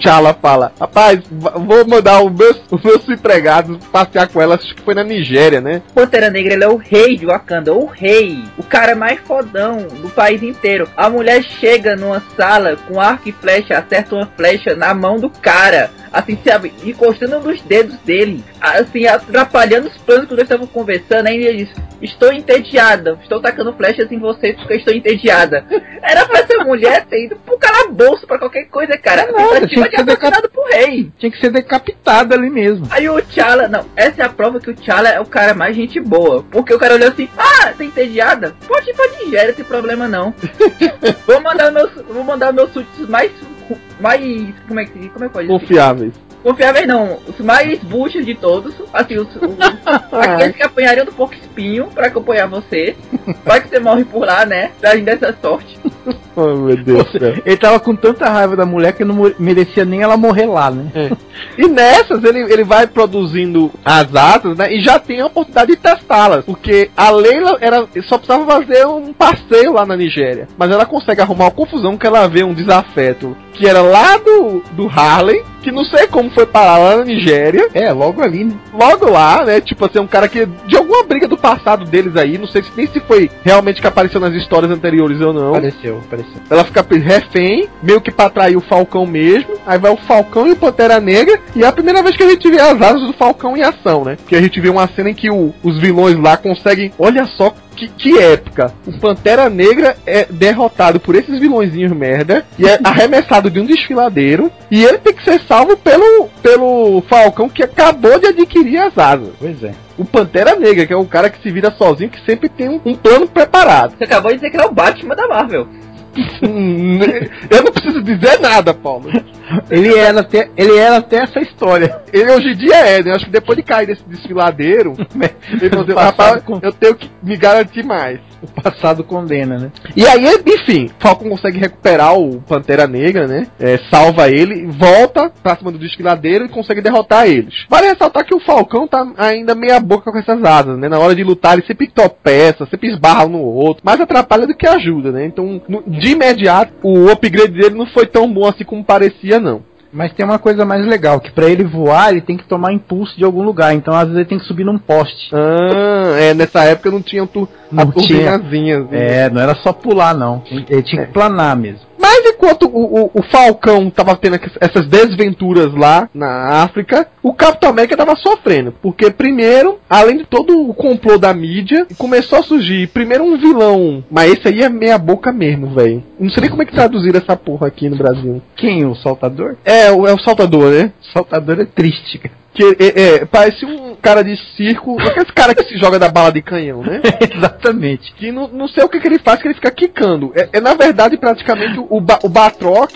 fala: Rapaz, vou mandar os meus, os meus empregados passear com ela. Acho que foi na Nigéria, né? Pantera Negra, ele é o rei de Wakanda, o rei. O cara mais fodão do país inteiro. A mulher chega numa sala com arco e flecha, acerta uma flecha na mão do cara. Assim, sabe, encostando nos dedos dele, assim, atrapalhando os planos que nós estávamos conversando, aí ele diz, estou entediada, estou tacando flechas em vocês porque eu estou entediada. Era pra essa mulher ter ido pro calabouço pra qualquer coisa, cara. Nada, tinha que ser assassinado pro rei. Tinha que ser decapitada ali mesmo. Aí o T'Challa, não, essa é a prova que o T'Challa é o cara mais gente boa. Porque o cara olhou assim, ah, tá entediada? Pode ir pra Nigéria, não tem problema não. vou mandar meus, vou mandar meus súditos mais, mais, como é que, como é que pode dizer? Confiáveis. Confiáveis não, os mais buchos de todos, assim, os, os aqueles que apanhariam do porco espinho pra acompanhar você. Vai que você morre por lá, né? Gente dessa sorte. Oh, meu Deus. Ele tava com tanta raiva da mulher que não merecia nem ela morrer lá, né? E nessas ele, ele vai produzindo as asas, né? E já tem a oportunidade de testá-las. Porque a Leila era, só precisava fazer um passeio lá na Nigéria. Mas ela consegue arrumar uma confusão que ela vê um desafeto que era lá do, do Harlem, que não sei como foi parar lá na Nigéria. É, logo ali, né? Logo lá, né? Tipo assim, um cara que. De alguma briga do passado deles aí, não sei se nem se foi realmente que apareceu nas histórias anteriores ou não. Apareceu, apareceu. Ela fica refém, meio que pra atrair o Falcão mesmo. Aí vai o Falcão e o Pantera Negra. E é a primeira vez que a gente vê as asas do Falcão em ação, né? Que a gente vê uma cena em que o- os vilões lá conseguem. Olha só que, que época. O Pantera Negra é derrotado por esses vilõezinhos merda. E é arremessado de um desfiladeiro. E ele tem que ser salvo pelo, pelo Falcão que acabou de adquirir as asas. Pois é. O Pantera Negra, que é um cara que se vira sozinho, que sempre tem um, um plano preparado. Você acabou de dizer que ele é o Batman da Marvel. Eu não preciso dizer nada, Paulo. Ele era até, ele era até essa história. Ele hoje em dia é, né? Eu acho que depois de cair desse desfiladeiro, ele falou assim, rapaz, eu tenho que me garantir mais. O passado condena, né? E aí, enfim, Falcon consegue recuperar o Pantera Negra, né? É, salva ele, volta pra cima do desfiladeiro e consegue derrotar eles. Vale ressaltar que o Falcão tá ainda meia boca com essas asas, né? Na hora de lutar, ele sempre tropeça, sempre esbarra no outro, mais atrapalha do que ajuda, né? Então, no- de imediato, o upgrade dele não foi tão bom assim como parecia, não. Mas tem uma coisa mais legal, que pra ele voar, ele tem que tomar impulso de algum lugar. Então, às vezes, ele tem que subir num poste. Ah, é, nessa época não tinha tu, a Não tinha. turbinazinha. assim. É, não era só pular, não. Ele tinha que planar mesmo. Mas enquanto o, o, o Falcão tava tendo essas desventuras lá na África, o Capitão América tava sofrendo. Porque, primeiro, além de todo o complô da mídia, começou a surgir, primeiro, um vilão. Mas esse aí é meia boca mesmo, velho. Não sei nem como é que traduziram essa porra aqui no Brasil. Quem? O saltador? É, o, é o Saltador, né? Saltador é triste, cara. Que é, é, parece um cara de circo, aquele cara que se joga da bala de canhão, né? Exatamente. que não, não sei o que, que ele faz, que ele fica quicando. É, é, na verdade praticamente o, ba, o Batroc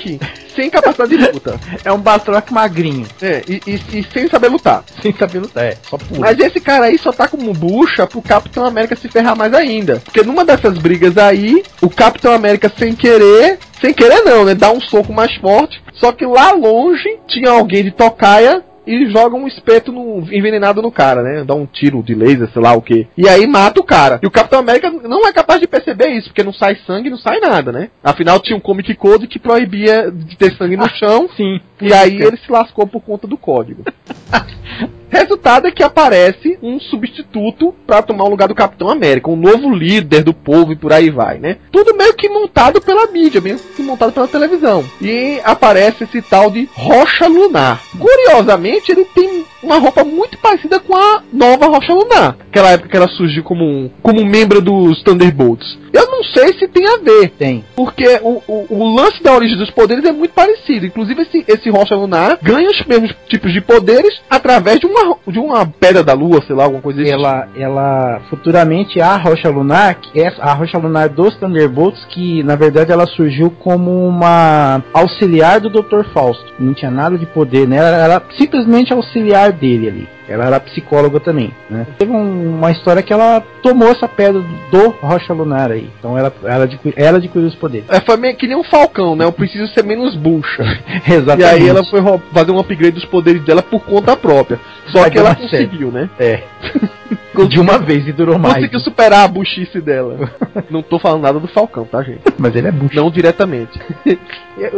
sem capacidade de luta. É um Batroc magrinho, É, e, e- e sem saber lutar. sem saber lutar. É, só pula. Mas esse cara aí só tá como bucha pro Capitão América se ferrar mais ainda. Porque numa dessas brigas aí, o Capitão América sem querer, sem querer não, né? Dá um soco mais forte. Só que lá longe tinha alguém de tocaia e joga um espeto no- envenenado no cara, né? Dá um tiro de laser, sei lá o que. E aí mata o cara. E o Capitão América não é capaz de perceber isso, porque não sai sangue, não sai nada, né? Afinal tinha um Comic Code que proibia de ter sangue no chão. Sim. E aí ele se lascou por conta do código. Resultado é que aparece um substituto pra tomar o lugar do Capitão América, um novo líder do povo e por aí vai, né? Tudo meio que montado pela mídia, meio que montado pela televisão. E aparece esse tal de Rocha Lunar. Curiosamente, ele tem uma roupa muito parecida com a nova Rocha Lunar. Aquela época que ela surgiu como um, como membro dos Thunderbolts. Eu não sei se tem a ver, Tem. porque o, o, o lance da origem dos poderes é muito parecido. Inclusive, esse, esse Rocha Lunar ganha os mesmos tipos de poderes através de uma, de uma pedra da lua, sei lá, alguma coisa assim. Ela, ela futuramente a Rocha Lunar, que é a Rocha Lunar dos Thunderbolts, que na verdade ela surgiu como uma auxiliar do Dr. Fausto. Não tinha nada de poder, né? Ela era simplesmente auxiliar dele ali. Ela era psicóloga também, né? Teve um- uma história que ela tomou essa pedra do Rocha Lunar aí. Então ela, ela, adquiriu, ela adquiriu os poderes. É, foi meio que nem um falcão, né? Eu preciso ser menos bucha. Exatamente. E aí ela foi fazer um upgrade dos poderes dela por conta própria. Só Vai que ela dar certo. conseguiu, né? É. De uma vez e durou mais. Conseguiu superar a buchice dela. Não tô falando nada do Falcão, tá, gente? Mas ele é bucho. Não diretamente.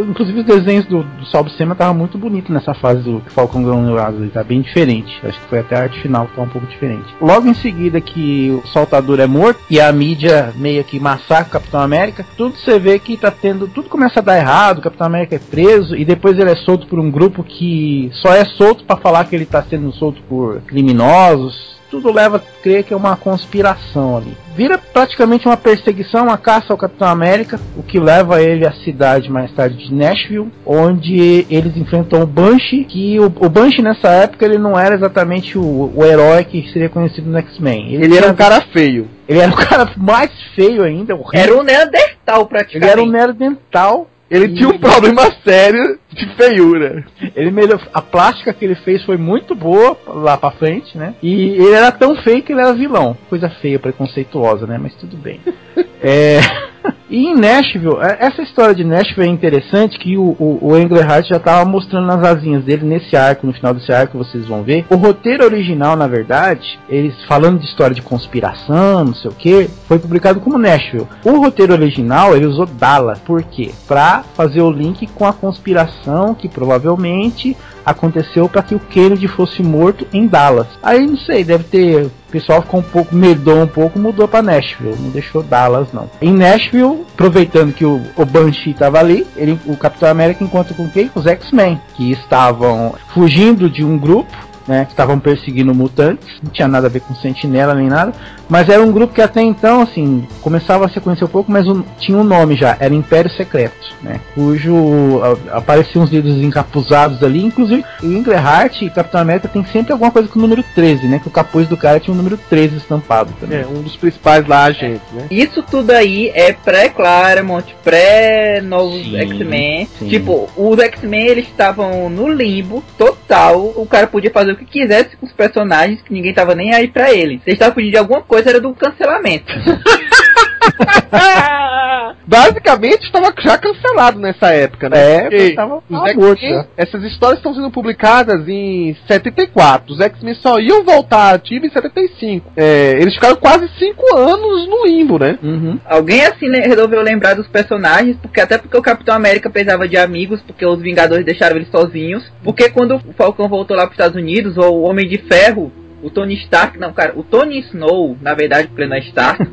Inclusive os desenhos do, do Sal Buscema estavam muito bonitos nessa fase do Falcão Granulado, ele tá bem diferente. Acho que foi até a arte final que tá um pouco diferente. Logo em seguida que o Saltador é morto e a mídia meio que massacra o Capitão América, tudo você vê que tá tendo. Tudo começa a dar errado, o Capitão América é preso e depois ele é solto por um grupo que só é solto para falar que ele tá sendo solto por criminosos tudo leva a crer que é uma conspiração ali. Vira praticamente uma perseguição, uma caça ao Capitão América, o que leva ele à cidade mais tarde de Nashville, onde eles enfrentam o Banshee, que o, o Banshee nessa época ele não era exatamente o, o herói que seria conhecido no X-Men. Ele, era um cara feio. Ele era o cara mais feio ainda, horrível. Era um Neandertal Ele praticamente. era um Neandertal. Ele E- tinha um problema sério de feiura. Ele melhor, a plástica que ele fez foi muito boa lá pra frente, né? E ele era tão feio que ele era vilão. Coisa feia, preconceituosa, né? Mas tudo bem. é... E em Nashville, é- essa história de Nashville é interessante que o, o, o Englehart já estava mostrando nas asinhas dele nesse arco, no final desse arco vocês vão ver. O roteiro original, na verdade, eles falando de história de conspiração, não sei o que, foi publicado como Nashville. O roteiro original ele usou Dallas, por quê? Pra fazer o link com a conspiração que provavelmente aconteceu para que o Kennedy fosse morto em Dallas. Aí não sei, deve ter. O pessoal ficou um pouco, medou um pouco, mudou para Nashville, não deixou Dallas não. Em Nashville, aproveitando que o, o Banshee estava ali, ele, o Capitão América encontra com quem? Os X-Men, que estavam fugindo de um grupo, né, que estavam perseguindo mutantes, não tinha nada a ver com sentinela nem nada, mas era um grupo que até então, assim, começava a se conhecer um pouco, mas um- tinha um nome já, era Império Secreto, né, cujo a- apareciam os líderes encapuzados ali, inclusive o Englehart e Capitão América tem sempre alguma coisa com o número 13, né, que o capuz do cara tinha o número 13 estampado também. É, um dos principais lá agentes, né? Isso tudo aí é pré-Claremont, pré-novos X-Men. Tipo, os X-Men eles estavam no limbo total. O cara podia fazer o que quisesse com os personagens, que ninguém tava nem aí pra ele. Se ele estava fugindo de alguma coisa, era do cancelamento. Basicamente estava já cancelado nessa época, né? É, Porque tava os tava X-Men, morto essas histórias estão sendo publicadas em 74. Os X-Men só iam voltar ativos em 75. É, eles ficaram quase 5 anos no limbo, né? Uhum. Alguém assim né, resolveu lembrar dos personagens, porque até porque o Capitão América precisava de amigos, porque os Vingadores deixaram eles sozinhos. Porque quando o Falcão voltou lá para os Estados Unidos, ou o Homem de Ferro, o Tony Stark, não, cara, o Tony Snow, na verdade, porque ele não é Stark.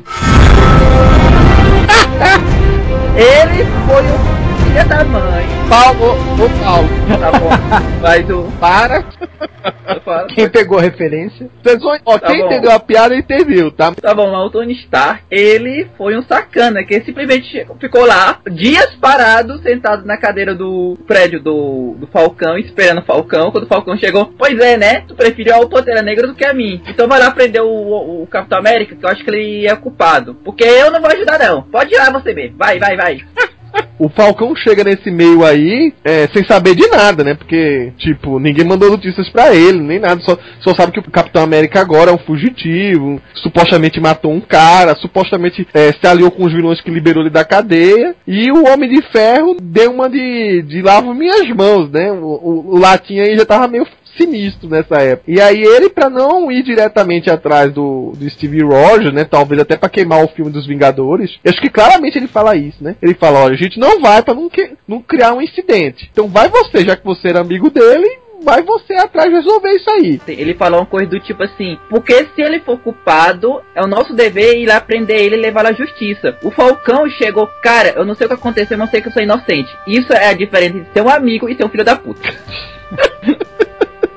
ele foi o filho da mãe. Paulo, ô Paulo, Tá bom, mas o. para. Quem pegou a referência? Vocês vão- ó, Tá quem bom. entendeu a piada entendeu, tá? Tá bom, mas o Tony Stark, ele foi um sacana, que simplesmente ficou lá, dias parado, sentado na cadeira do prédio do, do Falcão, esperando o Falcão. Quando o Falcão chegou, pois é, né? Tu preferiu a Pantera Negra do que a mim. Então vai lá prender o, o, o Capitão América, que eu acho que ele é culpado. Porque eu não vou ajudar, não. Pode ir lá você ver. Vai, vai, vai. O Falcão chega nesse meio aí é, sem saber de nada, né? Porque, tipo, ninguém mandou notícias pra ele, nem nada. Só, só sabe que o Capitão América agora é um fugitivo. Supostamente matou um cara. Supostamente é, se aliou com os vilões que liberou ele da cadeia. E o Homem de Ferro deu uma de, de lavo minhas mãos, né? O, o, o latim aí já tava meio sinistro nessa época. E aí ele, pra não ir diretamente atrás do, do Steve Rogers, né? Talvez até pra queimar o filme dos Vingadores. eu Acho que claramente ele fala isso, né? Ele fala, olha, a gente não vai pra não, que- não criar um incidente. Então vai você, já que você era amigo dele, vai você atrás de resolver isso aí. Ele falou uma coisa do tipo assim: porque se ele for culpado, é o nosso dever ir lá prender ele e levá-lo à justiça. O Falcão chegou, cara, eu não sei o que aconteceu, mas eu sei que eu sou inocente. Isso é a diferença de ser um amigo e ser um filho da puta.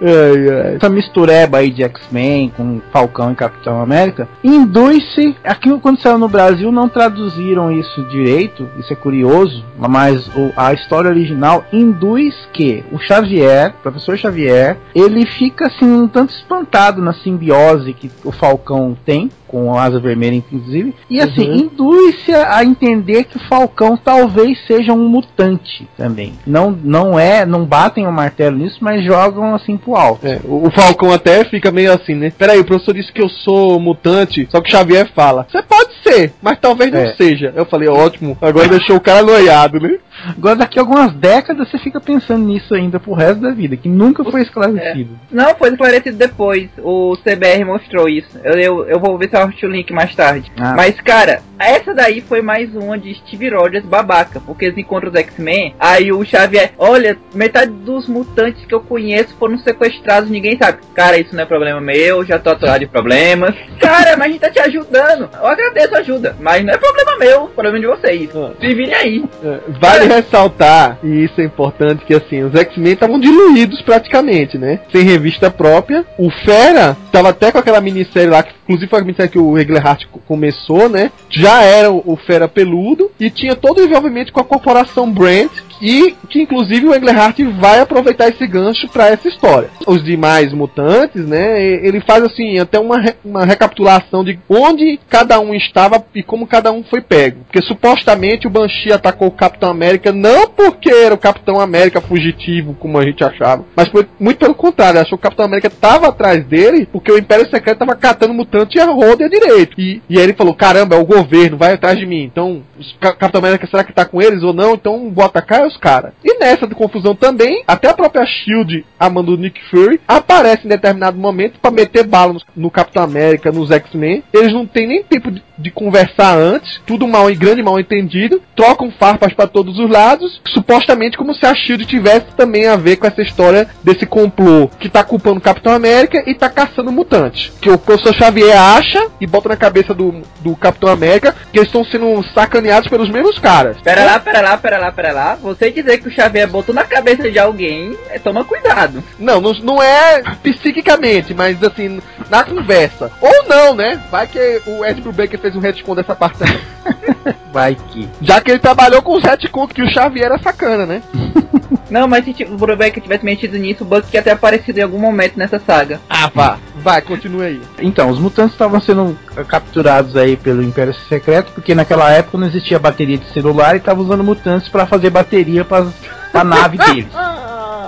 Ai, ai. Essa mistureba aí de X-Men com Falcão e Capitão América induz-se. Aqui quando saiu no Brasil não traduziram isso direito, isso é curioso, mas o- a história original induz que o Xavier, o professor Xavier, ele fica assim um tanto espantado na simbiose que o Falcão tem com a asa vermelha inclusive, e assim Uhum. induz-se a a entender que o Falcão talvez seja um mutante também. Não não é, não batem o martelo nisso, mas jogam assim alto. É, o o Falcão até fica meio assim, né? Peraí, o professor disse que eu sou mutante, só que o Xavier fala: Você pode ser, mas talvez não É. seja. Eu falei: Ótimo, agora deixou o cara noiado, né? Agora, daqui a algumas décadas, você fica pensando nisso ainda pro resto da vida, que nunca foi esclarecido. Não, foi esclarecido depois. O CBR mostrou isso. Eu, eu, eu vou ver se eu acho o link mais tarde. Ah. Mas, cara, essa daí foi mais uma de Steve Rogers babaca. Porque eles encontram os X-Men. Aí o Xavier, olha, metade dos mutantes que eu conheço foram sequestrados, ninguém sabe. Cara, isso não é problema meu, já tô atrás de problemas. Cara, mas a gente tá te ajudando. Eu agradeço a ajuda. Mas não é problema meu, problema de vocês. Ah. Se virem aí. É, Vale ressaltar, e isso é importante, que assim, os X-Men estavam diluídos praticamente, né? Sem revista própria. O Fera tava até com aquela minissérie lá, que inclusive foi a minissérie que o Reglerhart co- começou, né? Já era o o Fera peludo e tinha todo o envolvimento com a corporação Brand. E que inclusive o Englehart vai aproveitar esse gancho para essa história. Os demais mutantes, né? Ele faz assim até uma, re- uma recapitulação de onde cada um estava e como cada um foi pego. Porque supostamente o Banshee atacou o Capitão América não porque era o Capitão América fugitivo, como a gente achava, mas foi muito pelo contrário. Achou que o Capitão América estava atrás dele porque o Império Secreto estava catando mutante e a roda direito. E, e aí ele falou: caramba, é o governo, vai atrás de mim. Então, Ca- Capitão América será que tá com eles ou não? Então vou atacar os caras. E nessa de confusão também, até a própria Shield, a mando do Nick Fury, aparece em determinado momento para meter bala no, no Capitão América, nos X-Men. Eles não têm nem tempo de, de conversar antes, tudo mal e grande mal entendido, trocam farpas para todos os lados, supostamente como se a Shield tivesse também a ver com essa história desse complô que tá culpando o Capitão América e tá caçando mutantes. Que o professor Xavier acha e bota na cabeça do, do Capitão América que eles estão sendo sacaneados pelos mesmos caras. Pera lá, pera lá, pera lá, pera lá. Você dizer que o Xavier botou na cabeça de alguém, é, toma cuidado. Não, não, não é psiquicamente, mas assim, na conversa. Ou não, né? Vai que o Ed Brubaker fez um retcon dessa parte também. Vai que. Já que ele trabalhou com os retcon que o Xavier era sacana, né? Não, mas se o Brubaker tivesse mexido nisso, o Buck ia ter aparecido em algum momento nessa saga. Ah, vá. Vai, continue aí. Então, os mutantes estavam sendo eh, capturados aí pelo Império Secreto, porque naquela época não existia bateria de celular e estavam usando mutantes para fazer bateria para a nave deles,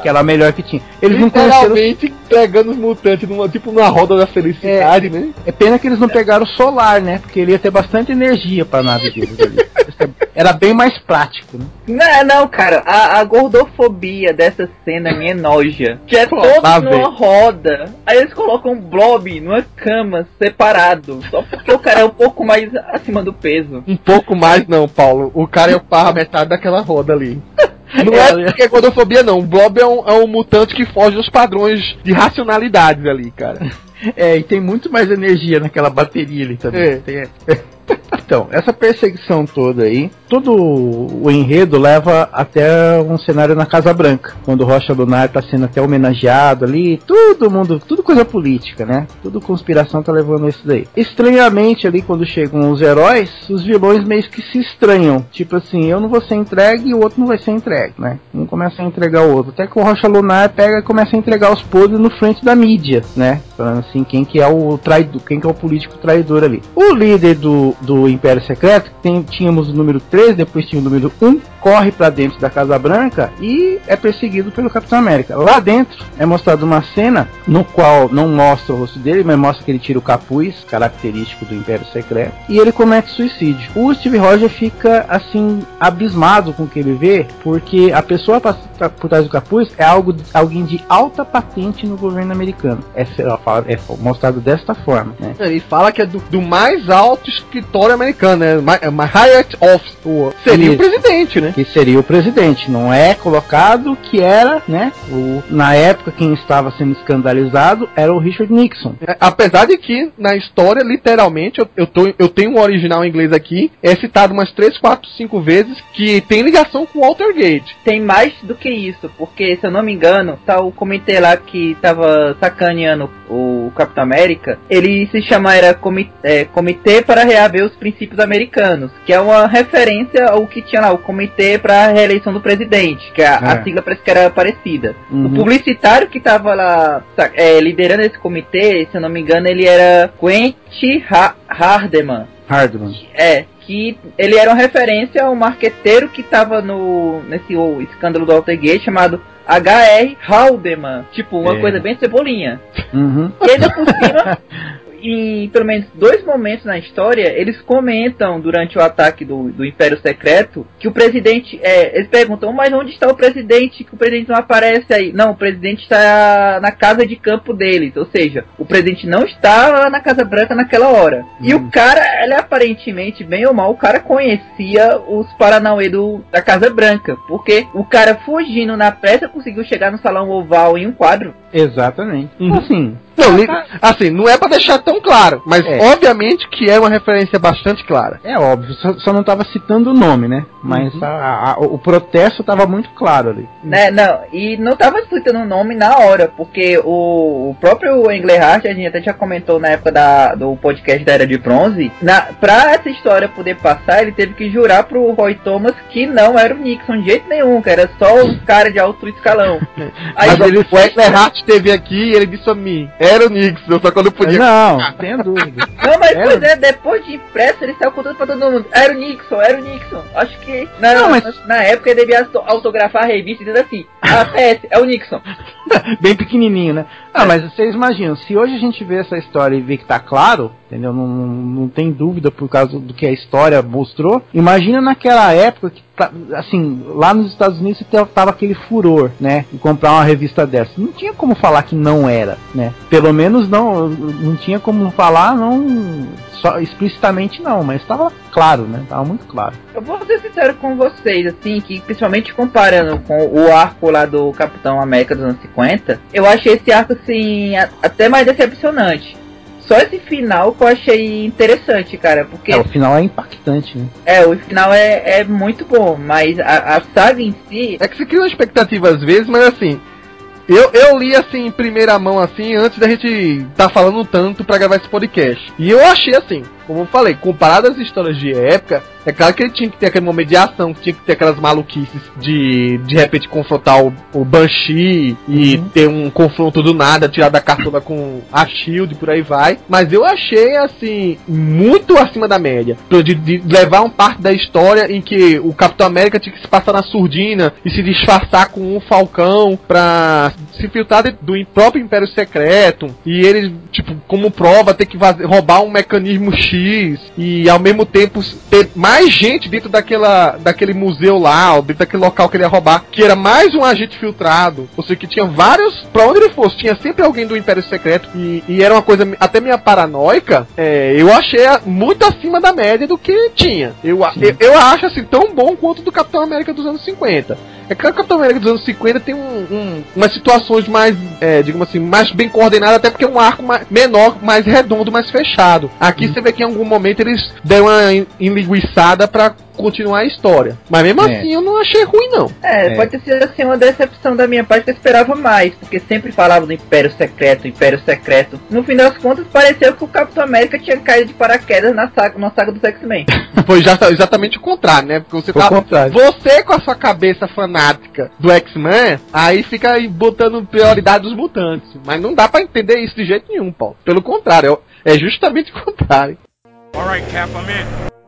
que era a melhor que tinha. Eles não conheceram. Literalmente pegando os mutantes numa, tipo numa roda da felicidade, né? É pena que eles não pegaram o solar, né? Porque ele ia ter bastante energia para a nave deles ali. Era bem mais prático, né? Não, não, cara, a, a gordofobia dessa cena me enoja. Que é Pô, lá numa roda. Aí eles colocam um blob numa cama separado. Só porque o cara é um pouco mais acima do peso. Um pouco mais não, Paulo. O cara ocupava metade daquela roda ali. Não É, é porque é gordofobia, não. O Blob é um, é um mutante que foge dos padrões de racionalidades ali, cara. É, e tem muito mais energia naquela bateria ali também. É. Tem- Então, essa perseguição toda aí, todo o enredo leva até um cenário na Casa Branca, quando Rocha Lunar tá sendo até homenageado ali, todo mundo, tudo coisa política, né? Tudo conspiração tá levando isso daí. Estranhamente ali, quando chegam os heróis, os vilões meio que se estranham. Tipo assim, eu não vou ser entregue e o outro não vai ser entregue, né? Um começa a entregar o outro. Até que o Rocha Lunar pega e começa a entregar os podres no frente da mídia, né? Falando assim, quem que é o traidor, quem que é o político traidor ali. O líder do, do Império Secreto, tem, tínhamos o número 3, depois tinha o número 1, corre pra dentro da Casa Branca e é perseguido pelo Capitão América. Lá dentro é mostrada uma cena no qual não mostra o rosto dele, mas mostra que ele tira o capuz, característico do Império Secreto, e ele comete suicídio. O Steve Rogers fica assim abismado com o que ele vê, porque a pessoa por trás do capuz é algo alguém de alta patente no governo americano. É, é mostrado desta forma, né? Ele fala que é do, do mais alto escritório americano, né? My, é my office. o- Seria o Isso. presidente, né? Que seria o presidente. Não é colocado que era, né? O, na época quem estava sendo escandalizado era o Richard Nixon. É, Apesar de que, na história, literalmente, eu, eu, tô, eu tenho um original em inglês aqui, é citado umas 3, 4, 5 vezes que tem ligação com Walter Gate. Tem mais do que isso, porque se eu não me engano, tá o comitê lá que tava sacaneando o Capitão América, ele se chama era comi é, Comitê para Reaver os Princípios Americanos, que é uma referência ao que tinha lá, o Comitê para a Reeleição do Presidente, que a, a É. sigla parece que era parecida. O Uhum. publicitário que tava lá sa- é, liderando esse comitê, se eu não me engano, ele era Quentin Ha- Hardeman. Hardman. É, que ele era uma referência ao marqueteiro que tava no nesse o escândalo do Altergate chamado H.R. Haldeman. Tipo, uma É. coisa bem cebolinha. Uhum. E ainda por cima. em pelo menos dois momentos na história, eles comentam durante o ataque do, do Império Secreto que o presidente. É, eles perguntam, mas onde está o presidente? Que o presidente não aparece aí. Não, o presidente está na casa de campo deles. Ou seja, o presidente não está na Casa Branca naquela hora. E o cara, ele aparentemente, bem ou mal, o cara conhecia os Paranauê do, da Casa Branca. Porque o cara fugindo na pressa conseguiu chegar no salão oval em um quadro. Exatamente. Uhum. Assim, Não, li- assim, não é pra deixar tão claro, mas É. obviamente que é uma referência bastante clara. é óbvio, só, só não tava citando o nome, né? Mas Uhum. a- a- o protesto tava muito claro ali. Né, não, e não tava escutando o nome na hora, porque o, o próprio Englehart, a gente até já comentou na época da, do podcast da Era de Bronze, na, pra essa história poder passar, ele teve que jurar pro Roy Thomas que não era o Nixon de jeito nenhum, que era só um cara de alto escalão. Aí, mas ele, o Ecklerhart esteve aqui e ele disse a mim, era o Nixon, só quando podia. Não, não tenha dúvida. Não, mas É. pois é, depois de impresso ele saiu contando pra todo mundo. Era o Nixon, era o Nixon. Acho que na, Não, mas- na, na época ele devia auto- autografar a revista dizendo assim: Ah, PS, é o Nixon. Bem pequenininho, né? Ah, mas vocês imaginam, se hoje a gente vê essa história e vê que tá claro, entendeu? Não, não, não tem dúvida por causa do que a história mostrou. Imagina naquela época que, tá- assim, lá nos Estados Unidos tava aquele furor, né? De comprar uma revista dessa. Não tinha como falar que não era, né? Pelo menos não, não tinha como falar, não, só explicitamente não, mas tava claro, né? Tava muito claro. Eu vou ser sincero com vocês, assim, que principalmente comparando com o arco lá do Capitão América dos anos 50, eu achei esse arco, assim, até mais decepcionante. Só esse final que eu achei interessante, cara, porque É, o final é impactante, né? é, o final é, é muito bom, mas a, a saga em si, É que se cria uma expectativa às vezes, mas assim. Eu, eu li assim em primeira mão assim antes da gente tá falando tanto pra gravar esse podcast. E eu achei assim, como eu falei, comparado às histórias de época, é claro que ele tinha que ter aquele momento de ação, que tinha que ter aquelas maluquices de de repente confrontar o, o Banshee e Uhum. ter um confronto do nada, tirar da cartola com a Shield e por aí vai. Mas eu achei assim muito acima da média. De, de levar um parte da história em que o Capitão América tinha que se passar na surdina e se disfarçar com um falcão pra se filtrar de- do próprio Império Secreto. E ele, tipo, como prova, ter que roubar um mecanismo X e ao mesmo tempo ter mais gente dentro daquela, daquele museu lá, ou dentro daquele local que ele ia roubar, que era mais um agente filtrado. Ou seja, que tinha vários. Pra onde ele fosse, tinha sempre alguém do Império Secreto. E, e era uma coisa até meio paranoica. É, eu achei muito acima da média do que tinha. Eu, eu, eu acho assim tão bom quanto do Capitão América dos anos 50. É claro que o Capitão América dos anos 50 tem um, um- umas situações mais, é, digamos assim, mais bem coordenadas, até porque é um arco mais, menor, mais redondo, mais fechado. Aqui você vê que em algum momento eles deram uma en- enlinguiçada pra continuar a história. Mas mesmo É. assim eu não achei ruim, não. É, É. pode ter sido assim uma decepção da minha parte que eu esperava mais, porque sempre falava do Império Secreto, Império Secreto. No fim das contas, pareceu que o Capitão América tinha caído de paraquedas na saga, na saga dos X-Men. Foi já, exatamente o contrário, né? Porque você Foi tá. contrário. Você com a sua cabeça fanática do X-Men, aí fica aí botando prioridade dos mutantes. Mas não dá pra entender isso de jeito nenhum, Paulo. Pelo contrário, é é justamente o contrário. All right, Cap, I'm in.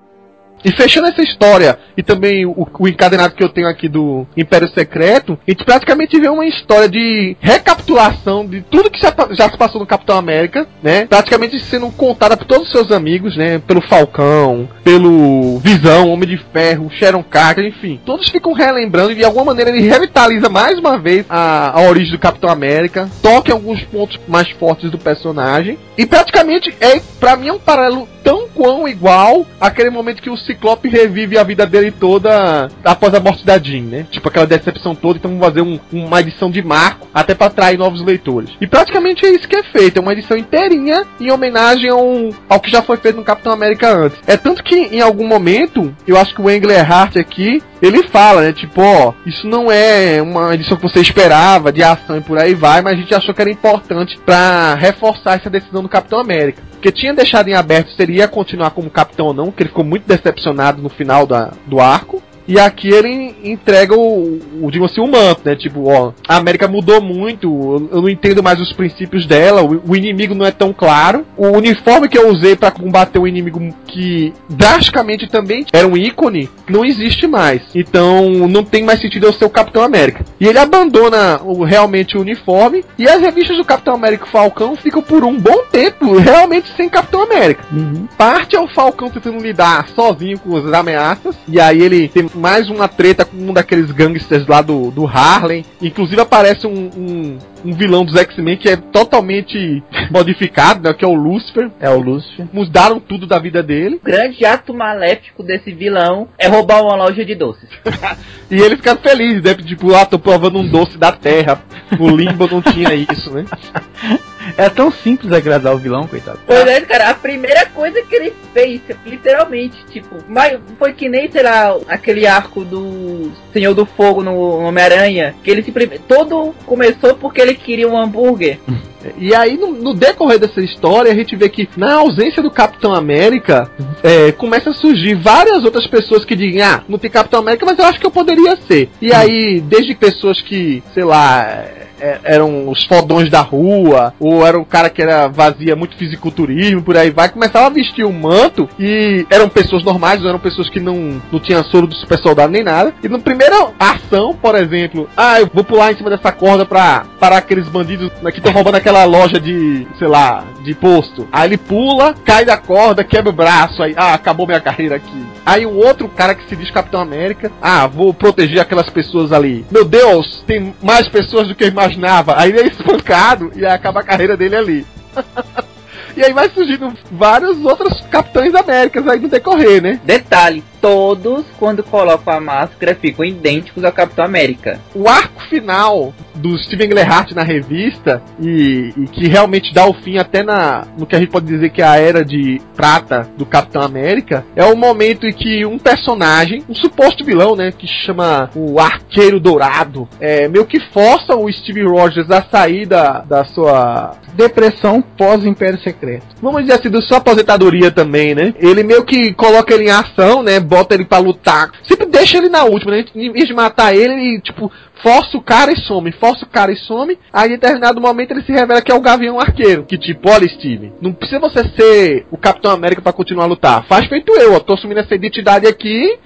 E fechando essa história, e também o, o encadenado que eu tenho aqui do Império Secreto, a gente praticamente vê uma história de recapitulação de tudo que já, pa- já se passou no Capitão América, né? Praticamente sendo contada por todos os seus amigos, né? Pelo Falcão, pelo Visão, Homem de Ferro, Sharon Carter, enfim. Todos ficam relembrando e de alguma maneira ele revitaliza mais uma vez a, a origem do Capitão América, toca em alguns pontos mais fortes do personagem. E praticamente é, pra mim, é um paralelo tão quão igual aquele momento que o Ciclope revive a vida dele toda após a morte da Jean, né? Tipo aquela decepção toda, então vamos fazer um- uma edição de marco até pra atrair novos leitores. E praticamente é isso que é feito, é uma edição inteirinha em homenagem ao, ao que já foi feito no Capitão América antes. É tanto que em algum momento, eu acho que o Englehart aqui, ele fala, né? Tipo, ó, isso não é uma edição que você esperava de ação e por aí vai, mas a gente achou que era importante pra reforçar essa decisão do Capitão América. Porque tinha deixado em aberto se ele ia continuar como capitão ou não, que ele ficou muito decepcionado no final da, do arco. E aqui ele entrega o, o digo assim, o manto, né? Tipo, ó, a América mudou muito, eu, não entendo mais os princípios dela, o, o, inimigo não é tão claro. O uniforme que eu usei para combater o inimigo que drasticamente também era um ícone, não existe mais. Então não tem mais sentido eu ser o Capitão América. E ele abandona o, realmente o uniforme e as revistas do Capitão América e Falcão ficam por um bom tempo realmente sem Capitão América. Uhum. Parte é o Falcão tentando lidar sozinho com as ameaças, e aí ele tem mais uma treta com um daqueles gangsters lá do, do Harlem. Inclusive aparece um, um, um vilão dos X-Men que é totalmente modificado, né? Que é o Lucifer. É o Lucifer. Mudaram tudo da vida dele. O grande ato maléfico desse vilão é roubar uma loja de doces. e ele fica feliz, né? Tipo, ah, tô provando um doce da terra. No Limbo não tinha isso, né? É tão simples agradar o vilão, coitado. Pois é, cara, a primeira coisa que ele fez, literalmente, tipo, mas foi que nem, sei lá, aquele arco do Senhor do Fogo no Homem-Aranha, que ele simplesmente. Todo começou porque ele queria um hambúrguer. E aí, no, no, decorrer dessa história, a gente vê que, na ausência do Capitão América, é, começa a surgir várias outras pessoas que dizem: Ah, não tem Capitão América, mas eu acho que eu poderia ser. E aí, desde pessoas que, sei lá é, eram os fodões da rua, ou era o cara que era vazia muito fisiculturismo, por aí vai, começava a vestir o um manto e eram pessoas normais, eram pessoas que não, não tinham soro do super soldado nem nada. E na primeira ação, por exemplo, ah, eu vou pular em cima dessa corda pra parar aqueles bandidos que estão roubando aquela loja de, sei lá, de posto. Aí ele pula, cai da corda, quebra o braço, aí, ah, acabou minha carreira aqui. Aí um outro cara que se diz Capitão América, ah, vou proteger aquelas pessoas ali. Meu Deus, tem mais pessoas do que eu imaginava. Aí ele é espancado e acaba a carreira dele ali. e aí vai surgindo vários outros Capitães Américas aí no decorrer, né? Detalhe, todos, quando colocam a máscara, ficam idênticos ao Capitão América. O arco final do Steven Gerhardt na revista, e, e, que realmente dá o fim até na, no que a gente pode dizer que é a era de prata do Capitão América, é o momento em que um personagem, um suposto vilão, né, que chama o Arqueiro Dourado, é, meio que força o Steve Rogers a sair da, da sua depressão pós-Império Secreto. Vamos dizer assim, da sua aposentadoria também, né? Ele meio que coloca ele em ação, né? bota ele para lutar. Sempre deixa ele na última, né? Em vez de matar ele, ele, tipo, força o cara e some, força o cara e some. Aí, em determinado momento, ele se revela que é o Gavião Arqueiro. Que tipo, olha, Steve, não precisa você ser o Capitão América para continuar a lutar. Faz feito eu, ó. Tô assumindo essa identidade aqui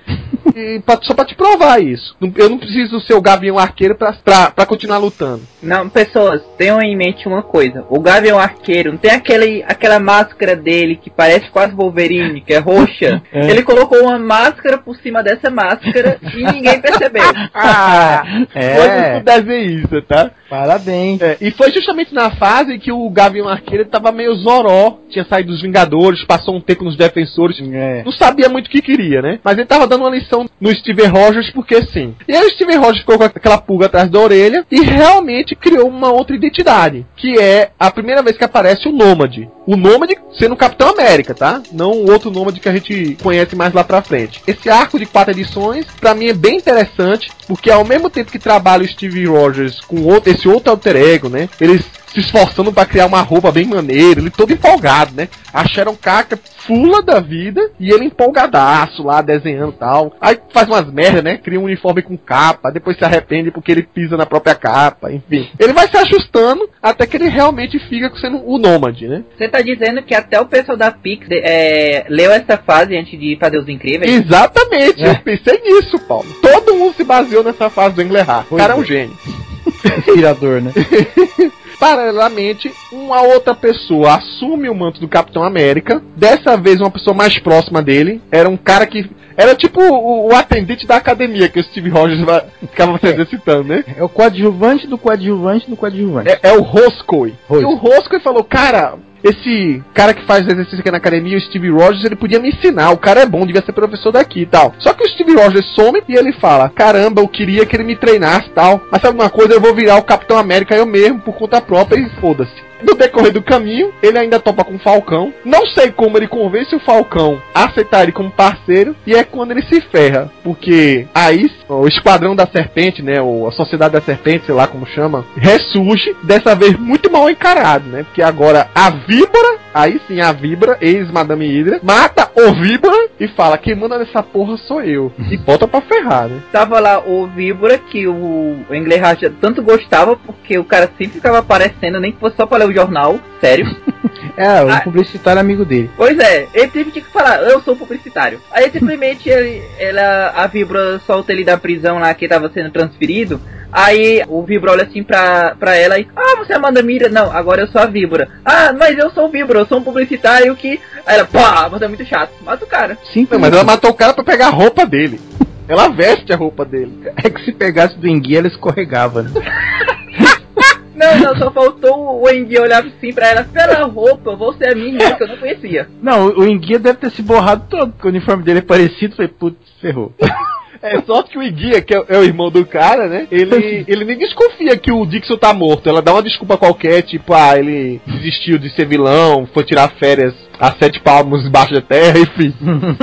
e pra, só pra te provar isso. Eu não preciso ser o Gavião Arqueiro pra, pra, pra continuar lutando. Não, pessoas, tenham em mente uma coisa. O Gavião Arqueiro não tem aquele, aquela máscara dele que parece quase Wolverine, que é roxa. É. Ele colocou uma máscara por cima dessa máscara e ninguém percebeu. ah, é. Foi desenhista, tá? Parabéns. É, e foi justamente na fase que o Gavião Arqueiro tava meio zoró. Tinha saído dos Vingadores, passou um tempo nos Defensores. É. Não sabia muito o que queria, né? Mas ele tava dando uma lição no Steven Rogers porque sim. E aí o Steven Rogers ficou com aquela pulga atrás da orelha e realmente criou uma outra identidade. Que é a primeira vez que aparece o Nômade. O Nômade sendo o Capitão América, tá? Não o outro Nômade que a gente conhece mais lá pra frente. Esse arco de quatro edições, para mim é bem interessante, porque ao mesmo tempo que trabalha o Steve Rogers com outro, esse outro alter ego, né? Eles se esforçando para criar uma roupa bem maneira, ele todo empolgado, né? A Sharon Carter fula da vida e ele empolgadaço lá, desenhando tal. Aí faz umas merda, né? Cria um uniforme com capa, depois se arrepende porque ele pisa na própria capa, enfim. Ele vai se ajustando até que ele realmente fica sendo o nômade, né? Você tá dizendo que até o pessoal da Pix é, leu essa fase antes de fazer os incríveis? Exatamente, é. eu pensei nisso, Paulo. Todo mundo se baseou nessa fase do Englehart. O cara é um é. gênio. Inspirador, né? Paralelamente, uma outra pessoa assume o manto do Capitão América. Dessa vez, uma pessoa mais próxima dele. Era um cara que. Era tipo o, o atendente da academia que o Steve Rogers ficava é. citando, né? É o coadjuvante do coadjuvante do coadjuvante. É, é o Roscoe. E o Roscoe falou: Cara, esse cara que faz exercício aqui na academia, o Steve Rogers, ele podia me ensinar. O cara é bom, devia ser professor daqui e tal. Só que o Steve Rogers some e ele fala: Caramba, eu queria que ele me treinasse tal. Mas sabe uma coisa? Eu vou virar o Capitão América eu mesmo, por conta própria, e foda-se. No decorrer do caminho, ele ainda topa com o Falcão. Não sei como ele convence o Falcão a aceitar ele como parceiro. E é quando ele se ferra. Porque aí o Esquadrão da Serpente, né? Ou a Sociedade da Serpente, sei lá como chama, ressurge. Dessa vez muito mal encarado, né? Porque agora a Víbora, aí sim a Vibra, ex-Madame Hydra, mata o Víbora e fala: quem manda nessa porra sou eu. E bota pra ferrar, né? Tava lá o Víbora, que o, o Englehart tanto gostava, porque o cara sempre ficava aparecendo, nem que fosse só pra o jornal, sério. É, o Ah. publicitário amigo dele. Pois é, ele teve que falar, eu sou publicitário. Aí simplesmente ele, ela, a Vibra solta ele da prisão lá que tava sendo transferido. Aí o Vibra olha assim pra, pra ela e, ah, você é a Amanda Mira? Não, agora eu sou a Vibra. Ah, mas eu sou o Vibra, eu sou um publicitário que. Aí ela, pá, você é muito chato, mata o cara. Sim, Não, mas ela matou o cara pra pegar a roupa dele. Ela veste a roupa dele. é que se pegasse do enguia, ela escorregava, né? Não, não, só faltou o Enguia olhar assim pra ela, pela roupa, você é a minha irmã que eu não conhecia. Não, o enguia deve ter se borrado todo, porque o uniforme dele é parecido. Falei, putz, ferrou. É só que o Iguia, que é, é o irmão do cara, né? Ele, ele nem desconfia que o Dixon tá morto. Ela dá uma desculpa qualquer, tipo, ah, ele desistiu de ser vilão, foi tirar férias a sete palmos embaixo da terra, enfim.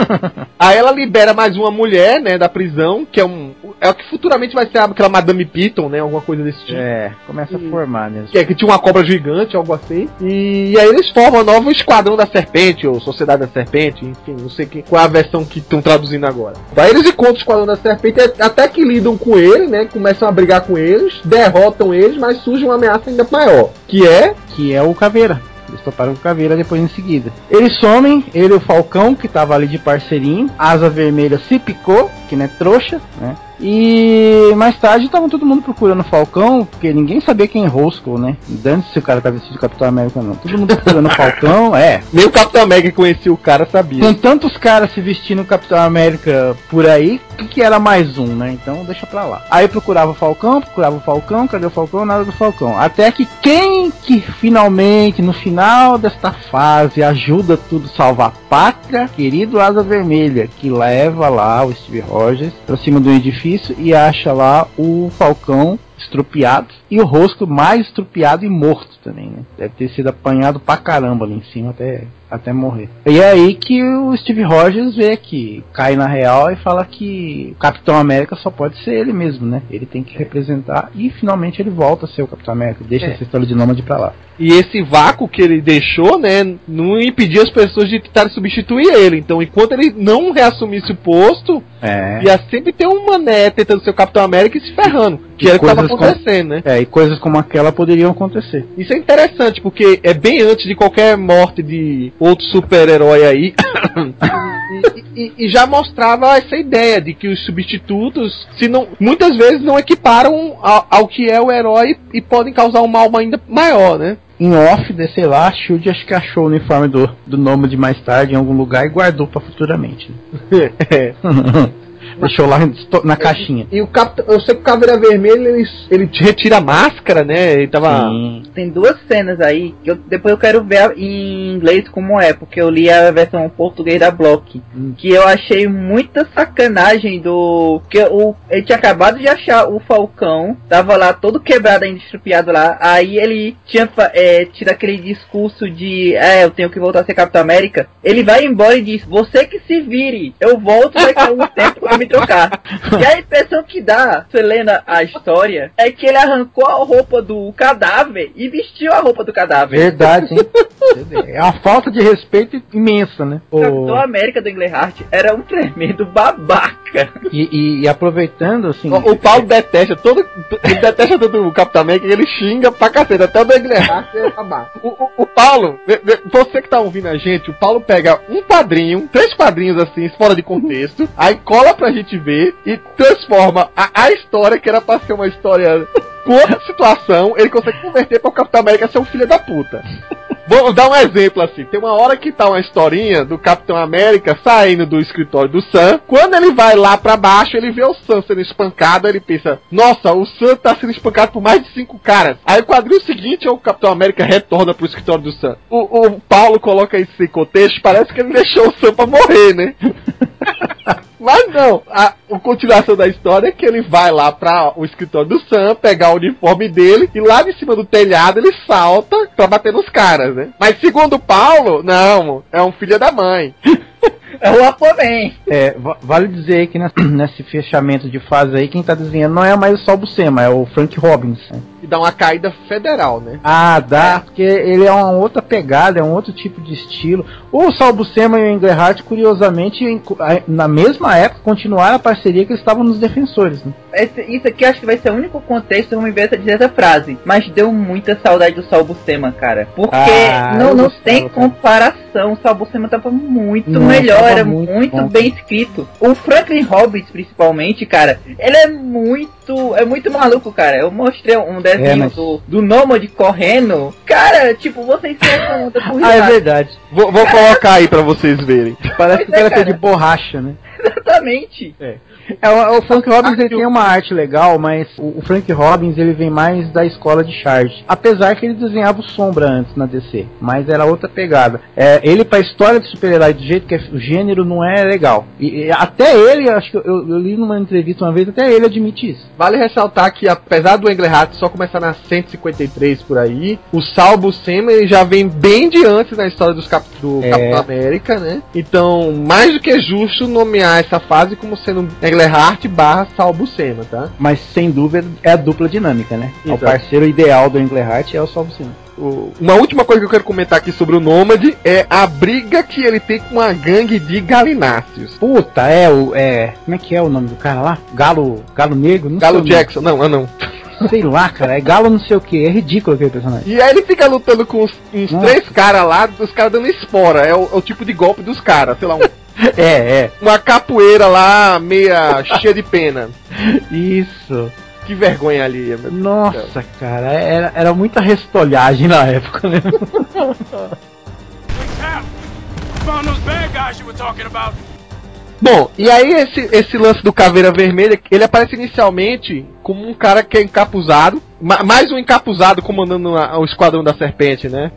Aí ela libera mais uma mulher, né, da prisão, que é um. É o que futuramente vai ser aquela Madame Piton, né? Alguma coisa desse tipo. É, começa a formar mesmo. Que, é, que tinha uma cobra gigante, algo assim. E, e aí eles formam um novo Esquadrão da Serpente, ou Sociedade da Serpente, enfim, não sei que, qual é a versão que estão traduzindo agora. Daí eles encontram o Esquadrão da Serpente, é- até que lidam com ele, né? Começam a brigar com eles, derrotam eles, mas surge uma ameaça ainda maior. Que é. Que é o Caveira. Eles toparam com Caveira depois em seguida. Eles somem, ele e o Falcão, que tava ali de parceirinho. Asa Vermelha se picou, que não é trouxa, né? E mais tarde tava todo mundo procurando o Falcão, porque ninguém sabia quem é Roscoe, né? Dane se o cara tá vestido de Capitão América não. Todo mundo procurando o Falcão, é. Nem o Capitão América conhecia o cara sabia. Com tantos caras se vestindo Capitão América por aí, o que, que era mais um, né? Então deixa pra lá. Aí procurava o Falcão, procurava o Falcão, cadê o Falcão? Nada do Falcão. Até que quem que finalmente, no final desta fase, ajuda tudo salvar a pátria? Querido Asa Vermelha, que leva lá o Steve Rogers pra cima do edifício e acha lá o Falcão estrupiado e o rosto mais estrupiado e morto também, né? Deve ter sido apanhado pra caramba ali em cima até, até morrer. E é aí que o Steve Rogers vê que cai na real e fala que o Capitão América só pode ser ele mesmo, né? Ele tem que representar e finalmente ele volta a ser o Capitão América, deixa É. essa história de nômade pra lá. E esse vácuo que ele deixou, né, não impedia as pessoas de tentarem substituir ele. Então, enquanto ele não reassumisse o posto, É. ia sempre ter um mané tentando ser o Capitão América e se ferrando. Que E era o que tava coisas com- acontecendo, né? É, e coisas como aquela poderiam acontecer. Isso é interessante, porque é bem antes de qualquer morte de outro super-herói aí. e, e- já mostrava essa ideia de que os substitutos, se não, muitas vezes não equiparam ao, ao que é o herói e podem causar um mal ainda maior, né? Em off, de, sei lá, a Shield acho que achou o uniforme do, do Nômade mais tarde em algum lugar e guardou pra futuramente. né? Deixou lá na caixinha. E o Capitão, eu sei que o Caveira Vermelha ele, ele retira a máscara, né? Ele tava. Sim. Tem duas cenas aí que eu, depois eu quero ver em inglês como é, porque eu li a versão português da Block. Que eu achei muita sacanagem do. que o, ele tinha acabado de achar o Falcão, tava lá todo quebrado, ainda estrupiado lá. Aí ele tinha fa- é, tido aquele discurso de é, eu tenho que voltar a ser Capitão América. Ele vai embora e diz: Você que se vire, eu volto daqui a um tempo pra me trocar. E a impressão que dá, lendo a história, é que ele arrancou a roupa do cadáver e vestiu a roupa do cadáver. Verdade, hein? é uma falta de respeito imensa, né? O Capitão América do Englehart era um tremendo babaca. E, e- e aproveitando, assim. O, o Paulo detesta todo. Ele detesta todo o Capitão América e ele xinga pra cacete. Até o Hart é babaca. o, o, o Paulo, você que tá ouvindo a gente, o Paulo pega um quadrinho, três quadrinhos assim, fora de contexto, aí cola pra gente ver e transforma a, a história, que era pra ser uma história com outra situação, ele consegue converter pra o Capitão América ser um filho da puta. Vou dar um exemplo assim. Tem uma hora que tá uma historinha do Capitão América saindo do escritório do Sam. Quando ele vai lá pra baixo, ele vê o Sam sendo espancado. Ele pensa: Nossa, o Sam tá sendo espancado por mais de cinco caras. Aí o quadril seguinte, o Capitão América retorna pro escritório do Sam. O, o Paulo coloca isso em contexto. Parece que ele deixou o Sam pra morrer, né? Mas não, a, a continuação da história é que ele vai lá para o escritório do Sam, pegar o uniforme dele e lá de cima do telhado ele salta pra bater nos caras, né? Mas segundo o Paulo, não, é um filho da mãe. É o Aquaman. É, va- vale dizer que nesse, fechamento de fase aí, quem tá desenhando não é mais só o Buscema, é o Frank Robbins. né? E dá uma caída federal, né? Ah, dá, porque ele é uma outra pegada, é um outro tipo de estilo. O Salbucema e o Englehart, curiosamente, na mesma época, continuaram a parceria que eles estavam nos defensores, né? Esse- isso aqui acho que vai ser o único contexto vamos ver essa dizer essa frase. Mas deu muita saudade do Sal Buscema, cara. Porque Ah, não, eu não tem cara. comparação. O Sal Buscema tava muito Não, melhor, tava era muito muito, bem escrito. O Franklin Robbins, principalmente, cara, ele é muito. É muito maluco, cara. Eu mostrei um desenho É, mas- do, do Nômade correndo. Cara, tipo, vocês são onda por Ah, é verdade. Vou, vou colocar aí pra vocês verem. Parece que o Pois é, cara tá cara. de borracha, né? Exatamente. É, o, o Frank Robbins ele tem uma arte legal, mas o, o Frank Robbins ele vem mais da escola de charge. Apesar que ele desenhava o Sombra antes na DC, mas era outra pegada. É, ele pra história de super-herói do jeito que é, o gênero não é legal. E, e até ele, acho que eu, eu li numa entrevista uma vez, até ele admite isso. Vale ressaltar que, apesar do Englehart só começar na 153 por aí, o Sal Buscema ele já vem bem de antes na história dos cap do É. Capitão América, né? Então, mais do que justo nomear essa fase como sendo Englehart barra Sal Buscema, tá? Mas sem dúvida é a dupla dinâmica, né? O Exato. parceiro ideal do Englehart é o Salvo O- Uma última coisa que eu quero comentar aqui sobre o Nômade é a briga que ele tem com a gangue de galináceos. Puta, é o. É, como é que é o nome do cara lá? Galo. Galo Negro? Não Galo o. Jackson, não, ah não. Sei lá, cara. É Galo não sei o que. É ridículo aquele personagem. E aí ele fica lutando com uns, três caras lá, os caras dando espora. É o, é o tipo de golpe dos caras, sei lá, um- É, é. uma capoeira lá, meia cheia de pena. Isso. Que vergonha ali, meu Deus. Nossa, cara. Era, era muita restolhagem na época, né? Bom, e aí esse, esse lance do Caveira Vermelha, ele aparece inicialmente como um cara que é encapuzado, mais um encapuzado comandando a- o Esquadrão da Serpente, né?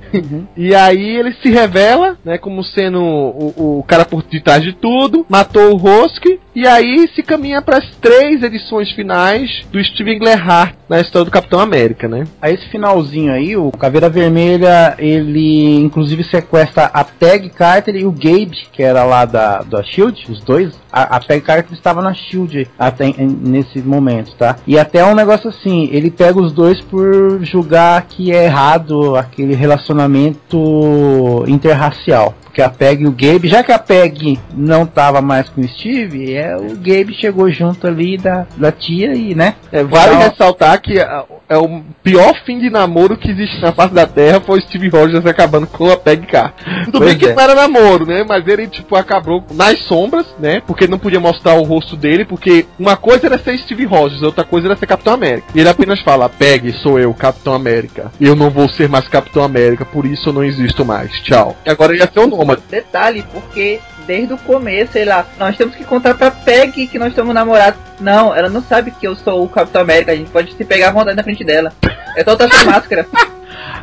E aí ele se revela, né, como sendo o, o cara por detrás de tudo, matou o Rosk, e aí se caminha para as três edições finais do Steven Englehart na história do Capitão América, né? Aí esse finalzinho aí, o Caveira Vermelha, ele inclusive sequestra a Peg Carter e o Gabe, que era lá da, da Shield, os dois. A, a Peg Carter estava na Shield até nesse momento, tá? E até um negócio assim, ele pega os dois por julgar que é errado aquele relacionamento interracial. Porque a Peg e o Gabe, já que a Peg não tava mais com o Steve, é, o Gabe chegou junto ali da, da tia e, né? É, vale Então- ressaltar que é, é o pior fim de namoro que existe na face da Terra foi o Steve Rogers acabando com a Peg Carter. Tudo Pois bem que é. não era namoro, né? Mas ele, tipo, acabou nas sombras, né? Porque não podia mostrar o rosto dele, porque uma coisa era ser Steve Rogers, outra coisa era ser Capitão América. E ele apenas fala, Peg, sou eu, Capitão América. Eu não vou ser mais Capitão América, por isso eu não existo mais. Tchau. E agora ele ia ser o Nômade. Detalhe, porque desde o começo, sei lá, nós temos que contar pra Peg que nós estamos namorados. Não, ela não sabe que eu sou o Capitão América, a gente pode se pegar à vontade na frente dela. É só outra máscara.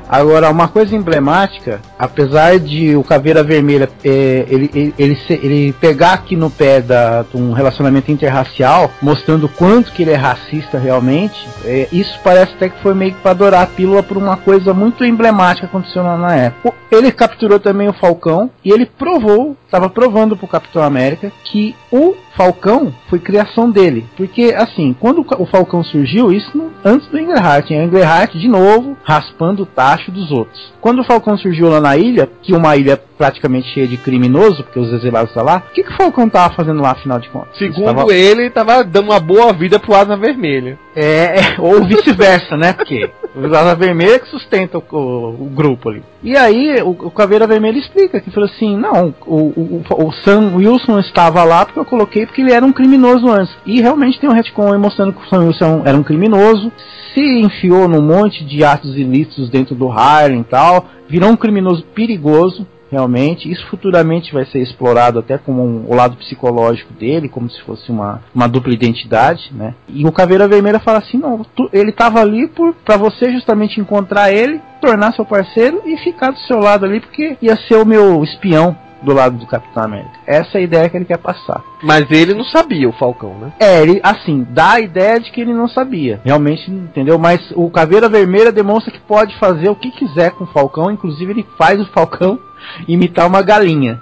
Agora, uma coisa emblemática, apesar de o Caveira Vermelha é, ele, ele, ele, ele pegar aqui no pé da, de um relacionamento interracial, mostrando quanto que ele é racista realmente, é, isso parece até que foi meio que para adorar a pílula por uma coisa muito emblemática que aconteceu na, na época. Ele capturou também o Falcão e ele provou, estava provando pro Capitão América que o Falcão foi criação dele. Porque, assim, quando o Falcão surgiu, isso no- antes do Englehart. O Englehart, de novo, raspando o tacho dos outros. Quando o Falcão surgiu lá na ilha, que uma ilha praticamente cheia de criminoso, porque os exilados estão lá, o que, que o Falcão tava fazendo lá, afinal de contas? Segundo Estava- ele, tava dando uma boa vida pro Asa Vermelha. É, é, ou vice-versa, né? Porque o Asa Vermelha que sustenta o, o- o grupo ali. E aí o, o Caveira Vermelha explica que falou assim, não, o, o, o Sam Wilson estava lá porque eu coloquei porque ele era um criminoso antes. E realmente tem um retcon mostrando que o Sam Wilson era um criminoso, se enfiou num monte de atos ilícitos dentro do Harlem e tal, virou um criminoso perigoso, realmente. Isso futuramente vai ser explorado até como um- o lado psicológico dele, como se fosse uma, uma dupla identidade, né? E o Caveira Vermelha fala assim, não, tu- ele tava ali por para você justamente encontrar ele, tornar seu parceiro e ficar do seu lado ali, porque ia ser o meu espião do lado do Capitão América. Essa é a ideia que ele quer passar. Mas ele não sabia, o Falcão, né? É, ele, assim, dá a ideia de que ele não sabia. Realmente, entendeu? Mas o Caveira Vermelha demonstra que pode fazer o que quiser com o Falcão. Inclusive, ele faz o Falcão imitar uma galinha.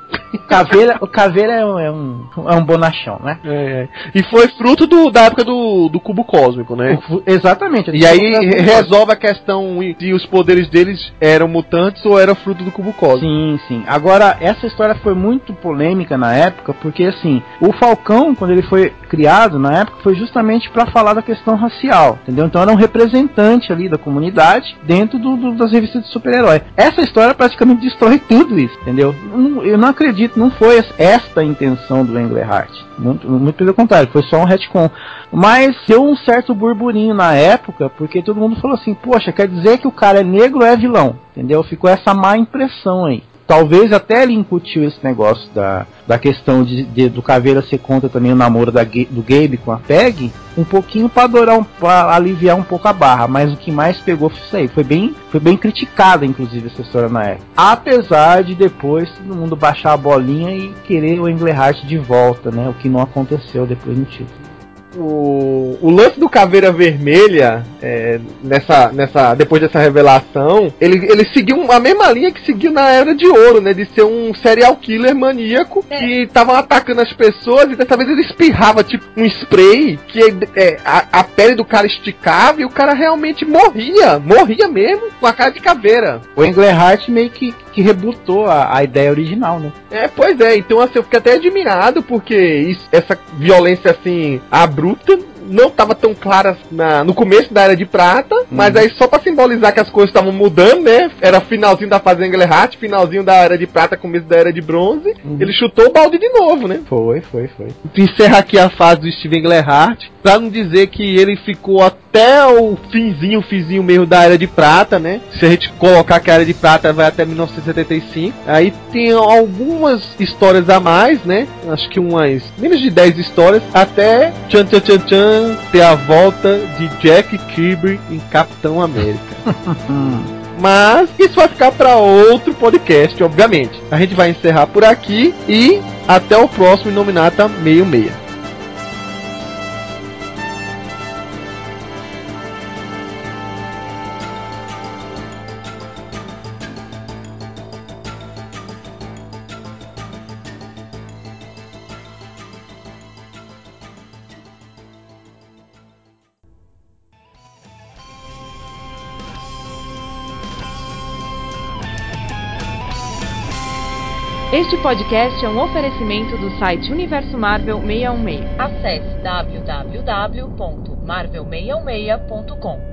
Caveira, o Caveira é um, é um, é um bonachão, né? É, é. E foi fruto do, da época do, do cubo cósmico, né? O- exatamente. E aí resolve a questão se os poderes deles eram mutantes ou era fruto do cubo cósmico. Sim, sim. Agora, essa história foi muito polêmica na época, porque assim, o Falcão, quando ele foi criado na época, foi justamente para falar da questão racial, entendeu? Então era um representante ali da comunidade dentro do- do- das revistas de super-herói. Essa história praticamente destrói tudo isso, entendeu? Eu não, eu não acredito, não foi es- esta a intenção do Englehart. Muito, muito pelo contrário, foi só um retcon. Mas deu um certo burburinho na época, porque todo mundo falou assim: Poxa, quer dizer que o cara é negro é vilão? Entendeu? Ficou essa má impressão aí. Talvez até ele incutiu esse negócio da, da questão de, de- do Caveira ser contra também o namoro da, do Gabe com a Peg, um pouquinho para adorar um, pra aliviar um pouco a barra, mas o que mais pegou foi isso aí. Foi bem, foi bem criticada, inclusive, essa história na época. Apesar de depois todo mundo baixar a bolinha e querer o Englehart de volta, né? O que não aconteceu depois no título. O, o lance do Caveira Vermelha, é, nessa, nessa, depois dessa revelação, ele, ele seguiu a mesma linha que seguiu na Era de Ouro, né? De ser um serial killer maníaco que tava atacando as pessoas e dessa vez ele espirrava tipo um spray que é, a, a pele do cara esticava e o cara realmente morria, morria mesmo com a cara de caveira. O Englehart meio que, que rebutou a, a ideia original, né? É, pois é, então assim, eu fiquei até admirado porque isso- essa violência assim, abrupta, não estava tão clara na- no começo da Era de Prata, mas aí só pra simbolizar que as coisas estavam mudando, né? Era finalzinho da fase Englehart, finalzinho da Era de Prata, começo da Era de Bronze, ele chutou o balde de novo, né? Foi, foi, foi. Encerra aqui a fase do Steven Englehart, pra não dizer que ele ficou até o finzinho, o finzinho mesmo da Era de Prata, né? Se a gente colocar que a Era de Prata vai até 1975, aí tem algumas histórias a mais, né? Acho que umas menos de 10 histórias, até tchan tchan tchan tchan ter a volta de Jack Kirby em Capitão América. Mas isso vai ficar para outro podcast, obviamente. A gente vai encerrar por aqui e até o próximo Inominata 66. Este podcast é um oferecimento do site Universo Marvel 616. Acesse www.marvel616.com.